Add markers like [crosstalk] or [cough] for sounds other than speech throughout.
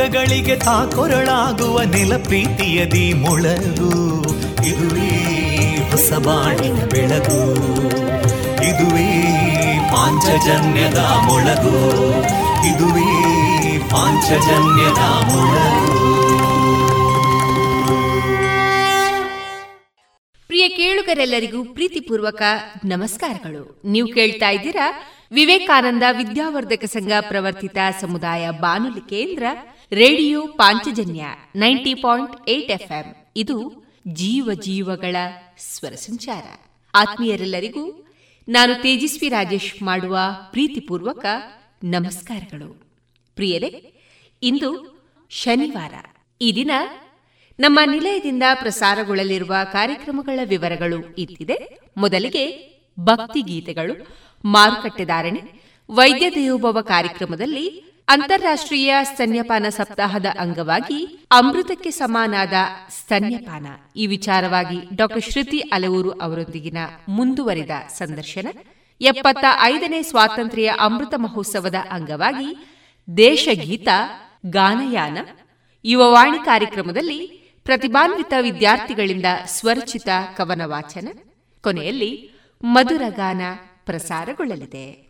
ದುಃಖಗಳಿಗೆ ತಾಕೊರಳಾಗುವ ನೆಲ ಪ್ರೀತಿಯದಿ ಮೊಳಗು. ಇದುವೇ ಹೊಸಬಾಣಿನ ಬೆಳಗು. ಇದುವೇ ಪಾಂಚಜನ್ಯದ ಮೊಳಗು. ಇದುವೇ ಪಾಂಚಜನ್ಯದ ಮೊಳಗು. ಪ್ರಿಯ ಕೇಳುಗರೆಲ್ಲರಿಗೂ ಪ್ರೀತಿಪೂರ್ವಕ ನಮಸ್ಕಾರಗಳು. ನೀವು ಕೇಳ್ತಾ ಇದ್ದೀರಾ ವಿವೇಕಾನಂದ ವಿದ್ಯಾವರ್ಧಕ ಸಂಘ ಪ್ರವರ್ತಿತ ಸಮುದಾಯ ಬಾನುಲಿ ಕೇಂದ್ರ radio Panchajanya ninety point eight FM. ಇದು ಜೀವ ಜೀವಗಳ ಸ್ವರ ಸಂಚಾರ. ಆತ್ಮೀಯರೆಲ್ಲರಿಗೂ ನಾನು ತೇಜಸ್ವಿ ರಾಜೇಶ್ ಮಾಡುವ ಪ್ರೀತಿಪೂರ್ವಕ ನಮಸ್ಕಾರಗಳು. ಪ್ರಿಯರೇ, ಇಂದು ಶನಿವಾರ. ಈ ದಿನ ನಮ್ಮ ನಿಲಯದಿಂದ ಪ್ರಸಾರಗೊಳ್ಳಲಿರುವ ಕಾರ್ಯಕ್ರಮಗಳ ವಿವರಗಳು ಇತ್ತಿದೆ ಮೊದಲಿಗೆ ಭಕ್ತಿ ಗೀತೆಗಳು ಮಾರುಕಟ್ಟೆದಾರಣೆ ವೈದ್ಯ ದೇವೋಭವ ಕಾರ್ಯಕ್ರಮದಲ್ಲಿ ಅಂತಾರಾಷ್ಟ್ರೀಯ ಸ್ತನ್ಯಪಾನ ಸಪ್ತಾಹದ ಅಂಗವಾಗಿ ಅಮೃತಕ್ಕೆ ಸಮಾನಾದ ಸ್ತನ್ಯಪಾನ. ಈ ವಿಚಾರವಾಗಿ ಡಾಕ್ಟರ್ ಶ್ರುತಿ ಅಲೆವೂರು ಅವರೊಂದಿಗಿನ ಮುಂದುವರಿದ ಸಂದರ್ಶನ. ಎಪ್ಪತ್ತ ಐದನೇ ಸ್ವಾತಂತ್ರ್ಯ ಅಮೃತ ಮಹೋತ್ಸವದ ಅಂಗವಾಗಿ ದೇಶಗೀತ, ಗಾನಯಾನ, ಯುವವಾಣಿ ಕಾರ್ಯಕ್ರಮದಲ್ಲಿ ಪ್ರತಿಭಾನ್ವಿತ ವಿದ್ಯಾರ್ಥಿಗಳಿಂದ ಸ್ವರಚಿತ ಕವನ ವಾಚನ ಕೊನೆಯಲ್ಲಿ ಮಧುರಗಾನ ಪ್ರಸಾರಗೊಳ್ಳಲಿದೆ.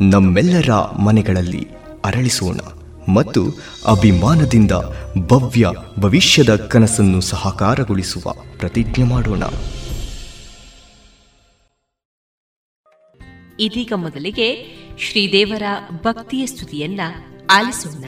ನಮ್ಮೆಲ್ಲರ ಮನೆಗಳಲ್ಲಿ ಅರಳಿಸೋಣ ಮತ್ತು ಅಭಿಮಾನದಿಂದ ಭವ್ಯ ಭವಿಷ್ಯದ ಕನಸನ್ನು ಸಹಕಾರಗೊಳಿಸುವ ಪ್ರತಿಜ್ಞೆ ಮಾಡೋಣ. ಇದೀಗ ಮೊದಲಿಗೆ ಶ್ರೀದೇವರ ಭಕ್ತಿಯ ಸ್ತುತಿಯನ್ನ ಆಲಿಸೋಣ.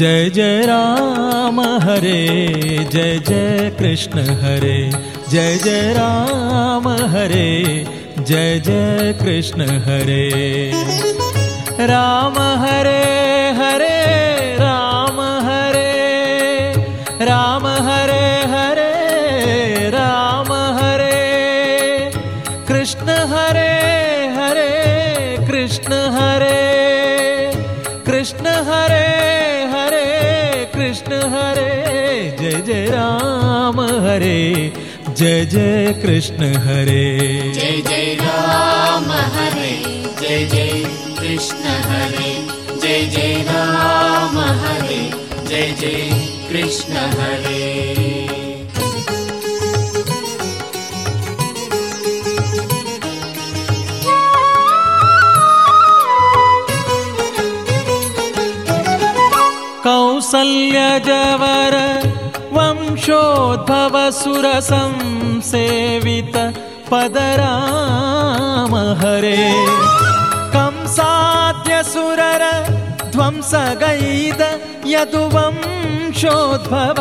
जय जय राम हरे जय जय कृष्ण हरे जय जय राम हरे जय जय कृष्ण हरे। राम हरे हरे। जय जय कृष्ण हरे। जय जय राम हरे। जय जय कृष्ण हरे। जय जय राम हरे। जय जय कृष्ण हरे। कौसल्यजवर वंशोद्भवसुरसंसेवित पदराम हरे। कंसाद्यसुरर ध्वंसगैद यदुवंशोद्भव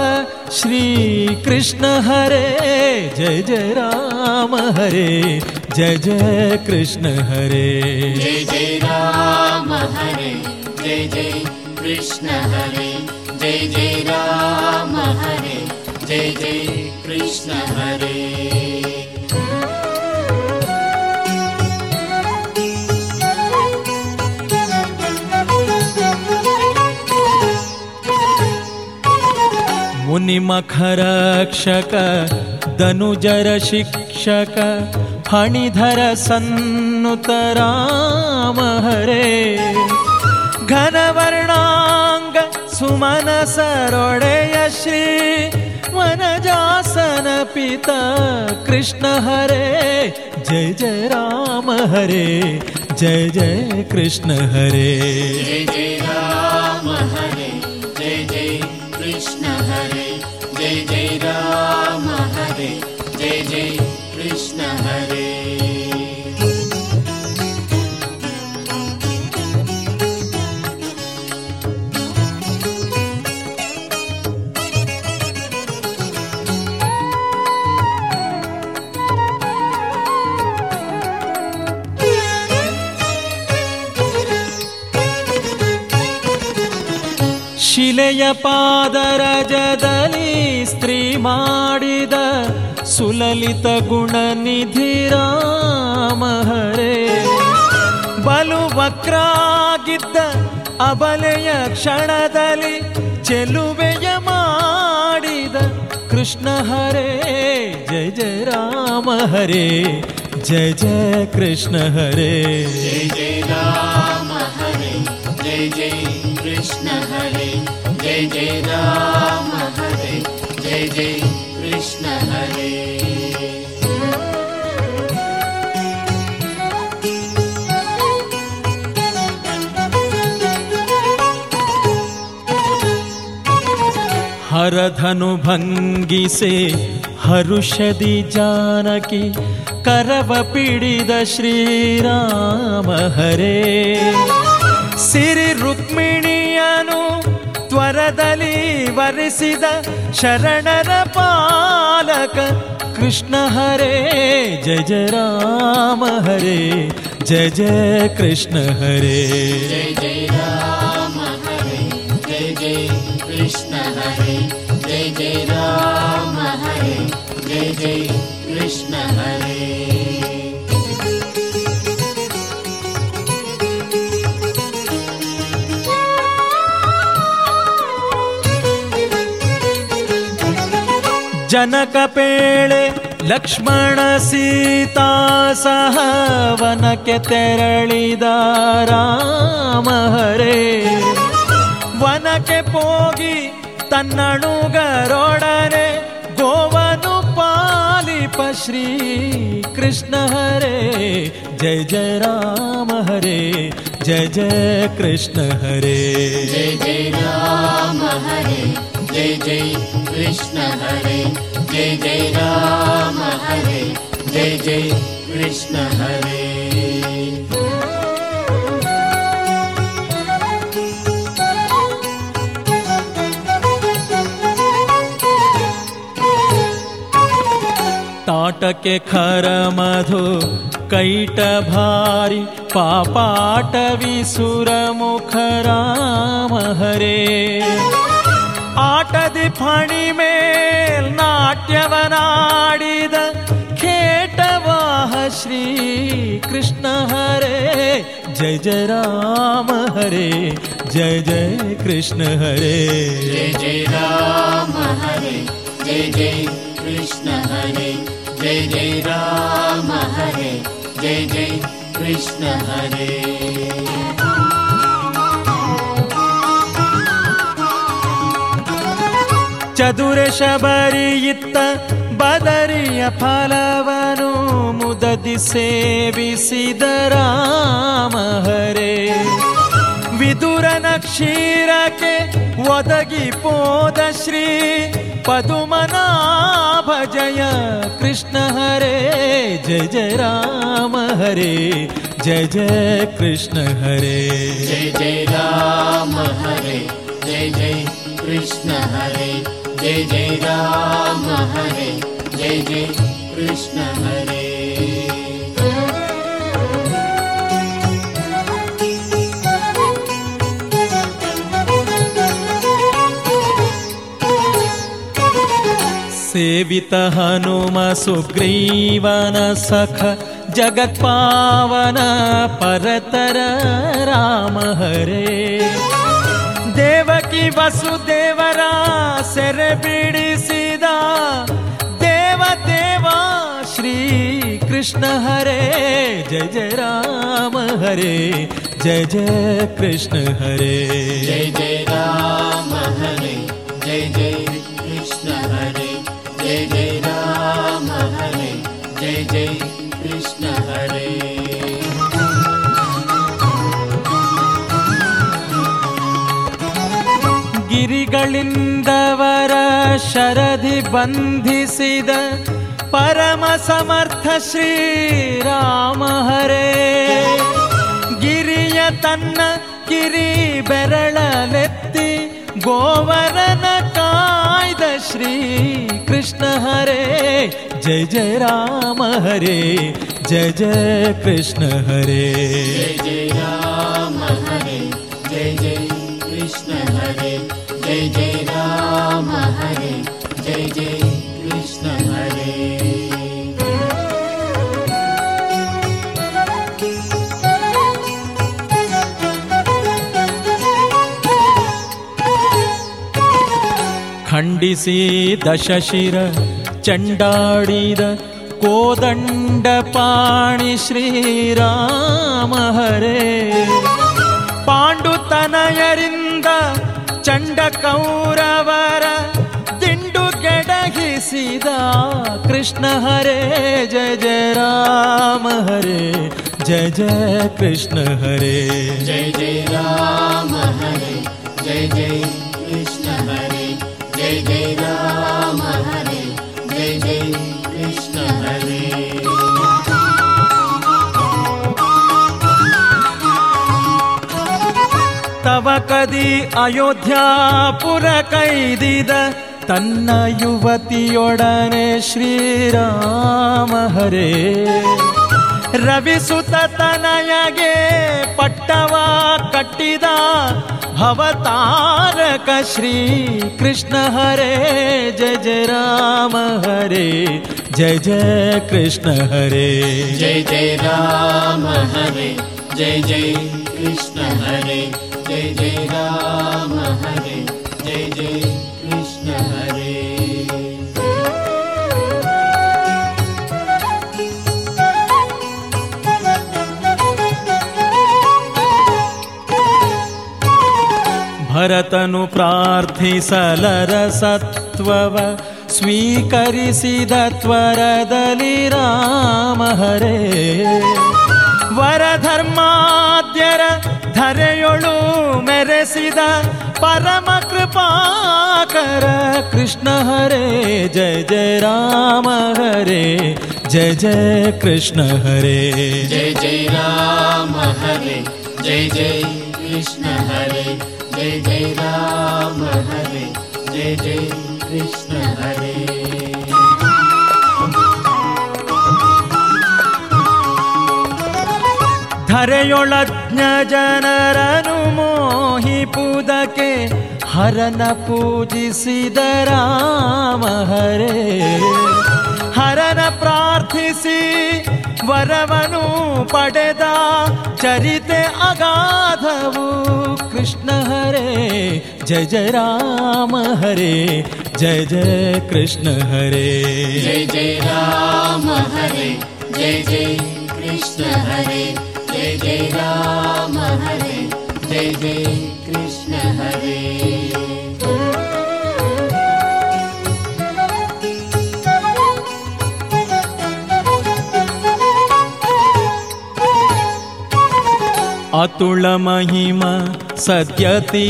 श्रीकृष्ण हरे। जय जय राम हरे। जय जय कृष्ण हरे। जय जय राम हरे। जय जय कृष्ण हरे। जय जय राम हरे। जय जय कृष्ण हरे। मुनिमखरक्षक दनुजर शिक्षक हणिधर सन्नुतराम हरे। घनवर्णाङ्ग सुमन श्री सिंहासन पिता कृष्ण हरे जय जय राम हरे जय जय कृष्ण हरे। जै जै ಶಿಲೆಯ ಪಾದರಜದಲ್ಲಿ ಸ್ತ್ರೀ ಮಾಡಿದ ಸುಲಲಿತ ಗುಣನಿಧಿ ರಾಮಹರೇ ಬಲು ವಕ್ರಾಗಿದ್ದ ಅಬಲೆಯ ಕ್ಷಣದಲ್ಲಿ ಚೆಲುವೆಯ ಮಾಡಿದ ಕೃಷ್ಣ ಹರೇ. ಜಯ ಜಯ ರಾಮ ಹರೇ, ಜಯ ಜಯ ಕೃಷ್ಣ ಹರೇ. ಜಯ ಜಯ ರಾಮ ಹರೇ, ಜಯ ಜಯ ಕೃಷ್ಣ ಹರೇ. जय जय राम, हरे, जय जय कृष्ण, हरे। हर धनु भंगी से हरुषदि जानकी करव पीडित श्रीराम हरे। सिरि रुक्मिणियनु ತ್ವರದಲ್ಲಿ ವರಿಸಿದ ಶರಣರ ಪಾಲಕ ಕೃಷ್ಣ ಹರೇ ಜಯ ಜಯ ರಾಮ ಹರೇ ಜಯ ಜಯ ಕೃಷ್ಣ ಹರೇ जय जय राम हरे जय जय कृष्ण हरे जय जय राम हरे जय जय कृष्ण हरे ಜನಕ ಪೇಳೆ ಲಕ್ಷ್ಮಣ ಸೀತಾ ಸಹ ವನಕ್ಕೆ ತೆರಳಿದ ರಾಮ ಹರೇ ವನಕ್ಕೆ ಹೋಗಿ ತನ್ನಣುಗರೊಡನೆ ಗೋವನು ಪಾಲಿಪ ಶ್ರೀ ಕೃಷ್ಣ ಹರೇ ಜಯ ಜಯ ರಾಮ ಹರೇ ಜಯ ಜಯ ಕೃಷ್ಣ ಹರೇ जय जय राम हरे जय जय कृष्ण हरे, जय जय राम हरे, जय जय कृष्ण हरे। ताटके खर मधु, कैट भारी, पापाट विसुर मुख राम हरे। ಆಟದಿ ಫಣಿ ಮೇಲ್ ನಾಟ್ಯವನಾಡಿದ ಖೇಟವಾಹ ಶ್ರೀ ಕೃಷ್ಣ ಹರೇ ಜಯ ಜಯ ರಾಮ ಹರೇ ಜಯ ಜಯ ಕೃಷ್ಣ ಹರೇ जय जय राम हरे जय जय कृष्ण हरे जय जय राम हरे जय जय कृष्ण हरे ಚದುರ ಶಬರಿಯಿತ್ತ ಬದರಿಯ ಫಲವನು ಮುದದಿ ಸೇವಿಸಿದ ರಾಮ ಹರೇ ವಿದುರನ ಕ್ಷೀರಕ್ಕೆ ಒದಗಿ ಪೋದ ಶ್ರೀ ಪದುಮನಾಭ ಜಯ ಕೃಷ್ಣ ಹರೇ ಜಯ ಜಯ ರಾಮ ಹರೇ ಜಯ ಜಯ ಕೃಷ್ಣ ಹರೇ जय जय राम हरे जय जय कृष्ण हरे जय जय राम हरे जय जय कृष्ण हरे। सेवित हनुम सुग्रीवन सख जगत्पावन परतर राम हरे। देवकी वसुदेवरा ಸೆರೆ ಬಿಡಿಸಿದ ದೇವ ದೇವ ಶ್ರೀ श्री कृष्ण हरे जय जय राम हरे जय जय कृष्ण हरे जय जय राम हरे जय जय कृष्ण हरे जय जय राम हरे जय जय कृष्ण हरे ಗಿರಿಗಳಿಂದವರ ಶರದಿ ಬಂಧಿಸಿದ ಪರಮ ಸಮರ್ಥ ಶ್ರೀರಾಮ ಹರೇ ಗಿರಿಯ ತನ್ನ ಗಿರಿ ಬೆರಳಲೆತ್ತಿ ಗೋವರನ ಕಾಯ್ದ ಶ್ರೀ ಕೃಷ್ಣ ಹರೇ ಜಯ ಜಯ ರಾಮ ಹರೇ ಜಯ ಜಯ ಕೃಷ್ಣ ಹರೇ जय जय राम जय जय राम हरे जय जय कृष्ण हरे ಖಂಡಿಸಿ ದಶಶಿರ ಚಂಡಾಡಿದ ಕೋದಂಡ ಪಾಣಿ ಶ್ರೀರಾಮ ಹರೇ ಪಾಂಡುತನಯರಿಂದ ಚಂಡ ಕೌರವರ ದಿಂಡು ಕೆಡಗಿಸಿದ ಕೃಷ್ಣ ಹರೇ ಜಯ ಜಯ ರಾಮ ಹರೇ ಜಯ ಜಯ ಕೃಷ್ಣ ಹರೇ ಜಯ ಜಯ ರಾಮ ಹರೇ ಜಯ ಜಯ ಕೃಷ್ಣ ಹರೇ ಜಯ ಜಯ ರಾಮ ತವ ಕದಿ ಅಯೋಧ್ಯಾಪುರ ಕೈದಿದ ತನ್ನ ಯುವತಿಯೊಡನೆ ಶ್ರೀರಾಮ ಹರೇ. ರವಿಸುತ ತನಯಗೆ ಪಟ್ಟವ ಕಟ್ಟಿದ ಭವತಾರಕ ಶ್ರೀ ಕೃಷ್ಣ ಹರೇ. ಜಯ ಜಯ ರಾಮ ಹರೇ, ಜಯ ಜಯ ಕೃಷ್ಣ ಹರೇ. ಜಯ ಜಯ ರಾಮ ಹರೇ, ಜಯ ಜಯ ಕೃಷ್ಣ ಹರೇ. जय जय राम हरे जय जय कृष्ण हरे। भरतनु प्रार्थिसलरसत्त्वव स्वीकरिषि राम हरे। वरधर्मा ಪ್ರಿಯರ ಧರೆಯೊಳು ಮೆರೆಸಿದ ಪರಮ ಕೃಪಾಕರ ಕೃಷ್ಣ ಹರೇ ಜಯ ಜಯ ರಾಮ ಹರೇ ಜಯ ಜಯ ಕೃಷ್ಣ ಹರೇ ಜಯ ಜಯ ರಾಮ ಹರೇ ಜಯ ಜಯ ಕೃಷ್ಣ ಹರೇ ಜಯ ಜಯ ರಾಮ ಹರೇ ಜಯ ಜಯ ಕೃಷ್ಣ ಹರೇ ಧರೆಯೊಳಜ್ಞ ಜನರನು ಮೋಹಿಪುದಕ್ಕೆ ಹರನ ಪೂಜಿಸಿದ ರಾಮ ಹರೇ ಹರನ ಪ್ರಾರ್ಥಿಸಿ ವರವನು ಪಡೆದ ಚರಿತೆ ಅಗಾಧವು ಕೃಷ್ಣ ಹರೇ ಜಯ ಜಯ ರಾಮ ಹರೇ ಜಯ ಜಯ ಕೃಷ್ಣ ಹರೇ जय जय राम हरे जय जय कृष्ण हरे जय जय राम हरे जय जय कृष्ण हरे। अतुलमहिम सद्यति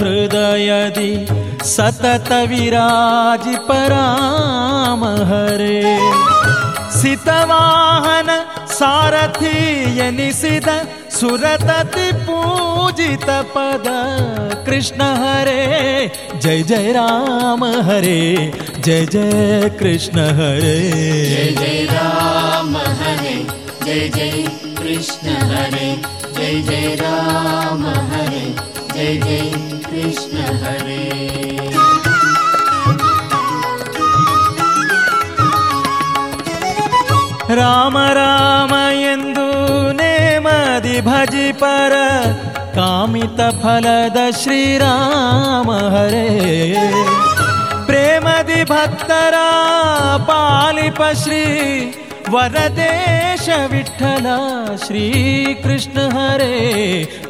हृदयदि सतत विराज पराम हरे। सितवाहन सारथि यनिसि सुरतति पूजित पद। कृष्ण हरे जय जय राम हरे जय जय कृष्ण हरे। जय राम हरे जय जय कृष्ण हरे जय जय राम हरे जय जय कृष्ण हरे। राम राम इन्दु नेमदि भजि पर कामितफलद श्रीराम हरे। प्रेमदि भक्तरा पालिप श्री वददेश विठ्ठल श्रीकृष्ण हरे।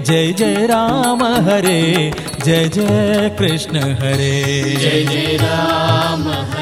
जय जय राम हरे जय जय कृष्ण हरे। जय जय राम हरे।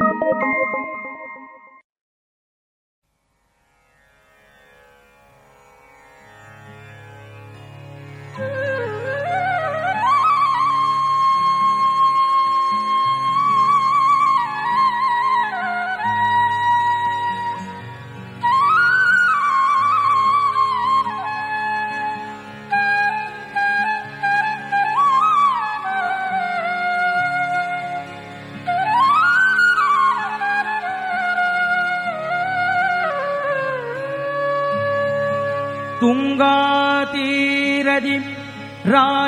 Thank you.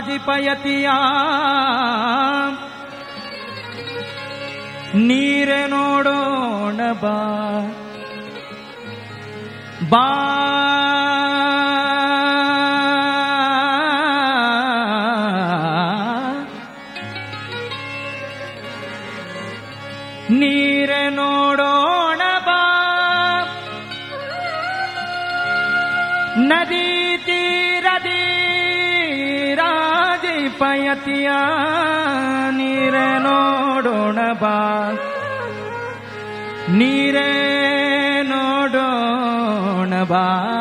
ರಾಜಿಪಯತಿಯ ನೀರ ನೋಡೋಣ ಬಾ ಬಾ ಪಯತಿಯ ನೀರ ನೋಡೋಣ ಬಾ. ನೀರೇ ನೋಡೋಣ ಬಾ.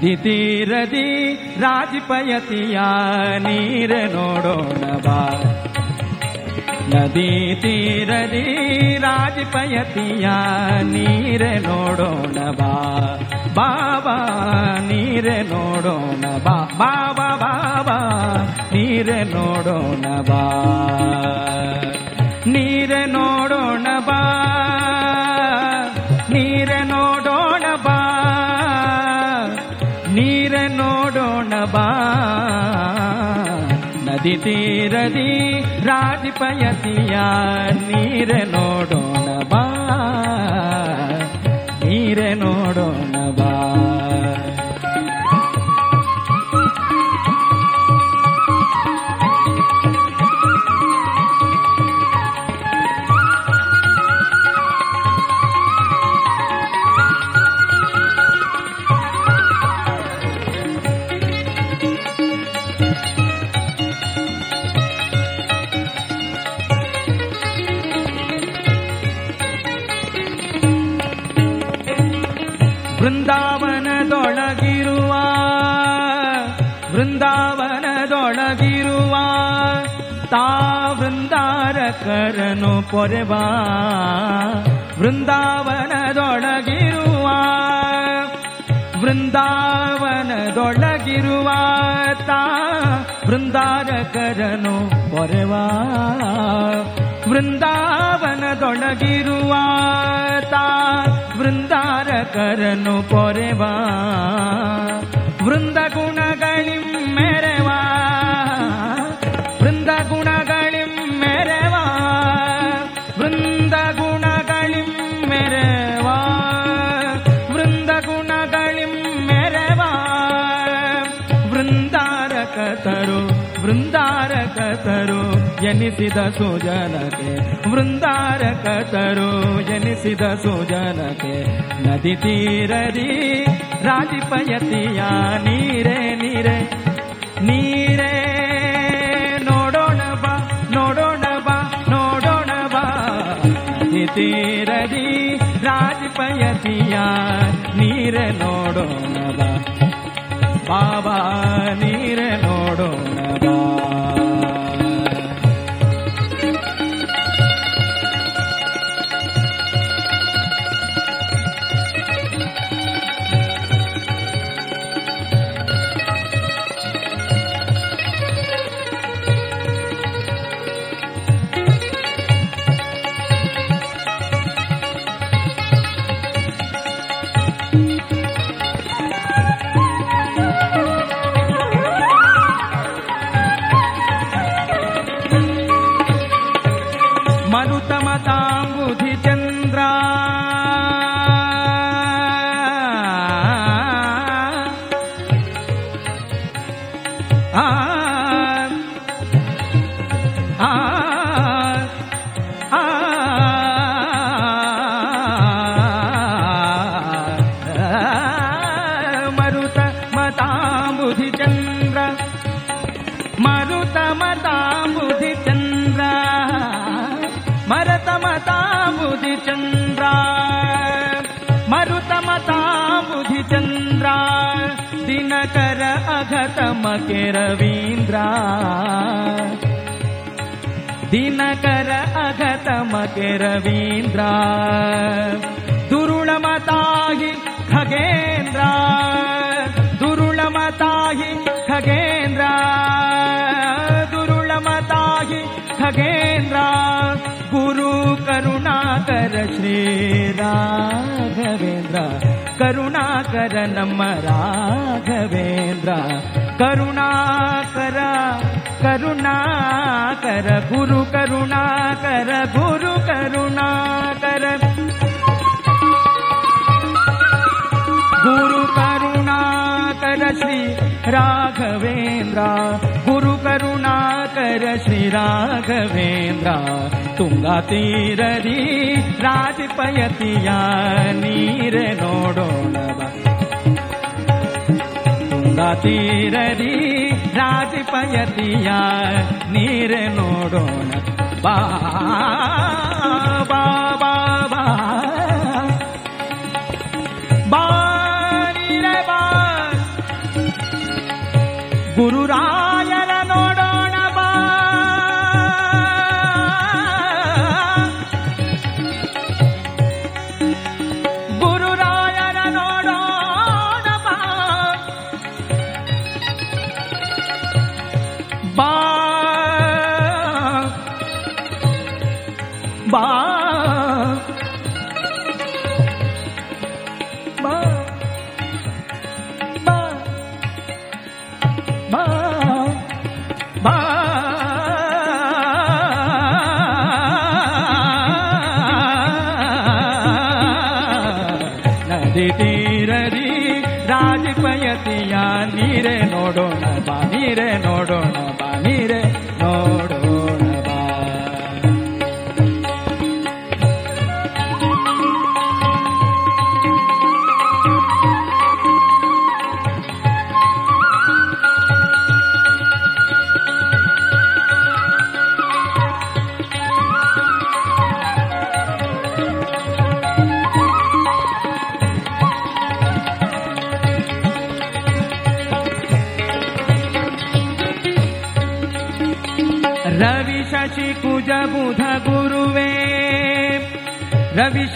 ನದಿ ತೀರದಿ ರಾಜಪಯತಿಯ ನೀರ ನೋಡೋಣ ಬಾ ನದಿ ತೀರದಿ ರಾಜಪಯತಿಯ ನೀರ ನೋಡೋಣ ಬಾ ಬಾಬಾ ನೀರ ನೋಡೋಣ ಬಾ ಬಾಬಾ ಬಾಬಾ ನೀರ ನೋಡೋಣ ಬಾ ನೀರ ನೋಡೋಣ ಬಾ ನದಿ ತೀರದಿ ರಾಜಪಯತಿಯ ನೀರ ನೋಡೋಣ ಬಾ. ನೀರೆ ನೋಡೋಣ ಪೊರೆವಾ. ಬೃಂದಾವನದೊಳಗಿರುವ ವೃಂದಾವನದೊಳಗಿರುವ ತಾ ಬೃಂದಾರಕರನು ಪೊರೆವ. ವೃಂದಾವನದೊಳಗಿರುವ ತಾ ವೃಂದಾರಕರನು ಪೊರೆವ. ವೃಂದ ಜನಿಸಿದ ಸುಜನಕ್ಕೆ ವೃಂದಾರಕತರು ಜನಿಸಿದ ಸುಜನಕ್ಕೆ ನದಿ ತೀರದಿ ರಾಜಿಪಯತಿಯ ನೀರೇ ನೀರೇ ನೀರೇ ನೋಡೋಣ ಬಾ ನೋಡೋಣ ಬಾ ನೋಡೋಣ ಬಾ ನದಿ ತೀರರಿ ರಾಜಪಯತಿಯ ನೀರೇ ನೋಡೋಣ ಬಾ ಬಾಬಾ ನೀರೇ ನೋಡೋಣ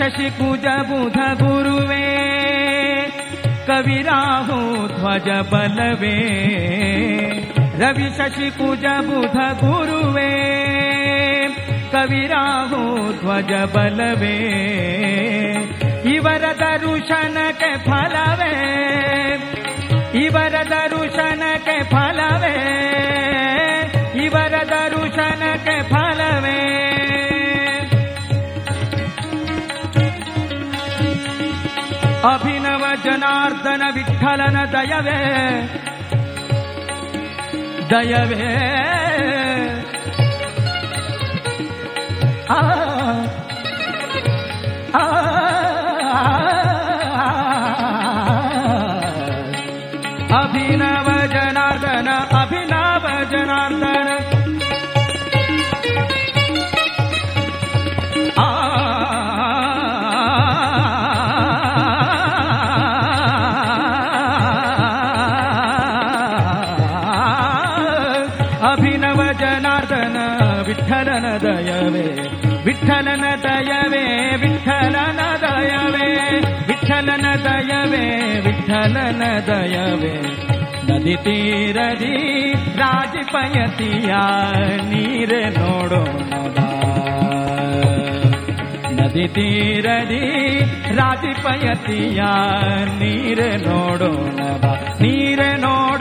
शशि गुरुवे कविराहो ध्वज बलवे। रवि बलवेशि कूजबुधुरु कवि राहु ध्वज बलवे। इवर दरुशन के फलवे इवर दरुशन के फलवे इवर दरुशन के फल न विठ्ठलन दयवे दयवे ನದಿ ತೀರದಿ ರಾಜಪಯತಿಯ ನೀರೆ ನೋಡೋಣ ನದಿ ತೀರದಿ ರಾಜಪಯತಿಯ ನೀರೆ ನೋಡೋಣ ಬಾ ನೀರೆ ನೋಡೋಣ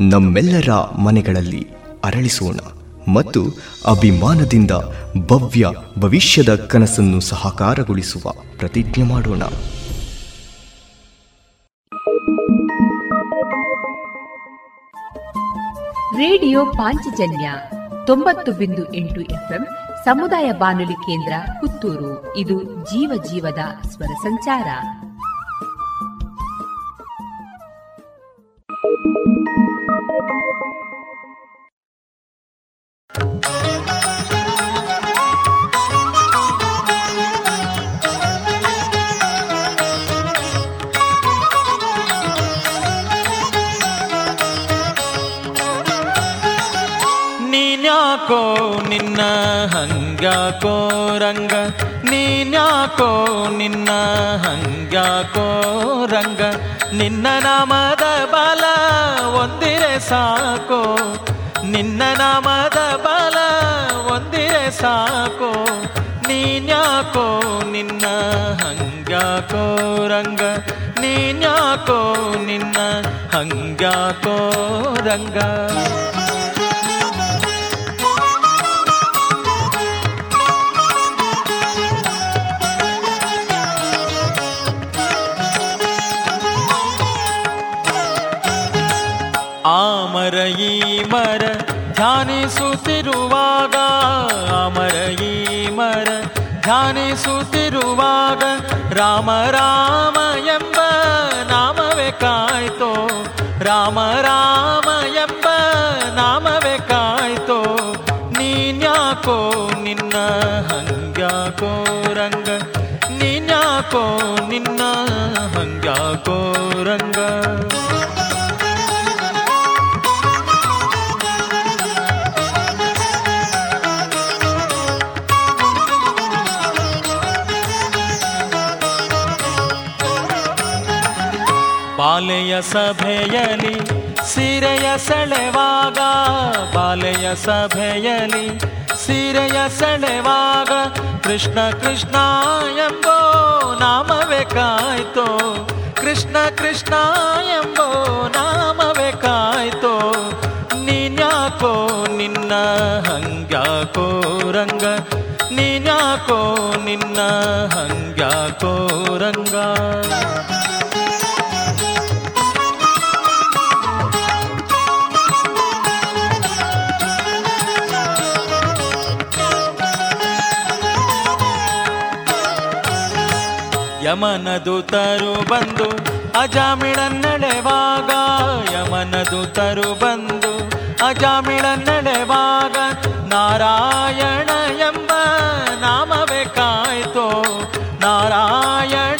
ನಮ್ಮೆಲ್ಲರ ಮನೆಗಳಲ್ಲಿ ಅರಳಿಸೋಣ ಮತ್ತು ಅಭಿಮಾನದಿಂದ ಭವ್ಯ ಭವಿಷ್ಯದ ಕನಸನ್ನು ಸಹಕಾರಗೊಳಿಸುವ ಪ್ರತಿಜ್ಞೆ ಮಾಡೋಣ. ರೇಡಿಯೋ ಪಾಂಚಜನ್ಯ ತೊಂಬತ್ತು ಬಿಂದು ಎಂಟು ಎಫ್ಎಂ ಸಮುದಾಯ ಬಾನುಲಿ ಕೇಂದ್ರ ಪುತ್ತೂರು. ಇದು ಜೀವ ಜೀವದ ಸ್ವರ ಸಂಚಾರ. Thank you. ನೀನ್ಯಾಕೋ ನಿನ್ನ ಹಂಗ್ಯಾಕೋ ರಂಗ? ನೀನ್ಯಾಕೋ ನಿನ್ನ ಹಂಗ್ಯಾಕೋ ರಂಗ? ನಿನ್ನ ನಾಮದ ಬಲ ಒಂದಿರೆ ಸಾಕೋ? ನಿನ್ನ ನಾಮದ ಬಲ ಒಂದಿರೆ ಸಾಕೋ? ನೀನ್ಯಾಕೋ ನಿನ್ನ ಹಂಗ್ಯಾಕೋ ರಂಗ? ನೀನ್ಯಾಕೋ ನಿನ್ನ ಹಂಗ್ಯಾಕೋ ರಂಗ? ಆಮರ ಈ ಮರ ಧ್ಯಾನಿಸುತ್ತಿರುವಾಗ, ಅಮರ ಈ ಮರ ಧ್ಯಾನಿಸುತ್ತಿರುವಾಗ, ರಾಮ ರಾಮ ಎಂಬ ನಾಮವೇ ಕಾಯ್ತೋ, ರಾಮ ರಾಮ ಎಂಬ ನಾಮವೇ ಕಾಯ್ತೋ, ನೀನ್ಯಾಕೋ ನಿನ್ನ ಹಂಗ್ಯಾಕೋ ರಂಗ, ನೀನ್ಯಾಕೋ ನಿನ್ನ ಹಂಗ್ಯಾಕೋ ರಂಗ. ಬಾಲೆಯ ಸಭೆಯಲಿ ಸಿರೆಯ ಸೆಳೆವಾಗ ಬಾಲೆಯ ಸಭೆಯಲಿ ಸಿರೆಯ ಸೆಳೆವಾಗ ಕೃಷ್ಣ ಕೃಷ್ಣ ಎಂಬೋ ನಾಮವೇ ಕಾಯ್ತೋ. ಕೃಷ್ಣ ಕೃಷ್ಣ ಎಂಬೋ ನಾಮವೇ ಕಾಯ್ತೋ. ನೀನ್ಯಾಕೋ ನಿನ್ನ ಹಂಗ್ಯಾಕೋ ರಂಗ? ನೀನ್ಯಾಕೋ ನಿನ್ನ ಹಂಗ್ಯಾಕೋ ರಂಗ? ಯಮನ ದೂತರು ಬಂದು ಅಜಾಮಿಳನ್ನಡೆವಾಗ ಯಮನ ದೂತರು ಬಂದು ಅಜಾಮಿಳನ್ನಡೆವಾಗ ನಾರಾಯಣ ಎಂಬ ನಾಮವೇ ಕಾಯ್ತೋ. ನಾರಾಯಣ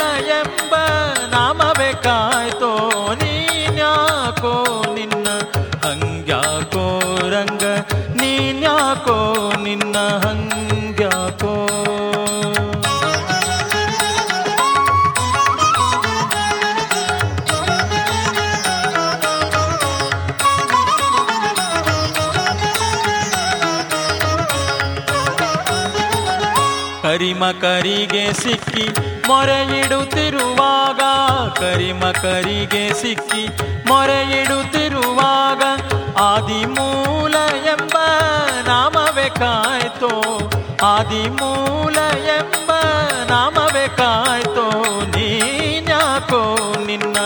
ಕರಿಮಕರಿಗೆ ಸಿಕ್ಕಿ ಮೊರೆಯಿಡುತ್ತಿರುವಾಗ, ಕರಿಮಕರಿಗೆ ಸಿಕ್ಕಿ ಮೊರೆಯಿಡುತ್ತಿರುವಾಗ ಆದಿಮೂಲ ಎಂಬ ನಾಮವೇ ಕಾಯ್ತೋ, ಆದಿಮೂಲ ಎಂಬ ನಾಮವೇ ಕಾಯ್ತೋ, ನೀನ್ಯಾಕೋ ನಿನ್ನ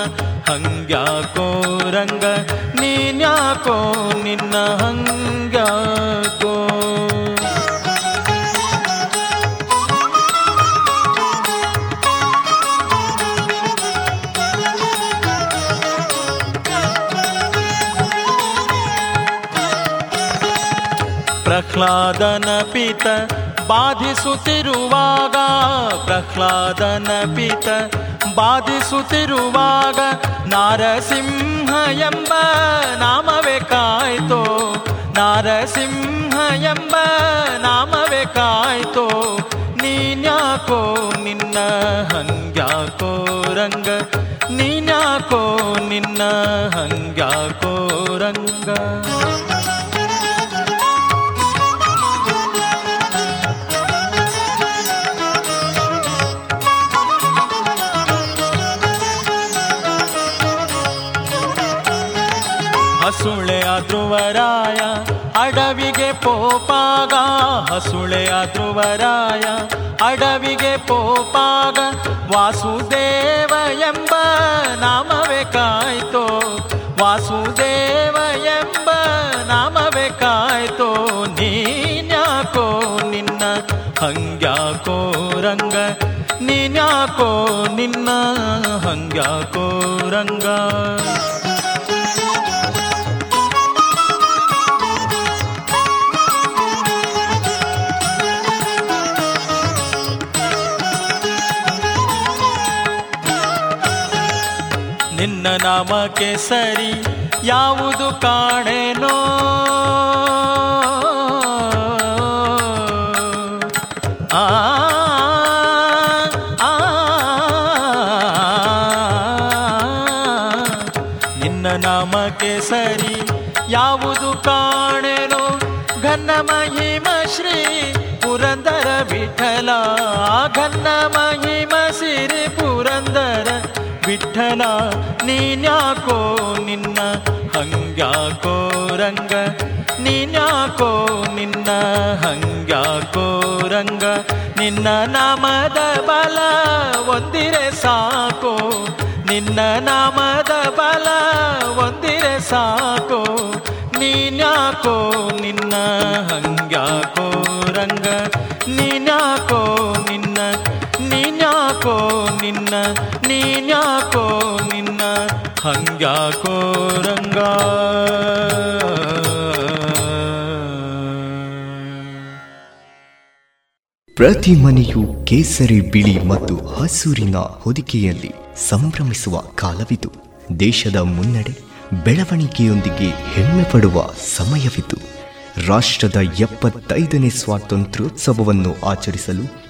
ಹಂಗ್ಯಾಕೋ ರಂಗ, ನೀನ್ಯಾಕೋ ನಿನ್ನ ಹಂಗ್ಯಾಕೋ ಪ್ರಹ್ಲಾದನ ಪಿತ ಬಾಧಿಸುತ್ತಿರುವಾಗ, ಪ್ರಹ್ಲಾದನ ಪಿತ ಬಾಧಿಸುತ್ತಿರುವಾಗ ನಾರಸಿಂಹ ಎಂಬ ನಾಮವೇ ಕಾಯ್ತೋ, ನಾರಸಿಂಹ ಎಂಬ ನಾಮವೇ ಕಾಯ್ತೋ. ನೀನ್ಯಾಕೋ ನಿನ್ನ ಹಂಗ್ಯಾಕೋ ರಂಗ, ನೀನ್ಯಾಕೋ ನಿನ್ನ ಹಂಗ್ಯಾಕೋ ರಂಗ. ಹಸುಳೆಯ ಧ್ರುವರಾಯ ಅಡವಿಗೆ ಪೋಪಾಗ ಹಸುಳೆಯ ಧ್ರುವರಾಯ ಅಡವಿಗೆ ಪೋಪಾಗ, ವಾಸುದೇವ ಎಂಬ ನಾಮವೇ ಕಾಯ್ತೋ, ವಾಸುದೇವ ಎಂಬ ನಾಮವೇ ಕಾಯ್ತೋ, ನೀನ್ಯಾಕೋ ನಿನ್ನ, ಹಂಗ್ಯಾಕೋ ರಂಗ, ನೀನ್ಯಾಕೋ ನಿನ್ನ, ಹಂಗ್ಯಾಕೋ ರಂಗ. ನಾಮಕ್ಕೆ ಸರಿ ಯಾವುದು ಕಾಣೆನೋ ವಿಠಲ ನೀನ್ಯಾಕೋ ನಿನ್ನ, ಹಂಗ್ಯಾಕೋ ರಂಗ? ನೀನ್ಯಾಕೋ ನಿನ್ನ, ಹಂಗ್ಯಾಕೋ ರಂಗ? ನಿನ್ನ ನಾಮದ ಬಲ ಒಂದಿರೆ ಸಾಕೋ. ನಿನ್ನ ನಾಮದ ಬಲ ಒಂದಿರೆ ಸಾಕೋ. ನೀನ್ಯಾಕೋ ನಿನ್ನ, ಹಂಗ್ಯಾಕೋ ರಂಗ? ನೀನ್ಯಾಕೋ ನಿನ್ನ ನೀನ್ಯಾಕೋ ನಿನ್ನ ನೀನ್ಯಾಕೋ ನಿನ್ನ, ಹಂಗ್ಯಾಕೋ ರಂಗ? ಪ್ರತಿ ಮನೆಯು ಕೇಸರಿ ಬಿಳಿ ಮತ್ತು ಹಸೂರಿನ ಹೊದಿಕೆಯಲ್ಲಿ ಸಂಭ್ರಮಿಸುವ ಕಾಲವಿದು. ದೇಶದ ಮುನ್ನಡೆ ಬೆಳವಣಿಗೆಯೊಂದಿಗೆ ಹೆಮ್ಮೆ ಪಡುವ ಸಮಯವಿದು. ರಾಷ್ಟ್ರದ ಎಪ್ಪತ್ತೈದನೇ ಸ್ವಾತಂತ್ರ್ಯೋತ್ಸವವನ್ನು ಆಚರಿಸಲು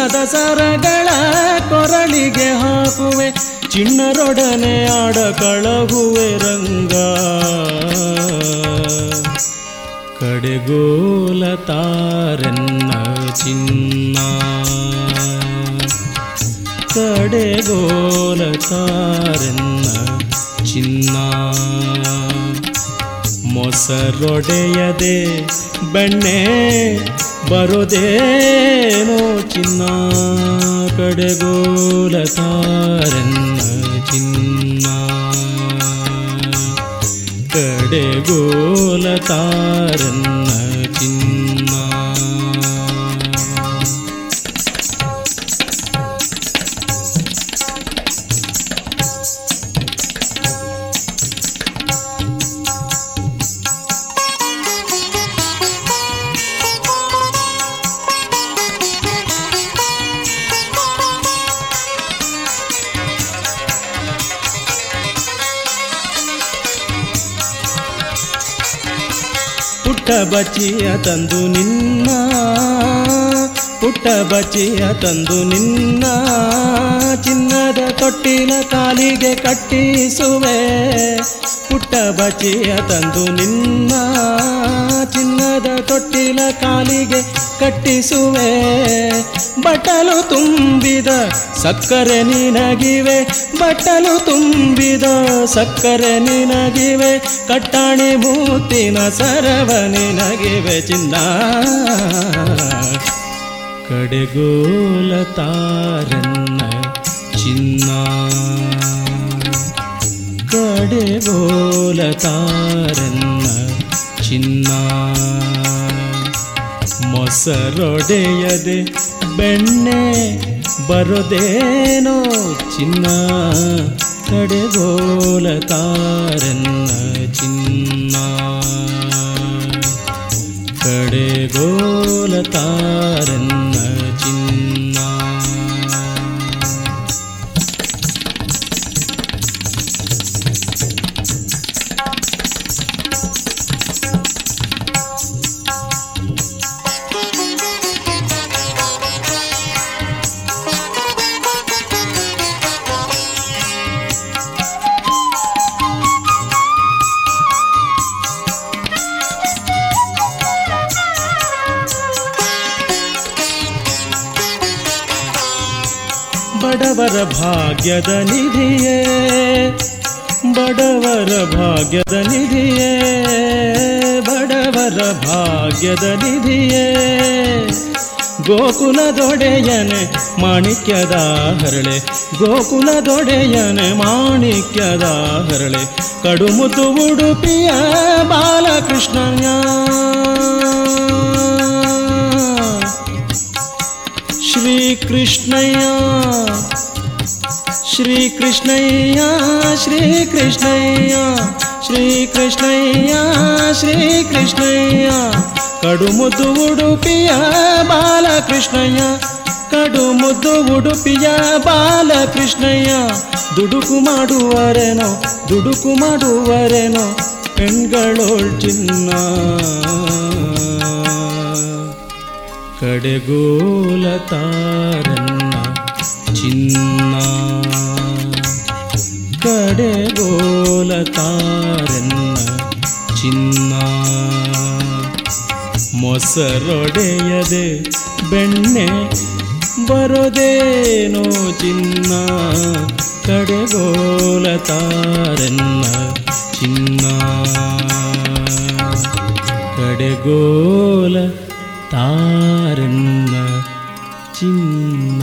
ಬಣ್ಣದ ಸರಗಳ ಕೊರಳಿಗೆ ಹಾಕುವೆ ಚಿಣ್ಣರೊಡನೆ ಆಡ ಕಳಗುವೆ ರಂಗ. ಕಡೆಗೋಲ ತಾರೆನ್ನ ಚಿನ್ನ. ಕಡೆಗೋಲ ತಾರೆನ್ನ ಚಿನ್ನ. ಮೊಸರೊಡೆಯದೆ ಬೆಣ್ಣೆ ಬರೋದೇನೋ ಚಿನ್ನ ಕಡೆಗೋಲ ಚಿನ್ನ ಕಡೆಗೋಲ ಪುಟ್ಟ ಬಚಿಯ ತಂದು ನಿನ್ನ ಪುಟ್ಟ ಬಚಿಯ ತಂದು ನಿನ್ನ ಚಿನ್ನದ ತೊಟ್ಟಿನ ಕಾಲಿಗೆ ಕಟ್ಟಿಸುವೆ. ಪುಟ್ಟ ಬಚಿಯ ತಂದು ನಿನ್ನ ಚಿನ್ನದ ತೊಟ್ಟಿಲ ಕಾಲಿಗೆ ಕಟ್ಟಿಸುವೆ. ಬಟ್ಟಲು ತುಂಬಿದ ಸಕ್ಕರೆ ನಿನಗಿವೆ. ಬಟ್ಟಲು ತುಂಬಿದ ಸಕ್ಕರೆ ನಿನಗಿವೆ. ಕಟ್ಟಾಣಿ ಮೂತಿನ ಸರವ ನಿನಗಿವೆ ಚಿನ್ನ. ಕಡೆಗೋಲ ತಾರನ್ನ ಚಿನ್ನ. ಕಡೆಗೋಲ ತಾರನ್ನ ಚಿನ್ನ ಮೊಸರೊಡೆಯದೆ ಬೆಣ್ಣೆ ಬರೋದೇನೋ ಚಿನ್ನ ಕಡೆಗೋಲ ತಾರನ್ನ ಚಿನ್ನ ಕಡೆಗೋಲ ತಾರನ್ನ ಭಾಗ್ಯದ ನಿಧಿಯೇ ಬಡವರ ಭಾಗ್ಯದ ನಿಧಿಯೇ ಬಡವರ ಭಾಗ್ಯದ ನಿಧಿಯೇ ಗೋಕುಲದೊಡೆಯನೆ ಮಾಣಿಕ್ಯದ ಹರಳೆ ಗೋಕುಲದೊಡೆಯನೆ ಮಾಣಿಕ್ಯದ ಹರಳೆ ಕಡುಮುದು ಉಡುಪಿಯ ಬಾಲಕೃಷ್ಣನ ಶ್ರೀಕೃಷ್ಣಯ್ಯ ಶ್ರೀ ಕೃಷ್ಣಯ್ಯ ಶ್ರೀ ಕೃಷ್ಣಯ್ಯ ಶ್ರೀ ಕೃಷ್ಣಯ್ಯ ಶ್ರೀ ಕೃಷ್ಣಯ್ಯ. ಕಡುಮುದ್ದು ಉಡುಪಿಯ ಬಾಲಕೃಷ್ಣಯ್ಯ, ಕಡುಮುದ್ದು ಉಡುಪಿಯ ಬಾಲಕೃಷ್ಣಯ್ಯ. ದುಡುಕು ಮಾಡುವರೆನೋ ದುಡುಕು ಮಾಡುವರೆನೋ ಪೆಣ್ಗಳೋಳ್ ಚಿನ್ನ. ಕಡೆಗೋಲ ತಾರನ್ನ ಚಿನ್ನ. ತಾರನ್ನ ಚಿನ್ನ. ಮೊಸರೊಡೆಯದೆ ಬೆಣ್ಣೆ ಬರೋದೇನೋ ಚಿನ್ನ. ಕಡೆಗೋಲ ತಾರನ್ನ ಚಿನ್ನ. ಕಡೆಗೋಲ ತಾರನ್ನ ಚಿನ್ನ.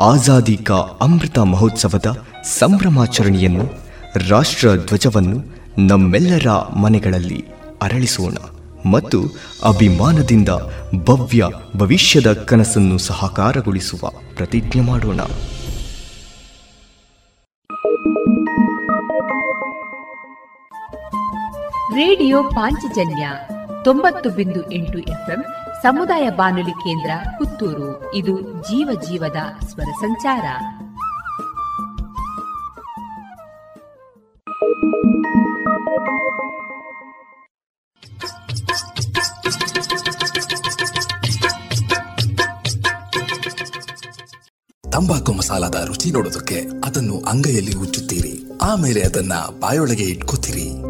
ಆಜಾದಿ ಕಾ ಅಮೃತ ಮಹೋತ್ಸವದ ಸಂಭ್ರಮಾಚರಣೆಯನ್ನು ರಾಷ್ಟ್ರ ಧ್ವಜವನ್ನು ನಮ್ಮೆಲ್ಲರ ಮನೆಗಳಲ್ಲಿ ಅರಳಿಸೋಣ ಮತ್ತು ಅಭಿಮಾನದಿಂದ ಭವ್ಯ ಭವಿಷ್ಯದ ಕನಸನ್ನು ಸಹಕಾರಗೊಳಿಸುವ ಪ್ರತಿಜ್ಞೆ ಮಾಡೋಣ. ರೇಡಿಯೋ ಪಾಂಚಜನ್ಯ ತೊಂಬತ್ತು ಬಿಂದು ಎಂಟು ಎಫ್ಎಂ ಸಮುದಾಯ ಬಾನುಲಿ ಕೇಂದ್ರ ಪುತ್ತೂರು. ಇದು ಜೀವ ಜೀವದ ಸ್ವರ ಸಂಚಾರ. ತಂಬಾಕು ಮಸಾಲದ ರುಚಿ ನೋಡೋದಕ್ಕೆ ಅದನ್ನು ಅಂಗೈಯಲ್ಲಿ ಉಚ್ಚುತ್ತೀರಿ ಆಮೇಲೆ ಅದನ್ನ ಬಾಯೊಳಗೆ ಇಟ್ಕೋತೀರಿ.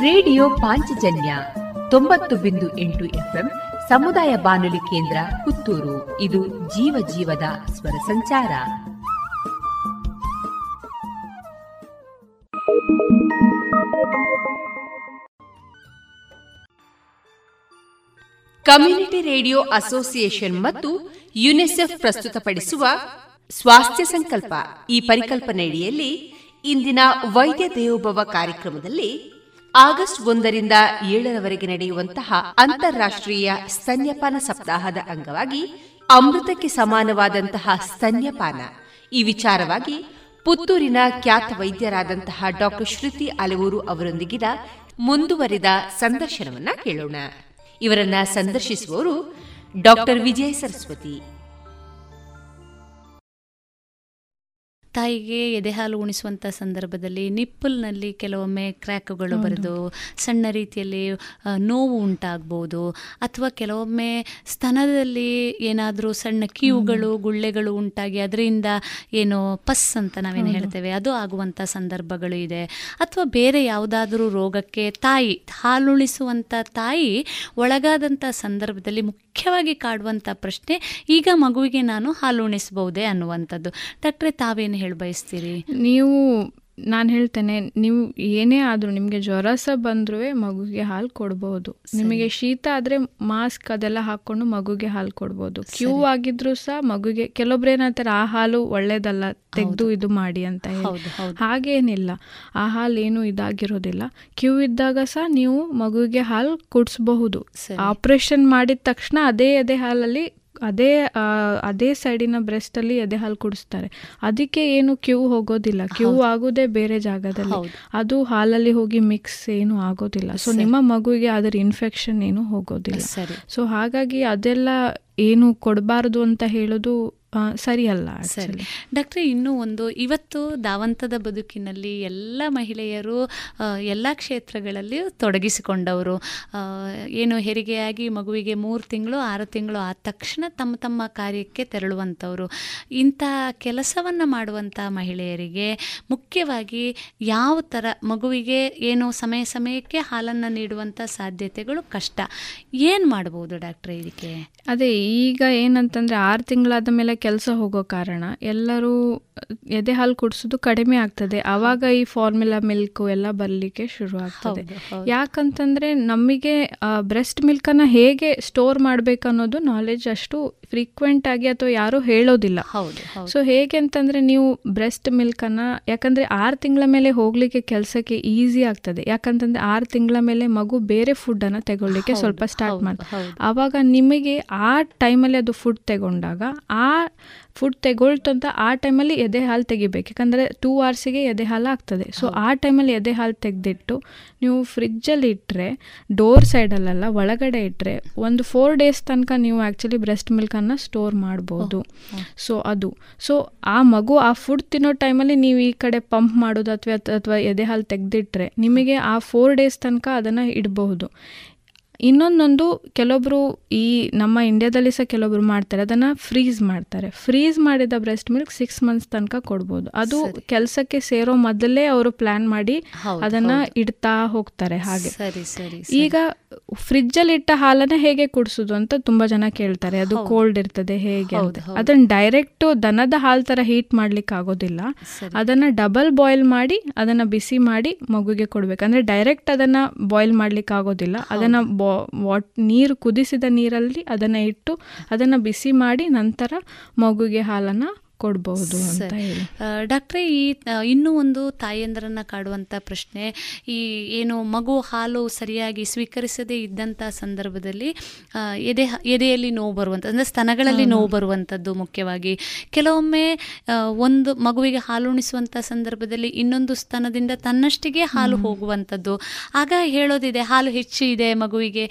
ರೇಡಿಯೋ ಪಾಂಚಜನ್ಯ ತೊಂಬತ್ತು ಬಿಂದು ಎಂಟು ಎಫ್ಎಂ ಸಮುದಾಯ ಬಾನುಲಿ ಕೇಂದ್ರ ಪುತ್ತೂರು. ಇದು ಜೀವ ಜೀವದ ಸ್ವರ ಸಂಚಾರ. ಕಮ್ಯುನಿಟಿ ರೇಡಿಯೋ ಅಸೋಸಿಯೇಷನ್ ಮತ್ತು ಯುನಿಸೆಫ್ ಪ್ರಸ್ತುತಪಡಿಸುವ ಸ್ವಾಸ್ಥ್ಯ ಸಂಕಲ್ಪ ಈ ಪರಿಕಲ್ಪನೆಯಡಿಯಲ್ಲಿ ಇಂದಿನ ವೈದ್ಯ ದೇವೋಭವ ಕಾರ್ಯಕ್ರಮದಲ್ಲಿ ಆಗಸ್ಟ್ ಒಂದರಿಂದ ಏಳರವರೆಗೆ ನಡೆಯುವಂತಹ ಅಂತಾರಾಷ್ಟ್ರೀಯ ಸ್ತನ್ಯಪಾನ ಸಪ್ತಾಹದ ಅಂಗವಾಗಿ ಅಮೃತಕ್ಕೆ ಸಮಾನವಾದಂತಹ ಸ್ತನ್ಯಪಾನ. ಈ ವಿಚಾರವಾಗಿ ಪುತ್ತೂರಿನ ಖ್ಯಾತ ವೈದ್ಯರಾದಂತಹ ಡಾಕ್ಟರ್ ಶ್ರುತಿ ಅಲೆವೂರು ಅವರೊಂದಿಗಿನ ಮುಂದುವರಿದ ಸಂದರ್ಶನವನ್ನ ಕೇಳೋಣ. ಇವರನ್ನ ಸಂದರ್ಶಿಸುವವರು ಡಾಕ್ಟರ್ ವಿಜಯ ಸರಸ್ವತಿ. ತಾಯಿಗೆ ಎದೆಹಾಲು ಉಣಿಸುವಂಥ ಸಂದರ್ಭದಲ್ಲಿ ನಿಪ್ಪಲ್ನಲ್ಲಿ ಕೆಲವೊಮ್ಮೆ ಕ್ರ್ಯಾಕ್ಗಳು ಬರೆದು ಸಣ್ಣ ರೀತಿಯಲ್ಲಿ ನೋವು ಉಂಟಾಗ್ಬೋದು. ಅಥವಾ ಕೆಲವೊಮ್ಮೆ ಸ್ತನದಲ್ಲಿ ಏನಾದರೂ ಸಣ್ಣ ಕೀವುಗಳು ಗುಳ್ಳೆಗಳು ಉಂಟಾಗಿ ಅದರಿಂದ ಏನು ಪಸ್ ಅಂತ ನಾವೇನು ಹೇಳ್ತೇವೆ ಅದು ಆಗುವಂಥ ಸಂದರ್ಭಗಳು ಇದೆ. ಅಥವಾ ಬೇರೆ ಯಾವುದಾದ್ರೂ ರೋಗಕ್ಕೆ ತಾಯಿ ಹಾಲುಣಿಸುವಂಥ ತಾಯಿ ಒಳಗಾದಂಥ ಸಂದರ್ಭದಲ್ಲಿ ಮುಖ್ಯವಾಗಿ ಕಾಡುವಂಥ ಪ್ರಶ್ನೆ ಈಗ ಮಗುವಿಗೆ ನಾನು ಹಾಲು ಉಣಿಸಬಹುದೇ ಅನ್ನುವಂಥದ್ದು. ಡಾಕ್ಟ್ರೆ ತಾವೇನು ಹೇಳಿ ಬಯಸ್ತೀರಿ ನೀವು ನಾನು ಹೇಳ್ತೇನೆ ನೀವು ಏನೇ ಆದರೂ ನಿಮಗೆ ಜ್ವರ ಸಹ ಬಂದ್ರೂ ಮಗುಗೆ ಹಾಲು ಕೊಡ್ಬೋದು. ನಿಮಗೆ ಶೀತ ಆದರೆ ಮಾಸ್ಕ್ ಅದೆಲ್ಲ ಹಾಕ್ಕೊಂಡು ಮಗುಗೆ ಹಾಲು ಕೊಡ್ಬೋದು. ಕ್ಯೂ ಆಗಿದ್ರೂ ಸಹ ಮಗುಗೆ ಕೆಲವೊಬ್ರು ಏನಂತಾರೆ ಆ ಹಾಲು ಒಳ್ಳೇದಲ್ಲ ತೆಗೆದು ಇದು ಮಾಡಿ ಅಂತ ಹೇಳಿ. ಹಾಗೇನಿಲ್ಲ. ಆ ಹಾಲು ಏನು ಇದಾಗಿರೋದಿಲ್ಲ. ಕ್ಯೂ ಇದ್ದಾಗ ಸಹ ನೀವು ಮಗುಗೆ ಹಾಲು ಕುಡಿಸ್ಬಹುದು. ಆಪರೇಷನ್ ಮಾಡಿದ ತಕ್ಷಣ ಅದೇ ಅದೇ ಹಾಲಲ್ಲಿ ಅದೇ ಅದೇ ಸೈಡಿನ ಬ್ರೆಸ್ಟಲ್ಲಿ ಎದೆ ಹಾಲು ಕುಡಿಸ್ತಾರೆ. ಅದಕ್ಕೆ ಏನು ಕ್ಯೂ ಹೋಗೋದಿಲ್ಲ. ಕ್ಯೂ ಆಗೋದೇ ಬೇರೆ ಜಾಗದಲ್ಲಿ. ಅದು ಹಾಲಲ್ಲಿ ಹೋಗಿ ಮಿಕ್ಸ್ ಏನು ಆಗೋದಿಲ್ಲ. ಸೊ ನಿಮ್ಮ ಮಗುವಿಗೆ ಅದರ ಇನ್ಫೆಕ್ಷನ್ ಏನು ಹೋಗೋದಿಲ್ಲ. ಸೊ ಹಾಗಾಗಿ ಅದೆಲ್ಲ ಏನು ಕೊಡಬಾರ್ದು ಅಂತ ಹೇಳೋದು ಸರಿಯಲ್ಲ ಸರಿ. ಡಾಕ್ಟ್ರೆ ಇನ್ನೂ ಒಂದು ಇವತ್ತು ದಾವಂತದ ಬದುಕಿನಲ್ಲಿ ಎಲ್ಲ ಮಹಿಳೆಯರು ಎಲ್ಲ ಕ್ಷೇತ್ರಗಳಲ್ಲಿ ತೊಡಗಿಸಿಕೊಂಡವರು. ಏನು ಹೆರಿಗೆಯಾಗಿ ಮಗುವಿಗೆ ಮೂರು ತಿಂಗಳು ಆರು ತಿಂಗಳು ಆದ ತಕ್ಷಣ ತಮ್ಮ ತಮ್ಮ ಕಾರ್ಯಕ್ಕೆ ತೆರಳುವಂಥವರು. ಇಂಥ ಕೆಲಸವನ್ನು ಮಾಡುವಂಥ ಮಹಿಳೆಯರಿಗೆ ಮುಖ್ಯವಾಗಿ ಯಾವ ಥರ ಮಗುವಿಗೆ ಏನು ಸಮಯ ಸಮಯಕ್ಕೆ ಹಾಲನ್ನು ನೀಡುವಂಥ ಸಾಧ್ಯತೆಗಳು ಕಷ್ಟ. ಏನು ಮಾಡ್ಬೋದು ಡಾಕ್ಟ್ರೆ ಇದಕ್ಕೆ? ಅದೇ ಈಗ ಏನಂತಂದರೆ ಆರು ತಿಂಗಳಾದ ಮೇಲೆ ಕೆಲಸ ಹೋಗೋ ಕಾರಣ ಎಲ್ಲರೂ ಎದೆ ಹಾಲು ಕುಡಿಸೋದು ಕಡಿಮೆ ಆಗ್ತದೆ ಆವಾಗ ಈ ಫಾರ್ಮುಲಾ ಮಿಲ್ಕ್ ಎಲ್ಲ ಬರಲಿಕ್ಕೆ ಶುರು ಆಗ್ತದೆ. ಯಾಕಂತಂದ್ರೆ ನಮಗೆ ಬ್ರೆಸ್ಟ್ ಮಿಲ್ಕನ್ನು ಹೇಗೆ ಸ್ಟೋರ್ ಮಾಡಬೇಕು ಅನ್ನೋದು ನಾಲೆಜ್ ಅಷ್ಟು ಫ್ರೀಕ್ವೆಂಟ್ ಆಗಿ ಅಥವಾ ಯಾರು ಹೇಳೋದಿಲ್ಲ. ಹೌದು ಸೊ ಹೇಗೆ ಅಂತಂದ್ರೆ ನೀವು ಬ್ರೆಸ್ಟ್ ಮಿಲ್ಕನ್ನು ಯಾಕಂದ್ರೆ ಆರು ತಿಂಗಳ ಮೇಲೆ ಹೋಗ್ಲಿಕ್ಕೆ ಕೆಲಸಕ್ಕೆ ಈಸಿ ಆಗ್ತದೆ. ಯಾಕಂತಂದ್ರೆ ಆರು ತಿಂಗಳ ಮೇಲೆ ಮಗು ಬೇರೆ ಫುಡ್ಡನ್ನು ತಗೊಳ್ಳಿಕ್ಕೆ ಸ್ವಲ್ಪ ಸ್ಟಾರ್ಟ್ ಹೌದು. ಆವಾಗ ನಿಮಗೆ ಆ ಟೈಮಲ್ಲಿ ಅದು ಫುಡ್ ತಗೊಂಡಾಗ ಆ ಫುಡ್ ತಗೊಳ್ತಂತ ಆ ಟೈಮಲ್ಲಿ ಎದೆ ಹಾಲು ತೆಗಿಬೇಕು. ಯಾಕಂದರೆ ಟೂ ಅವರ್ಸಿಗೆ ಎದೆ ಹಾಲು ಆಗ್ತದೆ. ಸೊ ಆ ಟೈಮಲ್ಲಿ ಎದೆ ಹಾಲು ತೆಗೆದಿಟ್ಟು ನೀವು ಫ್ರಿಜ್ಜಲ್ಲಿ ಇಟ್ಟರೆ ಡೋರ್ ಸೈಡಲ್ಲೆಲ್ಲ ಒಳಗಡೆ ಇಟ್ಟರೆ ಒಂದು ಫೋರ್ ಡೇಸ್ ತನಕ ನೀವು ಆ್ಯಕ್ಚುಲಿ ಬ್ರೆಸ್ಟ್ ಮಿಲ್ಕನ್ನು ಸ್ಟೋರ್ ಮಾಡ್ಬೋದು. ಸೊ ಅದು. ಸೊ ಆ ಮಗು ಆ ಫುಡ್ ತಿನ್ನೋ ಟೈಮಲ್ಲಿ ನೀವು ಈ ಕಡೆ ಪಂಪ್ ಮಾಡೋದು ಅಥವಾ ಅಥವಾ ಎದೆ ಹಾಲು ತೆಗೆದಿಟ್ಟರೆ ನಿಮಗೆ ಆ ಫೋರ್ ಡೇಸ್ ತನಕ ಅದನ್ನು ಇಡಬಹುದು. ಇನ್ನೊಂದೊಂದು ಕೆಲವೊಬ್ರು ಈ ನಮ್ಮ ಇಂಡಿಯಾದಲ್ಲಿ ಸಹ ಕೆಲವೊಬ್ರು ಮಾಡ್ತಾರೆ ಅದನ್ನ ಫ್ರೀಸ್ ಮಾಡ್ತಾರೆ. ಫ್ರೀಸ್ ಮಾಡಿದ ಬ್ರೆಸ್ಟ್ ಮಿಲ್ಕ್ ಸಿಕ್ಸ್ ಮಂತ್ಸ್ ತನಕ ಕೊಡ್ಬೋದು. ಅದು ಕೆಲಸಕ್ಕೆ ಸೇರೋ ಮೊದಲೇ ಅವರು ಪ್ಲಾನ್ ಮಾಡಿ ಅದನ್ನ ಇಡ್ತಾ ಹೋಗ್ತಾರೆ ಹಾಗೆ. ಸರಿ ಸರಿ. ಈಗ ಫ್ರಿಜ್ಜಲ್ಲಿ ಇಟ್ಟ ಹಾಲನ್ನ ಹೇಗೆ ಕುಡಿಸೋದು ಅಂತ ತುಂಬಾ ಜನ ಕೇಳ್ತಾರೆ. ಅದು ಕೋಲ್ಡ್ ಇರ್ತದೆ ಹೇಗೆ ಅದನ್ನ ಡೈರೆಕ್ಟ್ ದನದ ಹಾಲ್ ತರ ಹೀಟ್ ಮಾಡ್ಲಿಕ್ಕೆ ಆಗೋದಿಲ್ಲ. ಅದನ್ನ ಡಬಲ್ ಬಾಯ್ಲ್ ಮಾಡಿ ಅದನ್ನ ಬಿಸಿ ಮಾಡಿ ಮಗುಗೆ ಕೊಡ್ಬೇಕು. ಅಂದ್ರೆ ಡೈರೆಕ್ಟ್ ಅದನ್ನ ಬಾಯ್ಲ್ ಮಾಡ್ಲಿಕ್ಕೆ ಆಗೋದಿಲ್ಲ. ಅದನ್ನ ವಾಟ್ ನೀರು ಕುದಿಸಿದ ನೀರಲ್ಲಿ ಅದನ್ನ ಇಟ್ಟು ಅದನ್ನ ಬಿಸಿ ಮಾಡಿ ನಂತರ ಮಗುಗೆ ಹಾಲನ್ನ ಕೊಡಬಹುದು ಡಾಕ್ಟ್ರೇ ಈ ಇನ್ನೂ ಒಂದು ತಾಯಂದ್ರನ್ನ ಕಾಡುವಂಥ ಪ್ರಶ್ನೆ ಈ ಏನು ಮಗು ಹಾಲು ಸರಿಯಾಗಿ ಸ್ವೀಕರಿಸದೇ ಇದ್ದಂಥ ಸಂದರ್ಭದಲ್ಲಿ ಎದೆ ಎದೆಯಲ್ಲಿ ನೋವು ಬರುವಂಥ ಅಂದರೆ ಸ್ತನಗಳಲ್ಲಿ ನೋವು ಬರುವಂಥದ್ದು ಮುಖ್ಯವಾಗಿ. ಕೆಲವೊಮ್ಮೆ ಒಂದು ಮಗುವಿಗೆ ಹಾಲು ಉಣಿಸುವಂಥ ಸಂದರ್ಭದಲ್ಲಿ ಇನ್ನೊಂದು ಸ್ತನದಿಂದ ತನ್ನಷ್ಟಿಗೆ ಹಾಲು ಹೋಗುವಂಥದ್ದು. ಆಗ ಹೇಳೋದಿದೆ ಹಾಲು ಹೆಚ್ಚು ಇದೆ ಮಗುವಿಗೆ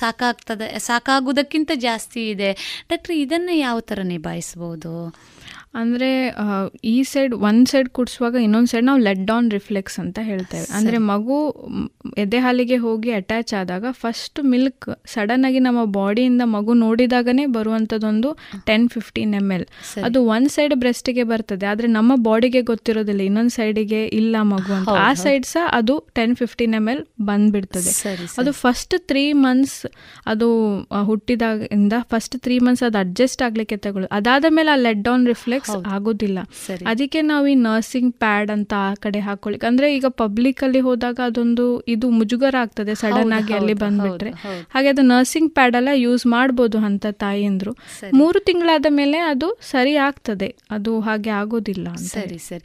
ಸಾಕಾಗ್ತದೆ ಸಾಕಾಗುವುದಕ್ಕಿಂತ ಜಾಸ್ತಿ ಇದೆ. ಡಾಕ್ಟ್ರಿ ಇದನ್ನು ಯಾವ ಥರ ನಿಭಾಯಿಸ್ಬೋದು? ಅಂದರೆ ಈ ಸೈಡ್ ಒಂದು ಸೈಡ್ ಕುಡಿಸುವಾಗ ಇನ್ನೊಂದು ಸೈಡ್ ನಾವು ಲೆಡ್ ಡೌನ್ ರಿಫ್ಲೆಕ್ಸ್ ಅಂತ ಹೇಳ್ತೇವೆ. ಅಂದರೆ ಮಗು ಎದೆ ಹಾಲಿಗೆ ಹೋಗಿ ಅಟ್ಯಾಚ್ ಆದಾಗ ಫಸ್ಟ್ ಮಿಲ್ಕ್ ಸಡನ್ ಆಗಿ ನಮ್ಮ ಬಾಡಿಯಿಂದ ಮಗು ನೋಡಿದಾಗನೇ ಬರುವಂಥದ್ದೊಂದು ಟೆನ್ ಫಿಫ್ಟೀನ್ ಎಂ ಎಲ್ ಅದು ಒಂದು ಸೈಡ್ ಬ್ರೆಸ್ಟಿಗೆ ಬರ್ತದೆ. ಆದರೆ ನಮ್ಮ ಬಾಡಿಗೆ ಗೊತ್ತಿರೋದಿಲ್ಲ. ಇನ್ನೊಂದು ಸೈಡಿಗೆ ಇಲ್ಲ ಮಗು ಅಂತ. ಆ ಸೈಡ್ ಸಹ ಅದು ಟೆನ್ ಫಿಫ್ಟೀನ್ ಎಂ ಎಲ್ ಬಂದ್ಬಿಡ್ತದೆ. ಅದು ಫಸ್ಟ್ ತ್ರೀ ಮಂತ್ಸ್ ಅದು ಹುಟ್ಟಿದಾಗಿಂದ ಫಸ್ಟ್ ತ್ರೀ ಮಂತ್ಸ್ ಅದು ಅಡ್ಜಸ್ಟ್ ಆಗಲಿಕ್ಕೆ ತಗೊಳ್ಳೋದು ಅದಾದ ಮೇಲೆ ಆ ಲೆಟ್ ಡೌನ್ ರಿಫ್ಲೆಕ್ಸ್ ಆಗೋದಿಲ್ಲ. ಸರಿ. ಅದಕ್ಕೆ ನಾವು ಈ ನರ್ಸಿಂಗ್ ಪ್ಯಾಡ್ ಅಂತ ಆ ಕಡೆ ಹಾಕೊಳ್ಳಿಕ್ಕೆ ಅಂದ್ರೆ ಈಗ ಪಬ್ಲಿಕ್ ಅಲ್ಲಿ ಹೋದಾಗ ಅದೊಂದು ಇದು ಮುಜುಗರ ಆಗ್ತದೆ ಸಡನ್ ಆಗಿ ಅಲ್ಲಿ ಬಂದ್ಬಿಟ್ರೆ. ಹಾಗೆ ಅದು ನರ್ಸಿಂಗ್ ಪ್ಯಾಡ್ ಎಲ್ಲ ಯೂಸ್ ಮಾಡ್ಬೋದು ಅಂತ ತಾಯಿಂದ್ರು. ಮೂರು ತಿಂಗಳಾದ ಮೇಲೆ ಅದು ಸರಿ ಆಗ್ತದೆ ಅದು ಹಾಗೆ ಆಗೋದಿಲ್ಲ ಸರಿ ಸರಿ.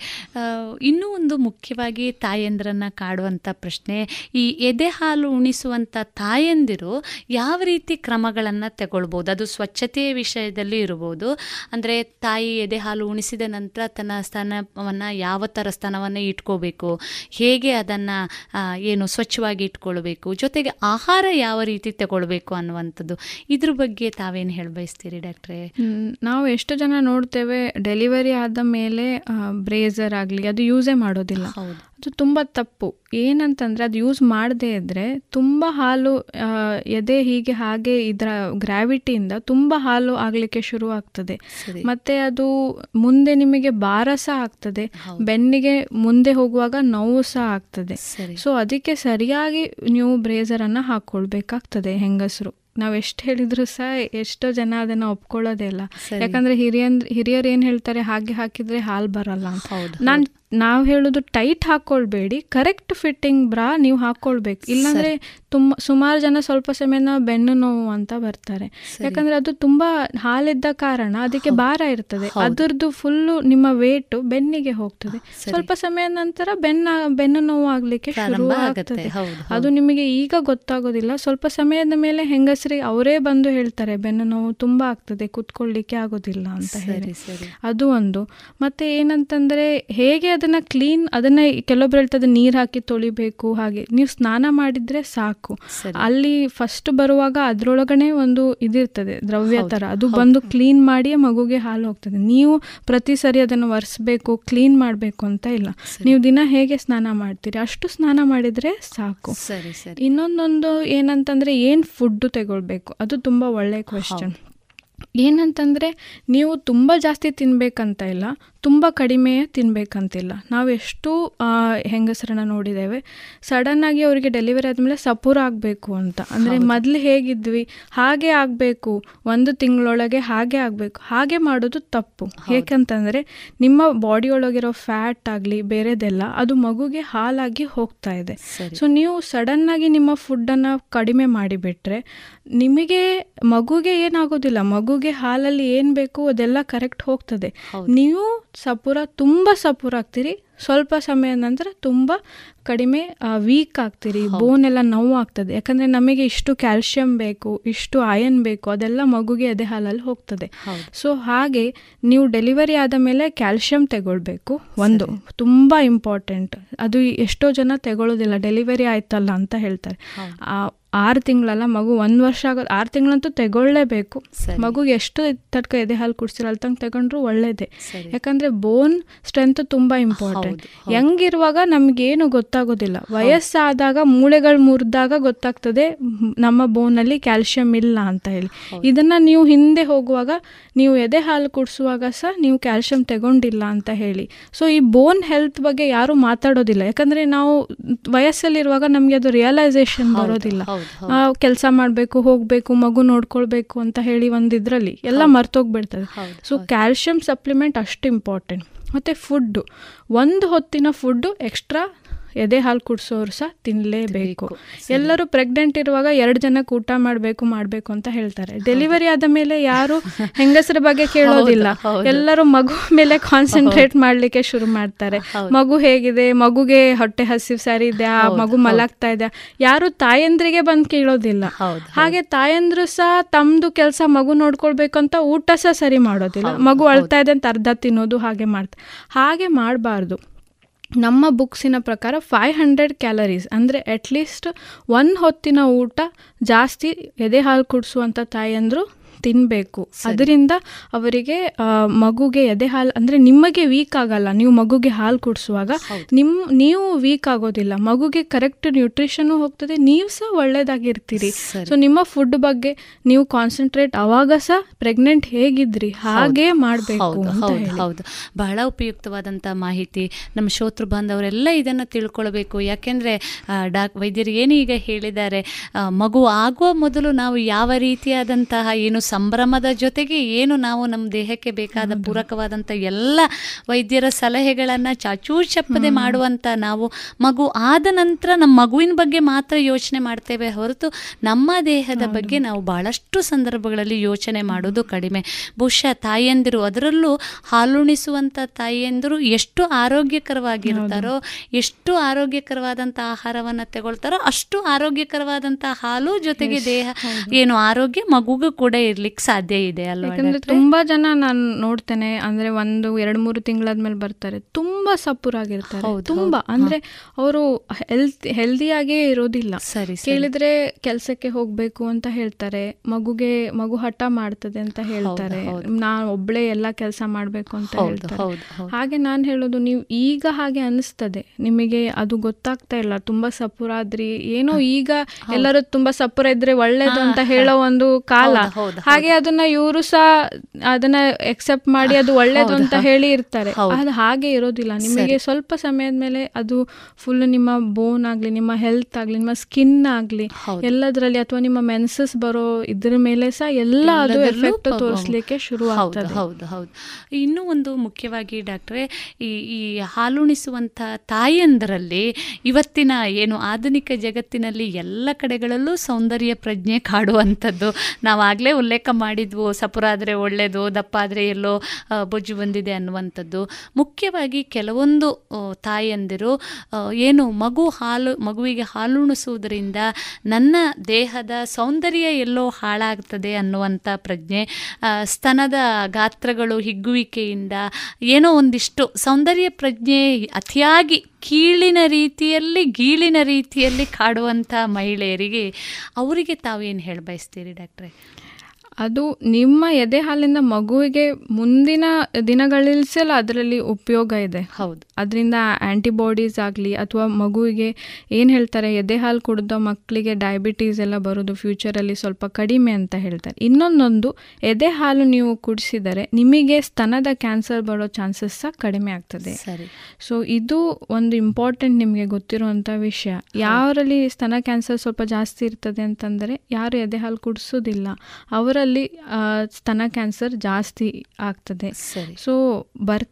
ಇನ್ನೂ ಒಂದು ಮುಖ್ಯವಾಗಿ ತಾಯಂದ್ರನ್ನ ಕಾಡುವಂತ ಪ್ರಶ್ನೆ ಈ ಎದೆ ಹಾಲು ಉಣಿಸುವಂತ ತಾಯಂದಿರು ಯಾವ ರೀತಿ ಕ್ರಮಗಳನ್ನು ತಗೊಳ್ಬೋದು? ಅದು ಸ್ವಚ್ಛತೆಯ ವಿಷಯದಲ್ಲಿ ಇರ್ಬೋದು ಅಂದ್ರೆ ತಾಯಿ ಎದೆ ಹಾಲು ಉಣಿಸಿದ ನಂತರ ತನ್ನ ಸ್ಥಾನವನ್ನು ಯಾವ ಥರ ಸ್ಥಾನವನ್ನು ಇಟ್ಕೋಬೇಕು? ಹೇಗೆ ಅದನ್ನು ಏನು ಸ್ವಚ್ಛವಾಗಿ ಇಟ್ಕೊಳ್ಬೇಕು? ಜೊತೆಗೆ ಆಹಾರ ಯಾವ ರೀತಿ ತಗೊಳ್ಬೇಕು ಅನ್ನುವಂಥದ್ದು. ಇದ್ರ ಬಗ್ಗೆ ತಾವೇನು ಹೇಳ ಬಯಸ್ತೀರಿ ಡಾಕ್ಟ್ರೇ ನಾವು ಎಷ್ಟು ಜನ ನೋಡ್ತೇವೆ ಡೆಲಿವರಿ ಆದ ಮೇಲೆ ಬ್ರೇಜರ್ ಆಗಲಿ ಅದು ಯೂಸೇ ಮಾಡೋದಿಲ್ಲ. ಹೌದು. ಅದು ತುಂಬ ತಪ್ಪು. ಏನಂತಂದ್ರೆ ಅದು ಯೂಸ್ ಮಾಡದೇ ಇದ್ದರೆ ತುಂಬ ಹಾಲು ಎದೆ ಹೀಗೆ ಹಾಗೆ ಇದರ ಗ್ರಾವಿಟಿಯಿಂದ ತುಂಬ ಹಾಲು ಆಗಲಿಕ್ಕೆ ಶುರು ಆಗ್ತದೆ. ಮತ್ತೆ ಅದು ಮುಂದೆ ನಿಮಗೆ ಭಾರ ಸಹ ಆಗ್ತದೆ. ಬೆನ್ನಿಗೆ ಮುಂದೆ ಹೋಗುವಾಗ ನೋವು ಸಹ ಆಗ್ತದೆ. ಸೊ ಅದಕ್ಕೆ ಸರಿಯಾಗಿ ನೀವು ಬ್ರೇಸರನ್ನು ಹಾಕ್ಕೊಳ್ಬೇಕಾಗ್ತದೆ ಹೆಂಗಸರು. ನಾವು ಎಷ್ಟು ಹೇಳಿದ್ರು ಸಹ ಎಷ್ಟೋ ಜನ ಅದನ್ನ ಒಪ್ಕೊಳ್ಳೋದೇ ಇಲ್ಲ. ಯಾಕಂದ್ರೆ ಹಿರಿಯ ಹಿರಿಯರು ಏನು ಹೇಳ್ತಾರೆ? ಹಾಗೆ ಹಾಕಿದ್ರೆ ಹಾಲು ಬರಲ್ಲ ಅಂತ. ನಾನು ನಾವು ಹೇಳೋದು ಟೈಟ್ ಹಾಕ್ಕೊಳ್ಬೇಡಿ ಕರೆಕ್ಟ್ ಫಿಟ್ಟಿಂಗ್ ಬ್ರಾ ನೀವು ಹಾಕೊಳ್ಬೇಕು. ಇಲ್ಲಾಂದ್ರೆ ತುಂಬ ಸುಮಾರು ಜನ ಸ್ವಲ್ಪ ಸಮಯನ ಬೆನ್ನು ನೋವು ಅಂತ ಬರ್ತಾರೆ. ಯಾಕಂದ್ರೆ ಅದು ತುಂಬಾ ಹಾಲಿದ್ದ ಕಾರಣ ಅದಕ್ಕೆ ಭಾರ ಇರ್ತದೆ. ಅದರದ್ದು ಫುಲ್ಲು ನಿಮ್ಮ ವೇಟ್ ಬೆನ್ನಿಗೆ ಹೋಗ್ತದೆ. ಸ್ವಲ್ಪ ಸಮಯ ನಂತರ ಬೆನ್ನ ಬೆನ್ನು ನೋವು ಆಗ್ಲಿಕ್ಕೆ ಶುರು ಆಗ್ತದೆ. ಅದು ನಿಮಗೆ ಈಗ ಗೊತ್ತಾಗೋದಿಲ್ಲ. ಸ್ವಲ್ಪ ಸಮಯದ ಮೇಲೆ ಹೆಂಗಸರಿ ಅವರೇ ಬಂದು ಹೇಳ್ತಾರೆ ಬೆನ್ನು ನೋವು ತುಂಬಾ ಆಗ್ತದೆ ಕುತ್ಕೊಳ್ಳಿಕ್ಕೆ ಆಗೋದಿಲ್ಲ ಅಂತ ಹೇಳಿ. ಅದು ಒಂದು. ಮತ್ತೆ ಏನಂತಂದ್ರೆ ಹೇಗೆ ಅದನ್ನ ಕ್ಲೀನ್ ಅದನ್ನ ಕೆಲವೊಬ್ರು ಹೇಳ್ತದೆ ನೀರ್ ಹಾಕಿ ತೊಳಿಬೇಕು ಹಾಗೆ. ನೀವು ಸ್ನಾನ ಮಾಡಿದ್ರೆ ಸಾಕು. ಅಲ್ಲಿ ಫಸ್ಟ್ ಬರುವಾಗ ಅದ್ರೊಳಗನೆ ಒಂದು ಇದಿರ್ತದೆ ದ್ರವ್ಯ ತರ. ಅದು ಬಂದು ಕ್ಲೀನ್ ಮಾಡಿ ಮಗುಗೆ ಹಾಲು ಹೋಗ್ತದೆ. ನೀವು ಪ್ರತಿ ಸರಿ ಅದನ್ನು ಒರೆಸ್ಬೇಕು ಕ್ಲೀನ್ ಮಾಡಬೇಕು ಅಂತ ಇಲ್ಲ. ನೀವು ದಿನ ಹೇಗೆ ಸ್ನಾನ ಮಾಡ್ತೀರಿ? ಅಷ್ಟು ಸ್ನಾನ ಮಾಡಿದ್ರೆ ಸಾಕು. ಸರಿ ಸರಿ. ಇನ್ನೊಂದೊಂದು ಏನಂತಂದ್ರೆ ಏನ್ ಫುಡ್ ತಗೊಳ್ಬೇಕು? ಅದು ತುಂಬಾ ಒಳ್ಳೆ ಕ್ವೆಶನ್ ಏನಂತಂದರೆ ನೀವು ತುಂಬ ಜಾಸ್ತಿ ತಿನ್ನಬೇಕಂತ ಇಲ್ಲ ತುಂಬ ಕಡಿಮೆ ತಿನ್ನಬೇಕಂತಿಲ್ಲ ನಾವು ಎಷ್ಟು ಹೆಂಗಸರನ್ನ ನೋಡಿದ್ದೇವೆ. ಸಡನ್ನಾಗಿ ಅವರಿಗೆ ಡೆಲಿವರಿ ಆದಮೇಲೆ ಸಪೂರ ಆಗಬೇಕು ಅಂತ. ಅಂದರೆ ಮೊದಲು ಹೇಗಿದ್ವಿ ಹಾಗೆ ಆಗಬೇಕು ಒಂದು ತಿಂಗಳೊಳಗೆ ಹಾಗೆ ಆಗಬೇಕು ಹಾಗೆ ಮಾಡೋದು ತಪ್ಪು. ಏಕೆಂತಂದರೆ ನಿಮ್ಮ ಬಾಡಿಯೊಳಗಿರೋ ಫ್ಯಾಟ್ ಆಗಲಿ ಬೇರೆದೆಲ್ಲ ಅದು ಮಗುಗೆ ಹಾಲಾಗಿ ಹೋಗ್ತಾ ಇದೆ. ಸೊ ನೀವು ಸಡನ್ನಾಗಿ ನಿಮ್ಮ ಫುಡ್ಡನ್ನು ಕಡಿಮೆ ಮಾಡಿಬಿಟ್ರೆ ನಿಮಗೆ ಮಗುಗೆ ಏನಾಗೋದಿಲ್ಲ. ಮಗುಗೆ ಹಾಲಲ್ಲಿ ಏನು ಬೇಕು ಅದೆಲ್ಲ ಕರೆಕ್ಟ್ ಹೋಗ್ತದೆ. ನೀವು ಸಪೂರ ತುಂಬ ಸಪೂರ ಆಗ್ತೀರಿ. ಸ್ವಲ್ಪ ಸಮಯ ನಂತರ ತುಂಬ ಕಡಿಮೆ ವೀಕ್ ಆಗ್ತೀರಿ. ಬೋನ್ ಎಲ್ಲ ನೋವು ಆಗ್ತದೆ. ಯಾಕಂದರೆ ನಮಗೆ ಇಷ್ಟು ಕ್ಯಾಲ್ಶಿಯಂ ಬೇಕು ಇಷ್ಟು ಅಯನ್ ಬೇಕು ಅದೆಲ್ಲ ಮಗುಗೆ ಎದೆ ಹಾಲಲ್ಲಿ ಹೋಗ್ತದೆ. ಸೊ ಹಾಗೆ ನೀವು ಡೆಲಿವರಿ ಆದ ಮೇಲೆ ಕ್ಯಾಲ್ಶಿಯಂ ತಗೊಳ್ಬೇಕು. ಒಂದು ತುಂಬ ಇಂಪಾರ್ಟೆಂಟ್ ಅದು ಎಷ್ಟೋ ಜನ ತಗೊಳ್ಳೋದಿಲ್ಲ ಡೆಲಿವರಿ ಆಯ್ತಲ್ಲ ಅಂತ ಹೇಳ್ತಾರೆ. ಆರು ತಿಂಗಳಲ್ಲ ಮಗು ಒಂದು ವರ್ಷ ಆಗೋದು ಆರು ತಿಂಗಳಂತೂ ತಗೊಳ್ಳೇಬೇಕು. ಮಗುಗೆ ಎಷ್ಟು ತಡ್ಕ ಎದೆ ಹಾಲು ಕುಡಿಸಿರೋ ಅಲ್ಲಿ ತನಕ ತಗೊಂಡ್ರು ಒಳ್ಳೇದೇ. ಯಾಕಂದ್ರೆ ಬೋನ್ ಸ್ಟ್ರೆಂತ್ ತುಂಬಾ ಇಂಪಾರ್ಟೆಂಟ್ ಹೆಂಗಿರುವಾಗ ನಮಗೇನು ಗೊತ್ತಾಗೋದಿಲ್ಲ. ವಯಸ್ಸಾದಾಗ ಮೂಳೆಗಳು ಮುರಿದಾಗ ಗೊತ್ತಾಗ್ತದೆ ನಮ್ಮ ಬೋನಲ್ಲಿ ಕ್ಯಾಲ್ಶಿಯಂ ಇಲ್ಲ ಅಂತ ಹೇಳಿ. ಇದನ್ನ ನೀವು ಹಿಂದೆ ಹೋಗುವಾಗ ನೀವು ಎದೆ ಹಾಲು ಕುಡಿಸುವಾಗ ಸಹ ನೀವು ಕ್ಯಾಲ್ಶಿಯಂ ತಗೊಂಡಿಲ್ಲ ಅಂತ ಹೇಳಿ. ಸೊ ಈ ಬೋನ್ ಹೆಲ್ತ್ ಬಗ್ಗೆ ಯಾರು ಮಾತಾಡೋದಿಲ್ಲ. ಯಾಕಂದ್ರೆ ನಾವು ವಯಸ್ಸಲ್ಲಿರುವಾಗ ನಮಗೆ ಅದು ರಿಯಲೈಸೇಷನ್ ಬರೋದಿಲ್ಲ. ಕೆಲಸ ಮಾಡಬೇಕು ಹೋಗಬೇಕು ಮಗು ನೋಡ್ಕೊಳ್ಬೇಕು ಅಂತ ಹೇಳಿ ಒಂದು ಇದರಲ್ಲಿ ಎಲ್ಲ ಮರ್ತೋಗ್ಬಿಡ್ತದೆ. ಸೊ ಕ್ಯಾಲ್ಶಿಯಂ ಸಪ್ಲಿಮೆಂಟ್ ಅಷ್ಟು ಇಂಪಾರ್ಟೆಂಟ್ ಮತ್ತು ಫುಡ್ಡು ಒಂದು ಹೊತ್ತಿನ ಫುಡ್ಡು ಎಕ್ಸ್ಟ್ರಾ ಎದೆ ಹಾಲು ಕುಡಿಸೋರು ಸಹ ತಿನ್ನಲೇಬೇಕು ಎಲ್ಲರೂ ಪ್ರೆಗ್ನೆಂಟ್ ಇರುವಾಗ ಎರಡು ಜನಕ್ಕೆ ಊಟ ಮಾಡಬೇಕು ಮಾಡಬೇಕು ಅಂತ ಹೇಳ್ತಾರೆ. ಡೆಲಿವರಿ ಆದ ಮೇಲೆ ಯಾರು ಹೆಂಗಸರ ಬಗ್ಗೆ [laughs] ಕೇಳೋದಿಲ್ಲ. ಎಲ್ಲರೂ ಮಗು ಮೇಲೆ ಕಾನ್ಸಂಟ್ರೇಟ್ ಮಾಡಲಿಕ್ಕೆ ಶುರು ಮಾಡ್ತಾರೆ. ಮಗು ಹೇಗಿದೆ? ಮಗುಗೆ ಹೊಟ್ಟೆ ಹಸಿವು ಸರಿ ಇದೆ ಆ ಮಗು ಮಲಗ್ತಾ ಇದೆ ಯಾರು ತಾಯಂದ್ರಿಗೆ ಬಂದು ಕೇಳೋದಿಲ್ಲ. ಹಾಗೆ ತಾಯಂದ್ರು ಸಹ ತಮ್ಮದು ಕೆಲಸ ಮಗು ನೋಡ್ಕೊಳ್ಬೇಕು ಅಂತ ಊಟ ಸಹ ಸರಿ ಮಾಡೋದಿಲ್ಲ. ಮಗು ಅಳ್ತಾ ಇದೆ ಅಂತ ಅರ್ಧ ತಿನ್ನೋದು ಹಾಗೆ ಮಾಡ್ತಾರೆ ಹಾಗೆ ಮಾಡಬಾರ್ದು. ನಮ್ಮ ಬುಕ್ಸಿನ ಪ್ರಕಾರ ಫೈವ್ ಹಂಡ್ರೆಡ್ ಕ್ಯಾಲರೀಸ್ ಅಂದರೆ ಅಟ್ಲೀಸ್ಟ್ ಒಂದು ಹೊತ್ತಿನ ಊಟ ಜಾಸ್ತಿ ಎದೆ ಹಾಲು ಕುಡಿಸುವಂಥ ತಾಯಂದರು ತಿನ್ನಬೇಕು ಅದರಿಂದ ಅವರಿಗೆ ಮಗುಗೆ ಎದೆ ಹಾಲು ಅಂದರೆ ನಿಮಗೆ ವೀಕ್ ಆಗಲ್ಲ. ನೀವು ಮಗುಗೆ ಹಾಲು ಕುಡಿಸುವಾಗ ನಿಮ್ ನೀವು ವೀಕ್ ಆಗೋದಿಲ್ಲ. ಮಗುಗೆ ಕರೆಕ್ಟ್ ನ್ಯೂಟ್ರಿಷನ್ ಹೋಗ್ತದೆ. ನೀವು ಸಹ ಒಳ್ಳೇದಾಗಿರ್ತೀರಿ. ಸೊ ನಿಮ್ಮ ಫುಡ್ ಬಗ್ಗೆ ನೀವು ಕಾನ್ಸಂಟ್ರೇಟ್ ಅವಾಗ ಸಹ ಪ್ರೆಗ್ನೆಂಟ್ ಹೇಗಿದ್ರಿ? ಹಾಗೆ ಮಾಡಬೇಕು ಹೌದು ಹೌದು ಬಹಳ ಉಪಯುಕ್ತವಾದಂತ ಮಾಹಿತಿ. ನಮ್ಮ ಶೋತೃ ಬಾಂಧವರೆಲ್ಲ ಇದನ್ನ ತಿಳ್ಕೊಳ್ಬೇಕು. ಯಾಕೆಂದ್ರೆ ಡಾಕ್ ವೈದ್ಯರು ಏನು ಈಗ ಹೇಳಿದ್ದಾರೆ ಮಗು ಆಗುವ ಮೊದಲು ನಾವು ಯಾವ ರೀತಿಯಾದಂತಹ ಏನು ಸಂಭ್ರಮದ ಜೊತೆಗೆ ಏನು ನಾವು ನಮ್ಮ ದೇಹಕ್ಕೆ ಬೇಕಾದ ಪೂರಕವಾದಂಥ ಎಲ್ಲ ವೈದ್ಯರ ಸಲಹೆಗಳನ್ನು ಚಾಚೂ ಚಪ್ಪದೆ ಮಾಡುವಂಥ ನಾವು ಮಗು ಆದ ನಂತರ ನಮ್ಮ ಮಗುವಿನ ಬಗ್ಗೆ ಮಾತ್ರ ಯೋಚನೆ ಮಾಡ್ತೇವೆ ಹೊರತು ನಮ್ಮ ದೇಹದ ಬಗ್ಗೆ ನಾವು ಭಾಳಷ್ಟು ಸಂದರ್ಭಗಳಲ್ಲಿ ಯೋಚನೆ ಮಾಡೋದು ಕಡಿಮೆ. ಬಹುಶಃ ತಾಯಿಯಂದಿರು ಅದರಲ್ಲೂ ಹಾಲುಣಿಸುವಂಥ ತಾಯಿಯಂದಿರು ಎಷ್ಟು ಆರೋಗ್ಯಕರವಾಗಿರ್ತಾರೋ ಎಷ್ಟು ಆರೋಗ್ಯಕರವಾದಂಥ ಆಹಾರವನ್ನು ತಗೊಳ್ತಾರೋ ಅಷ್ಟು ಆರೋಗ್ಯಕರವಾದಂಥ ಹಾಲು ಜೊತೆಗೆ ದೇಹ ಏನು ಆರೋಗ್ಯ ಮಗುಗೂ ಕೂಡ ಇರ್ಲಿಕ್ಕೆ ಸಾಧ್ಯ ಇದೆ ಅಲ್ವಾ ಯಾಕಂದ್ರೆ ತುಂಬಾ ಜನ ನಾನು ನೋಡ್ತೇನೆ ಅಂದ್ರೆ ಒಂದು ಎರಡು ಮೂರು ತಿಂಗಳಾದ್ಮೇಲೆ ಬರ್ತಾರೆ. ತುಂಬಾ ಸಪುರಾಗಿರ್ತಾರೆ ಆಗಿರ್ತಾರೆ. ತುಂಬಾ. ಅಂದ್ರೆ ಅವರು ಹೆಲ್ತ್ ಹೆಲ್ದಿಯಾಗೇ ಇರೋದಿಲ್ಲ. ಸರಿ ಕೇಳಿದ್ರೆ ಕೆಲ್ಸಕ್ಕೆ ಹೋಗ್ಬೇಕು ಅಂತ ಹೇಳ್ತಾರೆ. ಮಗುಗೆ ಮಗು ಹಠ ಮಾಡ್ತದೆ ಅಂತ ಹೇಳ್ತಾರೆ. ನಾನು ಒಬ್ಳೆ ಎಲ್ಲ ಕೆಲಸ ಮಾಡ್ಬೇಕು ಅಂತ ಹೇಳ್ತಾರೆ. ಹಾಗೆ ನಾನು ಹೇಳೋದು ನೀವು ಈಗ ಹಾಗೆ ಅನಿಸ್ತದೆ. ನಿಮಗೆ ಅದು ಗೊತ್ತಾಗ್ತಾ ಇಲ್ಲ. ತುಂಬಾ ಸಪುರಾದ್ರಿ ಏನೋ ಈಗ ಎಲ್ಲರೂ ತುಂಬಾ ಸಪುರ ಇದ್ರೆ ಒಳ್ಳೇದು ಅಂತ ಹೇಳೋ ಒಂದು ಕಾಲ. ಹಾಗೆ ಅದನ್ನ ಇವರು ಸಹ ಅದನ್ನ ಎಕ್ಸೆಪ್ಟ್ ಮಾಡಿ ಅದು ಒಳ್ಳೇದು ಅಂತ ಹೇಳಿ ಇರ್ತಾರೆ ಅದು ಹಾಗೆ ಇರೋದಿಲ್ಲ. ನಿಮಗೆ ಸ್ವಲ್ಪ ಸಮಯದ ಮೇಲೆ ಅದು ಫುಲ್ ನಿಮ್ಮ ಬೋನ್ ಆಗ್ಲಿ ನಿಮ್ಮ ಹೆಲ್ತ್ ಆಗ್ಲಿ ನಿಮ್ಮ ಸ್ಕಿನ್ ಆಗ್ಲಿ ಎಲ್ಲದರಲ್ಲಿ ಅಥವಾ ನಿಮ್ಮ ಮೆನ್ಸಸ್ ಬರೋ ಇದ್ರ ಮೇಲೆ ಸಹ ಎಲ್ಲ ಅದು ಎಫೆಕ್ಟ್ ತೋರಿಸಲಿಕ್ಕೆ ಶುರು ಆಗ್ತದೆ. ಹೌದು ಹೌದು. ಇನ್ನೂ ಒಂದು ಮುಖ್ಯವಾಗಿ ಡಾಕ್ಟ್ರೆ ಈ ಈ ಹಾಲುಣಿಸುವಂಥ ತಾಯಂದರಲ್ಲಿ ಇವತ್ತಿನ ಏನು ಆಧುನಿಕ ಜಗತ್ತಿನಲ್ಲಿ ಎಲ್ಲ ಕಡೆಗಳಲ್ಲೂ ಸೌಂದರ್ಯ ಪ್ರಜ್ಞೆ ಕಾಡುವಂಥದ್ದು. ನಾವಾಗಲೇ ಉಲ್ಲೇಖ ಲೆಕ್ಕ ಮಾಡಿದ್ವು ಸಪುರ ಆದರೆ ಒಳ್ಳೆಯದು ದಪ್ಪ ಆದರೆ ಎಲ್ಲೋ ಬೊಜ್ಜು ಬಂದಿದೆ ಅನ್ನುವಂಥದ್ದು. ಮುಖ್ಯವಾಗಿ ಕೆಲವೊಂದು ತಾಯಿಯಂದಿರು ಏನು ಮಗು ಹಾಲು, ಮಗುವಿಗೆ ಹಾಲುಣಿಸುವುದರಿಂದ ನನ್ನ ದೇಹದ ಸೌಂದರ್ಯ ಎಲ್ಲೋ ಹಾಳಾಗ್ತದೆ ಅನ್ನುವಂಥ ಪ್ರಜ್ಞೆ ಸ್ತನದ ಗಾತ್ರಗಳು ಹಿಗ್ಗುವಿಕೆಯಿಂದ ಏನೋ ಒಂದಿಷ್ಟು ಸೌಂದರ್ಯ ಪ್ರಜ್ಞೆ ಅತಿಯಾಗಿ ಕೀಳಿನ ರೀತಿಯಲ್ಲಿ, ಗೀಳಿನ ರೀತಿಯಲ್ಲಿ ಕಾಡುವಂಥ ಮಹಿಳೆಯರಿಗೆ ಅವರಿಗೆ ತಾವೇನು ಹೇಳ ಬಯಸ್ತೀರಿ ಡಾಕ್ಟ್ರೆ? ಅದು ನಿಮ್ಮ ಎದೆ ಹಾಲಿಂದ ಮಗುವಿಗೆ ಮುಂದಿನ ದಿನಗಳಲ್ಲಿ ಸಲ ಅದರಲ್ಲಿ ಉಪಯೋಗ ಇದೆ. ಹೌದು. ಅದರಿಂದ ಆ್ಯಂಟಿಬಾಡೀಸ್ ಆಗಲಿ ಅಥವಾ ಮಗುವಿಗೆ ಏನು ಹೇಳ್ತಾರೆ ಎದೆ ಹಾಲು ಕುಡಿದ ಮಕ್ಕಳಿಗೆ ಡಯಾಬಿಟೀಸ್ ಎಲ್ಲ ಬರೋದು ಫ್ಯೂಚರಲ್ಲಿ ಸ್ವಲ್ಪ ಕಡಿಮೆ ಅಂತ ಹೇಳ್ತಾರೆ. ಇನ್ನೊಂದೊಂದು ಎದೆ ಹಾಲು ನೀವು ಕುಡಿಸಿದರೆ ನಿಮಗೆ ಸ್ತನದ ಕ್ಯಾನ್ಸರ್ ಬರೋ ಚಾನ್ಸಸ್ ಸಹ ಕಡಿಮೆ ಆಗ್ತದೆ. ಸರಿ. ಸೊ ಇದು ಒಂದು ಇಂಪಾರ್ಟೆಂಟ್ ನಿಮಗೆ ಗೊತ್ತಿರುವಂಥ ವಿಷಯ. ಯಾರಲ್ಲಿ ಸ್ತನ ಕ್ಯಾನ್ಸರ್ ಸ್ವಲ್ಪ ಜಾಸ್ತಿ ಇರ್ತದೆ ಅಂತಂದರೆ ಯಾರು ಎದೆ ಹಾಲು ಕುಡಿಸೋದಿಲ್ಲ ಅವರಲ್ಲಿ ಆ, ಸ್ತನ ಕ್ಯಾನ್ಸರ್ ಜಾಸ್ತಿ ಆಗ್ತದೆ. ಸೊ ಬರ್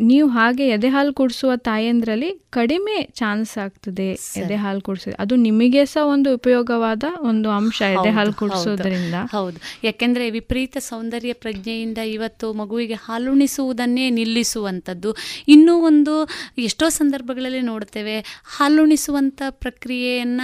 ನೀವು ಹಾಗೆ ಎದೆ ಹಾಲು ಕುಡಿಸುವ ತಾಯಂದ್ರಲ್ಲಿ ಕಡಿಮೆ ಚಾನ್ಸ್ ಆಗ್ತದೆ ಎದೆ ಹಾಲು ಕುಡಿಸೋದು ಅದು ನಿಮಗೆ ಸಹ ಒಂದು ಉಪಯೋಗವಾದ ಒಂದು ಅಂಶ ಎದೆ ಹಾಲು ಕುಡಿಸೋದ್ರಿಂದ. ಹೌದು. ಯಾಕೆಂದ್ರೆ ವಿಪರೀತ ಸೌಂದರ್ಯ ಪ್ರಜ್ಞೆಯಿಂದ ಇವತ್ತು ಮಗುವಿಗೆ ಹಾಲುಣಿಸುವುದನ್ನೇ ನಿಲ್ಲಿಸುವಂಥದ್ದು. ಇನ್ನೂ ಒಂದು ಎಷ್ಟೋ ಸಂದರ್ಭಗಳಲ್ಲಿ ನೋಡ್ತೇವೆ ಹಾಲುಣಿಸುವಂಥ ಪ್ರಕ್ರಿಯೆಯನ್ನ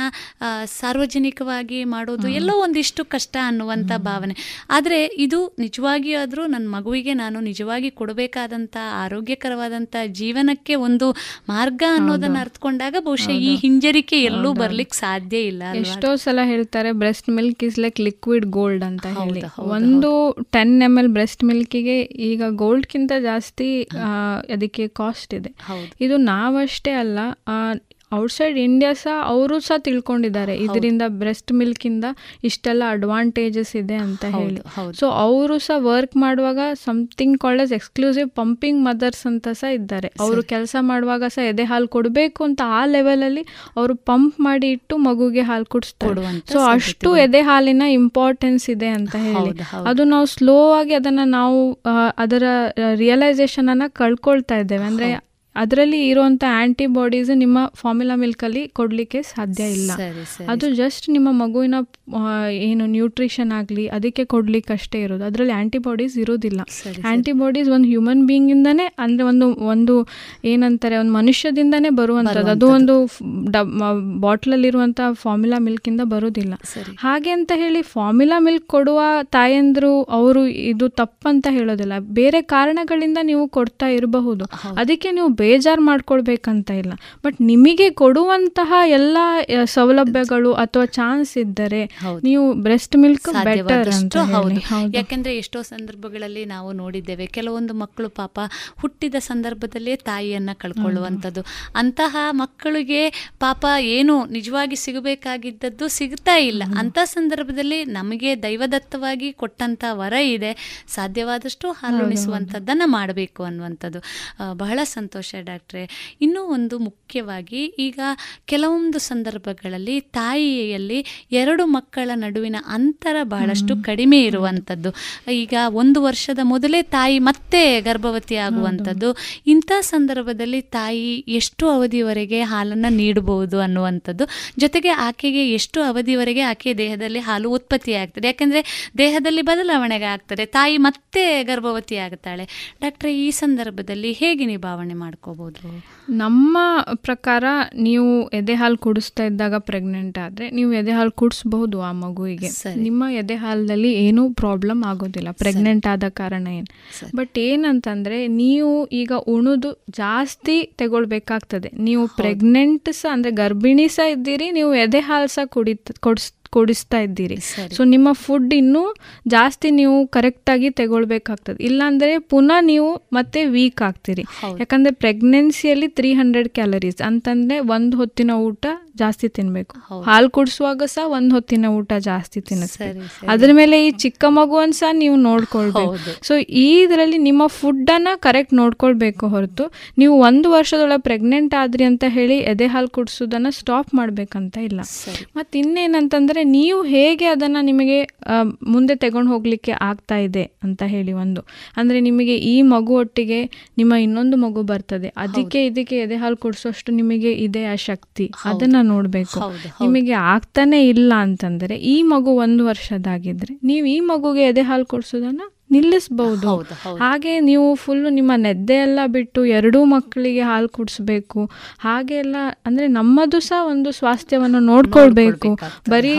ಸಾರ್ವಜನಿಕವಾಗಿ ಮಾಡೋದು ಎಲ್ಲೋ ಒಂದಿಷ್ಟು ಕಷ್ಟ ಅನ್ನುವಂಥ ಭಾವನೆ. ಆದರೆ ಇದು ನಿಜವಾಗಿ ಆದರೂ ನನ್ನ ಮಗುವಿಗೆ ನಾನು ನಿಜವಾಗಿ ಕೊಡಬೇಕಾದಂಥ ಆರೋಗ್ಯಕರವಾದಂಥ ಜೀವನಕ್ಕೆ ಒಂದು ಮಾರ್ಗ ಅನ್ನೋದನ್ನ ಅರ್ಥಕೊಂಡಾಗ ಬಹುಶಃ ಈ ಹಿಂಜರಿಕೆ ಎಲ್ಲೂ ಬರ್ಲಿಕ್ಕೆ ಸಾಧ್ಯ ಇಲ್ಲ? ಎಷ್ಟೋ ಸಲ ಹೇಳ್ತಾರೆ breast milk is like liquid gold ಅಂತ ಹೇಳಿ. ಒಂದು ಟೆನ್ ಎಂ ಎಲ್ ಬ್ರೆಸ್ಟ್ ಮಿಲ್ಕಿಗೆ ಈಗ ಗೋಲ್ಡ್ಗಿಂತ ಜಾಸ್ತಿ ಆ, ಅದಕ್ಕೆ ಕಾಸ್ಟ್ ಇದೆ. ಇದು ನಾವಷ್ಟೇ ಅಲ್ಲ ಔಟ್ಸೈಡ್ ಇಂಡಿಯಾ ಸಹ ಅವರು ಸಹ ತಿಳ್ಕೊಂಡಿದ್ದಾರೆ. ಇದರಿಂದ ಬ್ರೆಸ್ಟ್ ಮಿಲ್ಕಿಂದ ಇಷ್ಟೆಲ್ಲ ಅಡ್ವಾಂಟೇಜಸ್ ಇದೆ ಅಂತ ಹೇಳಿ. ಸೊ ಅವರು ಸಹ ವರ್ಕ್ ಮಾಡುವಾಗ something called as exclusive pumping mothers ಅಂತ ಸಹ ಇದ್ದಾರೆ. ಅವರು ಕೆಲಸ ಮಾಡುವಾಗ ಸಹ ಎದೆ ಹಾಲು ಕೊಡಬೇಕು ಅಂತ ಆ ಲೆವೆಲಲ್ಲಿ ಅವರು ಪಂಪ್ ಮಾಡಿ ಇಟ್ಟು ಮಗುಗೆ ಹಾಲು ಕುಡಿಸ್ತಾರೆ. ಸೊ ಅಷ್ಟು ಎದೆ ಹಾಲಿನ ಇಂಪಾರ್ಟೆನ್ಸ್ ಇದೆ ಅಂತ ಹೇಳಿ. ಅದು ನಾವು ಸ್ಲೋ ಆಗಿ ಅದನ್ನ ನಾವು ಅದರ ರಿಯಲೈಸೇಷನ್ ಅನ್ನ ಕಳ್ಕೊಳ್ತಾ ಇದ್ದೇವೆ. ಅಂದ್ರೆ ಅದರಲ್ಲಿ ಇರುವಂತ ಆಂಟಿಬಾಡೀಸ್ ನಿಮ್ಮ ಫಾರ್ಮುಲಾ ಮಿಲ್ಕ್ ಅಲ್ಲಿ ಕೊಡ್ಲಿಕ್ಕೆ ಸಾಧ್ಯ ಇಲ್ಲ. ಅದು ಜಸ್ಟ್ ನಿಮ್ಮ ಮಗುವಿನ ಏನು ನ್ಯೂಟ್ರಿಷನ್ ಆಗಲಿ ಅದಕ್ಕೆ ಕೊಡ್ಲಿಕ್ಕೆ ಅಷ್ಟೇ ಇರೋದು. ಅದರಲ್ಲಿ ಆಂಟಿಬಾಡೀಸ್ ಇರೋದಿಲ್ಲ. ಆಂಟಿ ಆಂಟಿಬಾಡೀಸ್ ಒಂದು ಹ್ಯೂಮನ್ ಬೀಯಿಂಗ್ ಇಂದಾನೆ ಅಂದ್ರೆ ಒಂದು ಒಂದು ಏನಂತಾರೆ ಒಂದು ಮನುಷ್ಯದಿಂದನೇ ಬರುವಂತದ್ದು. ಅದು ಒಂದು ಬಾಟ್ಲಲ್ಲಿರುವಂಥ ಫಾರ್ಮುಲಾ ಮಿಲ್ಕ್ ಇಂದ ಬರೋದಿಲ್ಲ. ಹಾಗೆ ಅಂತ ಹೇಳಿ ಫಾರ್ಮುಲಾ ಮಿಲ್ಕ್ ಕೊಡುವ ತಾಯಂದ್ರು ಅವರು ಇದು ತಪ್ಪಂತ ಹೇಳೋದಿಲ್ಲ. ಬೇರೆ ಕಾರಣಗಳಿಂದ ನೀವು ಕೊಡ್ತಾ ಇರಬಹುದು. ಅದಕ್ಕೆ ನೀವು ಬೇಜಾರು ಮಾಡ್ಕೊಳ್ಬೇಕಂತ ಇಲ್ಲ. ಬಟ್ ನಿಮಗೆ ಕೊಡುವಂತಹ ಎಲ್ಲ ಸೌಲಭ್ಯಗಳು ಅಥವಾ ಚಾನ್ಸ್ ಇದ್ದರೆ ನೀವು ಬ್ರೆಸ್ಟ್ ಮಿಲ್ಕ್ ಬೆಟರ್ ಅಂತ ಯಾಕೆಂದ್ರೆ ಎಷ್ಟೋ ಸಂದರ್ಭಗಳಲ್ಲಿ ನಾವು ನೋಡಿದ್ದೇವೆ ಕೆಲವೊಂದು ಮಕ್ಕಳು ಪಾಪ ಹುಟ್ಟಿದ ಸಂದರ್ಭದಲ್ಲೇ ತಾಯಿಯನ್ನ ಕಳ್ಕೊಳ್ಳುವಂಥದ್ದು. ಅಂತಹ ಮಕ್ಕಳಿಗೆ ಪಾಪ ಏನು ನಿಜವಾಗಿ ಸಿಗಬೇಕಾಗಿದ್ದದ್ದು ಸಿಗ್ತಾ ಇಲ್ಲ. ಅಂತ ಸಂದರ್ಭದಲ್ಲಿ ನಮಗೆ ದೈವದತ್ತವಾಗಿ ಕೊಟ್ಟಂತ ವರ ಇದೆ. ಸಾಧ್ಯವಾದಷ್ಟು ಹಾಲುಣಿಸುವಂಥದ್ದನ್ನು ಮಾಡಬೇಕು ಅನ್ನುವಂಥದ್ದು. ಬಹಳ ಸಂತೋಷ ಡಾಕ್ಟ್ರೆ. ಇನ್ನೂ ಒಂದು ಮುಖ್ಯವಾಗಿ ಈಗ ಕೆಲವೊಂದು ಸಂದರ್ಭಗಳಲ್ಲಿ ತಾಯಿಯಲ್ಲಿ ಎರಡು ಮಕ್ಕಳ ನಡುವಿನ ಅಂತರ ಬಹಳಷ್ಟು ಕಡಿಮೆ ಇರುವಂಥದ್ದು. ಈಗ ಒಂದು ವರ್ಷದ ಮೊದಲೇ ತಾಯಿ ಮತ್ತೆ ಗರ್ಭವತಿ ಆಗುವಂಥದ್ದು. ಇಂಥ ಸಂದರ್ಭದಲ್ಲಿ ತಾಯಿ ಎಷ್ಟು ಅವಧಿವರೆಗೆ ಹಾಲನ್ನು ನೀಡಬಹುದು ಅನ್ನುವಂಥದ್ದು. ಜೊತೆಗೆ ಆಕೆಗೆ ಎಷ್ಟು ಅವಧಿವರೆಗೆ ಆಕೆಯ ದೇಹದಲ್ಲಿ ಹಾಲು ಉತ್ಪತ್ತಿ ಆಗ್ತದೆ. ಯಾಕೆಂದರೆ ದೇಹದಲ್ಲಿ ಬದಲಾವಣೆಗೆ ಆಗ್ತದೆ. ತಾಯಿ ಮತ್ತೆ ಗರ್ಭವತಿ ಆಗ್ತಾಳೆ. ಡಾಕ್ಟ್ರೆ ಈ ಸಂದರ್ಭದಲ್ಲಿ ಹೇಗೆ ನಿಭಾವಣೆ ಮಾಡ್ಕೋಬಹುದು ನಮ್ಮ ಪ್ರಕಾರ ನೀವು ಎದೆ ಹಾಲು ಕುಡಿಸ್ತಾ ಇದ್ದಾಗ ಪ್ರೆಗ್ನೆಂಟ್ ಆದ್ರೆ ನೀವು ಎದೆ ಹಾಲು ಕುಡಿಸ್ಬಹುದು ಆ ಮಗುವಿಗೆ. ನಿಮ್ಮ ಎದೆ ಹಾಲಲ್ಲಿ ಏನೂ ಪ್ರಾಬ್ಲಮ್ ಆಗೋದಿಲ್ಲ. ಪ್ರೆಗ್ನೆಂಟ್ ಆದ ಕಾರಣ ಏನು. ಬಟ್ ಏನಂತಂದ್ರೆ ನೀವು ಈಗ ಉಣುದು ಜಾಸ್ತಿ ತಗೊಳ್ಬೇಕಾಗ್ತದೆ. ನೀವು ಪ್ರೆಗ್ನೆಂಟ್ ಸಹ ಅಂದ್ರೆ ಗರ್ಭಿಣಿ ಸಹ ಇದ್ದೀರಿ ನೀವು ಎದೆ ಹಾಲು ಸಹ ಕುಡಿತ ಕೊಡಿಸ್ ಕೊಡಿಸ್ತಾ ಇದ್ದೀರಿ. ಸೊ ನಿಮ್ಮ ಫುಡ್ ಇನ್ನೂ ಜಾಸ್ತಿ ನೀವು ಕರೆಕ್ಟಾಗಿ ತಗೊಳ್ಬೇಕಾಗ್ತದೆ. ಇಲ್ಲಾಂದರೆ ಪುನಃ ನೀವು ಮತ್ತೆ ವೀಕ್ ಆಗ್ತೀರಿ. ಯಾಕಂದ್ರೆ ಯಾಕಂದರೆ ಪ್ರೆಗ್ನೆನ್ಸಿಯಲ್ಲಿ ತ್ರೀ ಹಂಡ್ರೆಡ್ ಕ್ಯಾಲರೀಸ್ ಅಂತಂದರೆ ಒಂದು ಹೊತ್ತಿನ ಊಟ ಜಾಸ್ತಿ ತಿನ್ಬೇಕು. ಹಾಲು ಕುಡಿಸುವಾಗ ಸಹ ಒಂದ್ ಹೊತ್ತಿನ ಊಟ ಜಾಸ್ತಿ ತಿನ್ನಿಸ್ತಾರೆ. ಅದ್ರ ಮೇಲೆ ಈ ಚಿಕ್ಕ ಮಗುವನ್ ಸಹ ನೀವು ನೋಡ್ಕೊಳ್ಬೇಕು. ಸೊ ಈ ಇದರಲ್ಲಿ ನಿಮ್ಮ ಫುಡ್ ಅನ್ನ ಕರೆಕ್ಟ್ ನೋಡ್ಕೊಳ್ಬೇಕು ಹೊರತು ನೀವು ಒಂದು ವರ್ಷದೊಳಗೆ ಪ್ರೆಗ್ನೆಂಟ್ ಆದ್ರಿ ಅಂತ ಹೇಳಿ ಎದೆ ಹಾಲು ಕುಡಿಸೋದನ್ನ ಸ್ಟಾಪ್ ಮಾಡ್ಬೇಕಂತ ಇಲ್ಲ. ಮತ್ತೆ ಇನ್ನೇನಂತಂದ್ರೆ ನೀವು ಹೇಗೆ ಅದನ್ನ ನಿಮಗೆ ಮುಂದೆ ತಗೊಂಡು ಹೋಗ್ಲಿಕ್ಕೆ ಆಗ್ತಾ ಇದೆ ಅಂತ ಹೇಳಿ ಒಂದು. ಅಂದ್ರೆ ನಿಮಗೆ ಈ ಮಗು ಒಟ್ಟಿಗೆ ನಿಮ್ಮ ಇನ್ನೊಂದು ಮಗು ಬರ್ತದೆ. ಅದಕ್ಕೆ ಇದಕ್ಕೆ ಎದೆ ಹಾಲು ಕುಡಿಸೋಷ್ಟು ನಿಮಗೆ ಇದೆ ಆ ಶಕ್ತಿ. ಅದನ್ನು ನೋಡ್ಬೇಕು. ನಿಮಗೆ ಆಗ್ತಾನೆ ಇಲ್ಲ ಅಂತಂದ್ರೆ ಈ ಮಗು ಒಂದು ವರ್ಷದಾಗಿದ್ರೆ ನೀವು ಈ ಮಗುಗೆ ಎದೆ ಹಾಲು ಕೊಡ್ಸೋದನ್ನ ನಿಲ್ಲಿಸ್ಬಹುದು ಹಾಗೆ ನೀವು ಫುಲ್ ನಿಮ್ಮ ನೆದ್ದೆ ಎಲ್ಲ ಬಿಟ್ಟು ಎರಡೂ ಮಕ್ಕಳಿಗೆ ಹಾಲು ಕುಡಿಸ್ಬೇಕು. ಹಾಗೆ ಎಲ್ಲ ಅಂದ್ರೆ ನಮ್ಮದು ಸಹ ಒಂದು ಸ್ವಾಸ್ಥ್ಯವನ್ನು ನೋಡ್ಕೊಳ್ಬೇಕು. ಬರೀ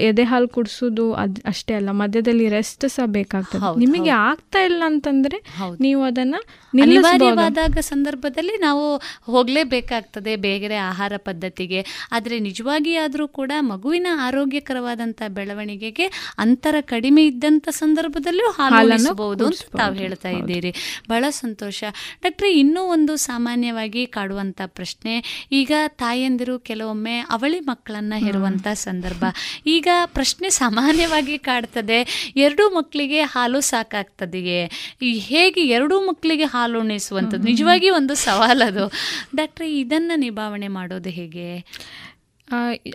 ಎದೆ ಹಾಲು ಕುಡಿಸೋದು ಅದ್ ಅಷ್ಟೇ ಅಲ್ಲ ಮಧ್ಯದಲ್ಲಿ ರೆಸ್ಟ್ ಸಹ ಬೇಕಾಗ್ತದೆ. ನಿಮಗೆ ಆಗ್ತಾ ಇಲ್ಲ ಅಂತಂದ್ರೆ ನೀವು ಅದನ್ನ ಅನಿವಾರ್ಯವಾದಾಗ ಸಂದರ್ಭದಲ್ಲಿ ನಾವು ಹೋಗಲೇಬೇಕಾಗ್ತದೆ ಬೇರೆ ಆಹಾರ ಪದ್ಧತಿಗೆ. ಆದ್ರೆ ನಿಜವಾಗಿ ಆದರೂ ಕೂಡ ಮಗುವಿನ ಆರೋಗ್ಯಕರವಾದಂತಹ ಬೆಳವಣಿಗೆಗೆ ಅಂತರ ಕಡಿಮೆ ಇದ್ದಂತ ಸಂದರ್ಭದಲ್ಲೂ ಹಾಲು ಹಾಲನ್ನು ಅಂತ ತಾವು ಹೇಳ್ತಾ ಇದ್ದೀರಿ. ಬಹಳ ಸಂತೋಷ. ಡಾಕ್ಟ್ರೆ ಇನ್ನೂ ಒಂದು ಸಾಮಾನ್ಯವಾಗಿ ಕಾಡುವಂಥ ಪ್ರಶ್ನೆ. ಈಗ ತಾಯಂದಿರು ಕೆಲವೊಮ್ಮೆ ಅವಳಿ ಮಕ್ಕಳನ್ನ ಹೆರುವಂಥ ಸಂದರ್ಭ. ಈಗ ಪ್ರಶ್ನೆ ಸಾಮಾನ್ಯವಾಗಿ ಕಾಡ್ತದೆ ಎರಡೂ ಮಕ್ಕಳಿಗೆ ಹಾಲು ಸಾಕಾಗ್ತದೆಯೇ? ಹೇಗೆ ಎರಡೂ ಮಕ್ಕಳಿಗೆ ಹಾಲು ಉಣಿಸುವಂಥದ್ದು? ನಿಜವಾಗಿ ಒಂದು ಸವಾಲದು. ಡಾಕ್ಟ್ರೆ ಇದನ್ನ ನಿಭಾವಣೆ ಮಾಡೋದು ಹೇಗೆ?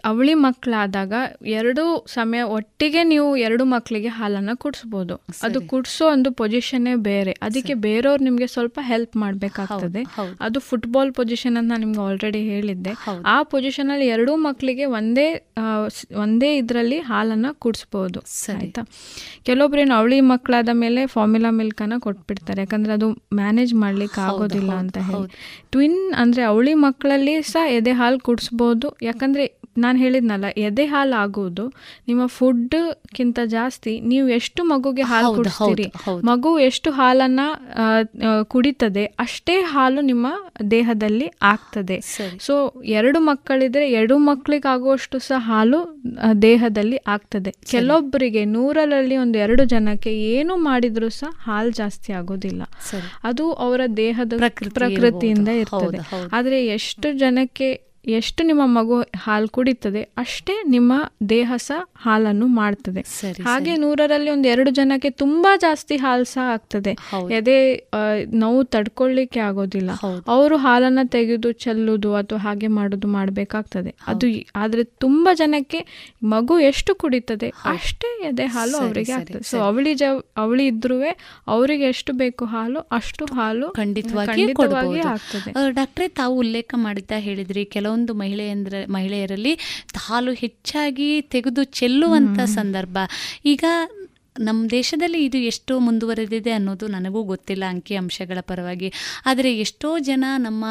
ಅವಳಿ ಮಕ್ಕಳಾದಾಗ ಎರಡು ಸಮಯ ಒಟ್ಟಿಗೆ ನೀವು ಎರಡು ಮಕ್ಕಳಿಗೆ ಹಾಲನ್ನು ಕುಡಿಸ್ಬೋದು. ಅದು ಕುಡಿಸೋ ಒಂದು ಪೊಸಿಷನ್ನೇ ಬೇರೆ. ಅದಕ್ಕೆ ಬೇರೆಯವ್ರು ನಿಮಗೆ ಸ್ವಲ್ಪ ಹೆಲ್ಪ್ ಮಾಡಬೇಕಾಗ್ತದೆ. ಅದು ಫುಟ್ಬಾಲ್ ಪೊಸಿಷನ್ ಅಂತ ನಾನು ನಿಮ್ಗೆ ಆಲ್ರೆಡಿ ಹೇಳಿದ್ದೆ. ಆ ಪೊಸಿಷನ್ ಅಲ್ಲಿ ಎರಡೂ ಮಕ್ಕಳಿಗೆ ಒಂದೇ ಒಂದೇ ಇದರಲ್ಲಿ ಹಾಲನ್ನು ಕುಡಿಸ್ಬೋದು. ಆಯ್ತಾ? ಕೆಲವೊಬ್ರು ಏನು ಅವಳಿ ಮಕ್ಕಳಾದ ಮೇಲೆ ಫಾರ್ಮುಲಾ ಮಿಲ್ಕನ್ನು ಕೊಟ್ಬಿಡ್ತಾರೆ. ಯಾಕಂದ್ರೆ ಅದು ಮ್ಯಾನೇಜ್ ಮಾಡ್ಲಿಕ್ಕೆ ಆಗೋದಿಲ್ಲ ಅಂತ ಹೇಳಿ. ಟ್ವಿನ್ ಅಂದ್ರೆ ಅವಳಿ ಮಕ್ಕಳಲ್ಲಿ ಸಹ ಎದೆ ಹಾಲು ಕುಡಿಸ್ಬೋದು. ಯಾಕಂದ್ರೆ ನಾನು ಹೇಳಿದ್ನಲ್ಲ ಎದೆ ಹಾಲು ಆಗೋದು ನಿಮ್ಮ ಫುಡ್ಕ್ಕಿಂತ ಜಾಸ್ತಿ ನೀವು ಎಷ್ಟು ಮಗುಗೆ ಹಾಲು ಕುಡಿಸ್ತೀರಿ. ಮಗು ಎಷ್ಟು ಹಾಲನ್ನ ಕುಡಿತದೆ ಅಷ್ಟೇ ಹಾಲು ನಿಮ್ಮ ದೇಹದಲ್ಲಿ ಆಗ್ತದೆ. ಸೊ ಎರಡು ಮಕ್ಕಳಿದ್ರೆ ಎರಡು ಮಕ್ಕಳಿಗಾಗುವಷ್ಟು ಸಹ ಹಾಲು ದೇಹದಲ್ಲಿ ಆಗ್ತದೆ. ಕೆಲವೊಬ್ಬರಿಗೆ ನೂರರಲ್ಲಿ ಒಂದು ಎರಡು ಜನಕ್ಕೆ ಏನು ಮಾಡಿದ್ರು ಸಹ ಹಾಲು ಜಾಸ್ತಿ ಆಗೋದಿಲ್ಲ. ಅದು ಅವರ ದೇಹದ ಪ್ರಕೃತಿಯಿಂದ ಇರ್ತದೆ. ಆದ್ರೆ ಎಷ್ಟು ಜನಕ್ಕೆ ಎಷ್ಟು ನಿಮ್ಮ ಮಗು ಹಾಲು ಕುಡಿತದೆ ಅಷ್ಟೇ ನಿಮ್ಮ ದೇಹ ಸಹ ಹಾಲನ್ನು ಮಾಡ್ತದೆ. ಹಾಗೆ ನೂರರಲ್ಲಿ ಒಂದು ಎರಡು ಜನಕ್ಕೆ ತುಂಬಾ ಜಾಸ್ತಿ ಹಾಲು ಸಹ ಆಗ್ತದೆ. ಎದೆ ನೋವು ತಡ್ಕೊಳ್ಳಿಕ್ಕೆ ಆಗೋದಿಲ್ಲ. ಅವರು ಹಾಲನ್ನ ತೆಗೆದು ಚೆಲ್ಲುದು ಅಥವಾ ಹಾಗೆ ಮಾಡುದು ಮಾಡಬೇಕಾಗ್ತದೆ. ಅದು ಆದ್ರೆ ತುಂಬಾ ಜನಕ್ಕೆ ಮಗು ಎಷ್ಟು ಕುಡಿತದೆ ಅಷ್ಟೇ ಎದೆ ಹಾಲು ಅವರಿಗೆ ಆಗ್ತದೆ. ಸೊ ಅವಳಿ ಜ ಅವಳಿ ಇದ್ರೂ ಅವರಿಗೆ ಎಷ್ಟು ಬೇಕು ಹಾಲು ಅಷ್ಟು ಹಾಲು ಖಂಡಿತವಾಗಿ. ಆಗ್ತದೆ. ಡಾಕ್ಟ್ರೇ ತಾವು ಉಲ್ಲೇಖ ಮಾಡಿದ್ದ ಹೇಳಿದ್ರಿ ಕೆಲವೊಂದು ಮಹಿಳೆಯಂದ್ರ ಮಹಿಳೆಯರಲ್ಲಿ ಹಾಲು ಹೆಚ್ಚಾಗಿ ತೆಗೆದು ಚೆಲ್ಲುವಂತ ಸಂದರ್ಭ. ಈಗ ನಮ್ಮ ದೇಶದಲ್ಲಿ ಇದು ಎಷ್ಟು ಮುಂದುವರೆದಿದೆ ಅನ್ನೋದು ನನಗೂ ಗೊತ್ತಿಲ್ಲ ಅಂಕಿ ಅಂಶಗಳ ಪರವಾಗಿ. ಆದರೆ ಎಷ್ಟೋ ಜನ ನಮ್ಮ